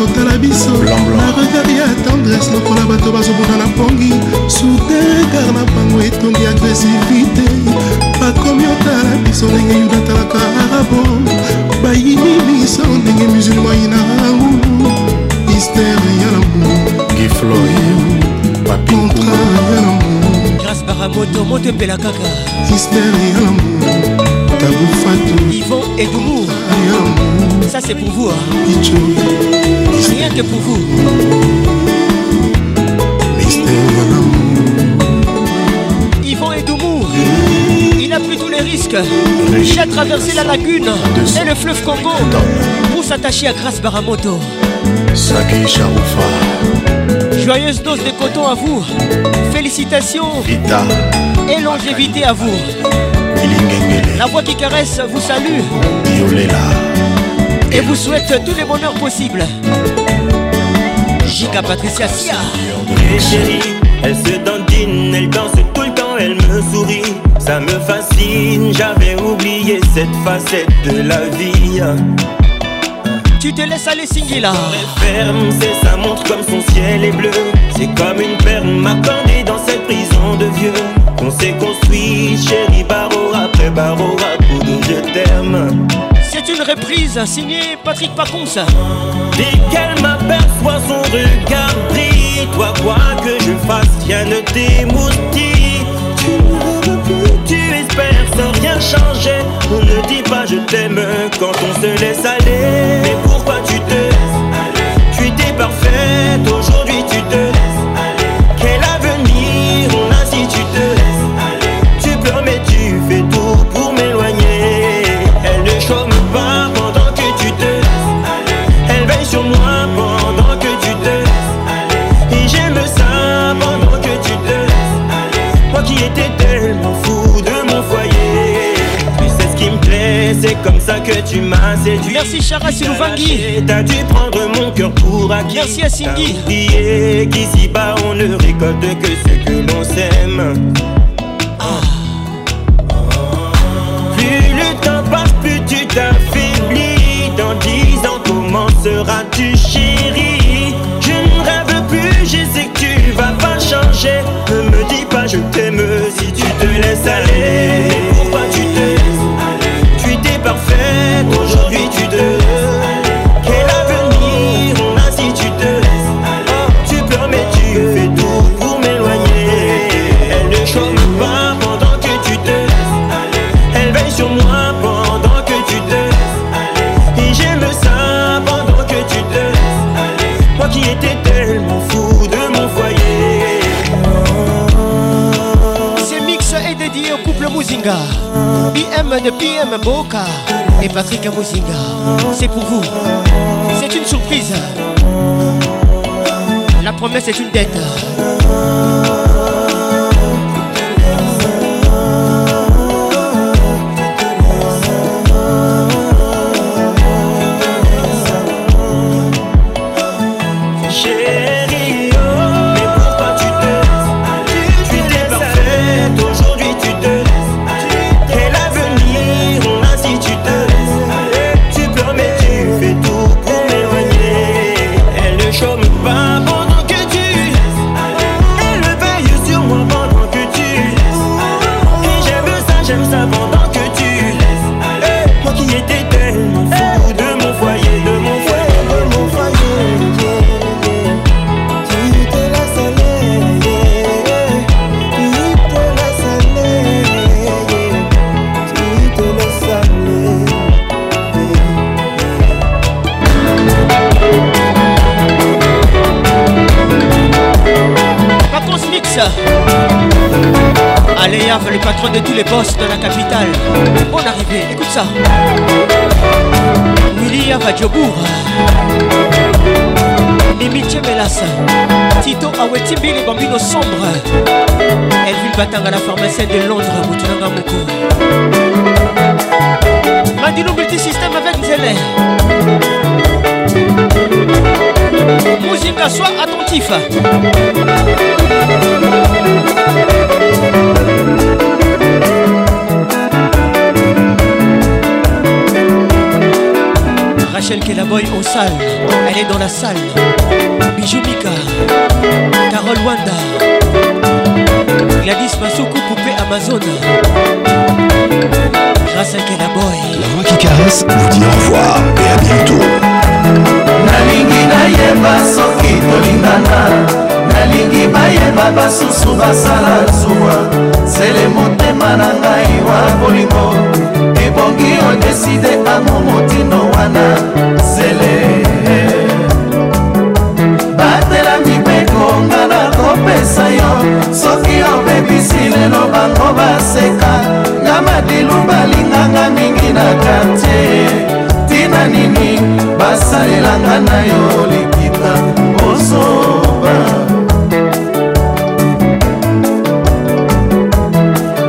kotala biso. Na regard ya tendresse lokola bato bazobunda na pongi soudain regard na bango etongi agresivité bakomi otala biso ndenge yuda atalaka arabo bayini biso ndenge musulma yinango histere ya lamour. Gifloy kontra ya lamour. Grâce un moto, moto epela kaka. Histere ya lamour. Tabufatu Edoumou Ça c'est pour vous hein. Rien que pour vous. Yvon Edoumou Il a pris tous les risques. A traversé la lagune et le fleuve Congo Pour s'attacher à Grâce Baramoto. Joyeuse dose de coton à vous. Félicitations. Vita. Et longévité à vous La voix qui caresse vous salue Yolela Et vous souhaite tous les bonheurs possibles Jika Patricia Sia Et chérie, elle se dandine, elle danse tout le temps, elle me sourit. Ça me fascine, j'avais oublié cette facette de la vie. Tu te laisses aller Singila Ferme, c'est sa montre comme son ciel est bleu. C'est comme une perle de vieux. On s'est construit, chérie, barreau après barreau, à coup de je t'aime. C'est une reprise signée Patrick Pacons Dès qu'elle m'aperçoit son regard brille Toi quoi que je fasse, rien ne t'émoustille Tu ne veux plus, tu espères sans rien changer On ne dit pas je t'aime quand on se laisse aller Mais pourquoi tu te laisses aller? Tu étais parfaite, que tu m'as séduit. Merci Chara Silouvangi. T'as dû prendre mon cœur pour acquis. Merci à Cindy. Oublié qu'ici bas on ne récolte que ce que l'on sème. Plus le temps passe, plus tu t'affaiblis. Dans dix ans, comment seras-tu chérie? Je ne rêve plus, je sais que tu vas pas changer. Ne me dis pas je t'aime. Si tu te laisses aller. Muzinga, BM de BM Boka et Patrick Muzinga. C'est pour vous. C'est une surprise. La promesse est une dette. Allez, Yav, le patron de tous les boss de la capitale. Bonne arrivée, écoute ça. Willy Yav Djobour. Mimi Tchemelas. Tito Awetimbi, les bambinos sombres. Elvin Batanga, la pharmacienne de Londres. Moutunanga. Mandino multisystème avec Nzele. Musique, sois Rachel Kelaboy au salle, elle est dans la salle. Bijou Mika, Carole Wanda, Gladys Masuku, poupée Amazon. Grâce à Kelaboy. La voix qui caresse vous dit au revoir et à bientôt. Nalingi nayeba soki tolingana. Nalingi bayeba basusu basala zuwa sele motema na ngai wa bolingo. Ebongi odeside amo motindo wana. Sele batela mibeko nga nakopesa yo. Soki obebisi lelo bango baseka. Nga madilu balinganga mingi na kartier tina nini? Basalelanga na yo likita. Osoba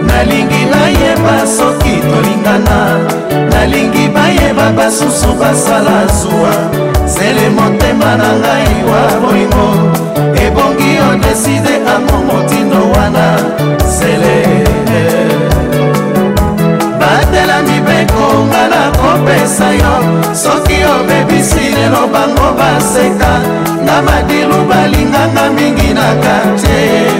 nalingi bayeba soki tolingana. Nalingi bayeba basusu basala zuwa sele motema na ngai wa bolingo ebongi odeside ango motindo wana. Sele batela mibeko nga nakopesa yo soki obebisi lelo bango baseka nga madilu balinganga mingi na kartier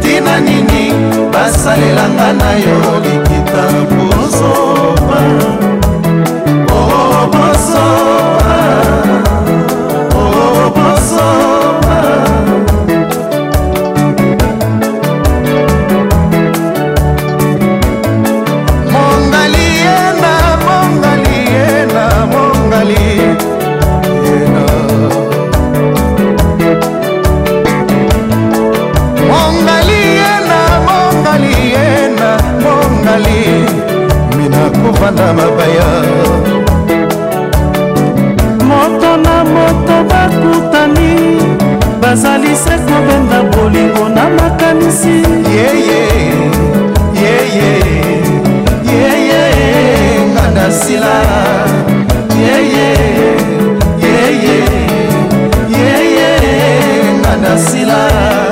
tina nini basalelanga na yo likita bozoba kovanda mabaya. Moto na moto bakutani bazali se kobenda bolingo na makanisi. Yeye yeye yeye nga nasila. Yeye yeye yeye nga nasila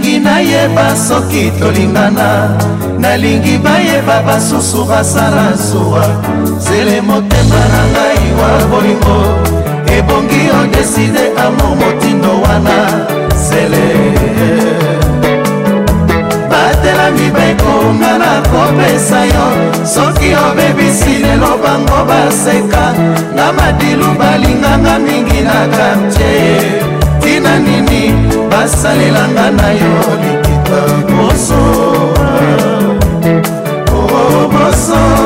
nalingi nayeba soki tolingana. Nalingi bayeba basusu basala zuwa zele motema na ngai wa bolingo. Ebongi odeside amo motindo wana. Zele. Batela mibeko nga nakopesa yo. Soki obebisi lelo bango baseka. Nga madilu balinganga mingi na kartier tina nini basalelanga na yo likita bosoba oh, bosoba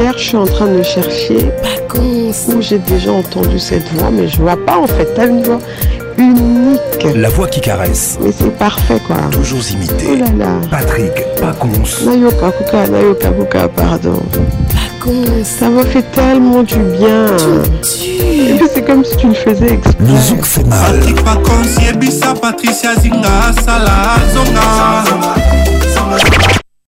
hier, je suis en train de chercher où j'ai déjà entendu cette voix, mais je vois pas en fait. T'as une voix unique. la voix qui caresse, Mais c'est parfait quoi. toujours Oh imité. là là. Patrick Pacons, Nayoka Kuka, Nayoka Kuka, pardon. Ça m'a fait tellement du bien. Et puis c'est comme si tu le faisais exprès. le zouk fait mal. pacons yebisa patricia zinga zonga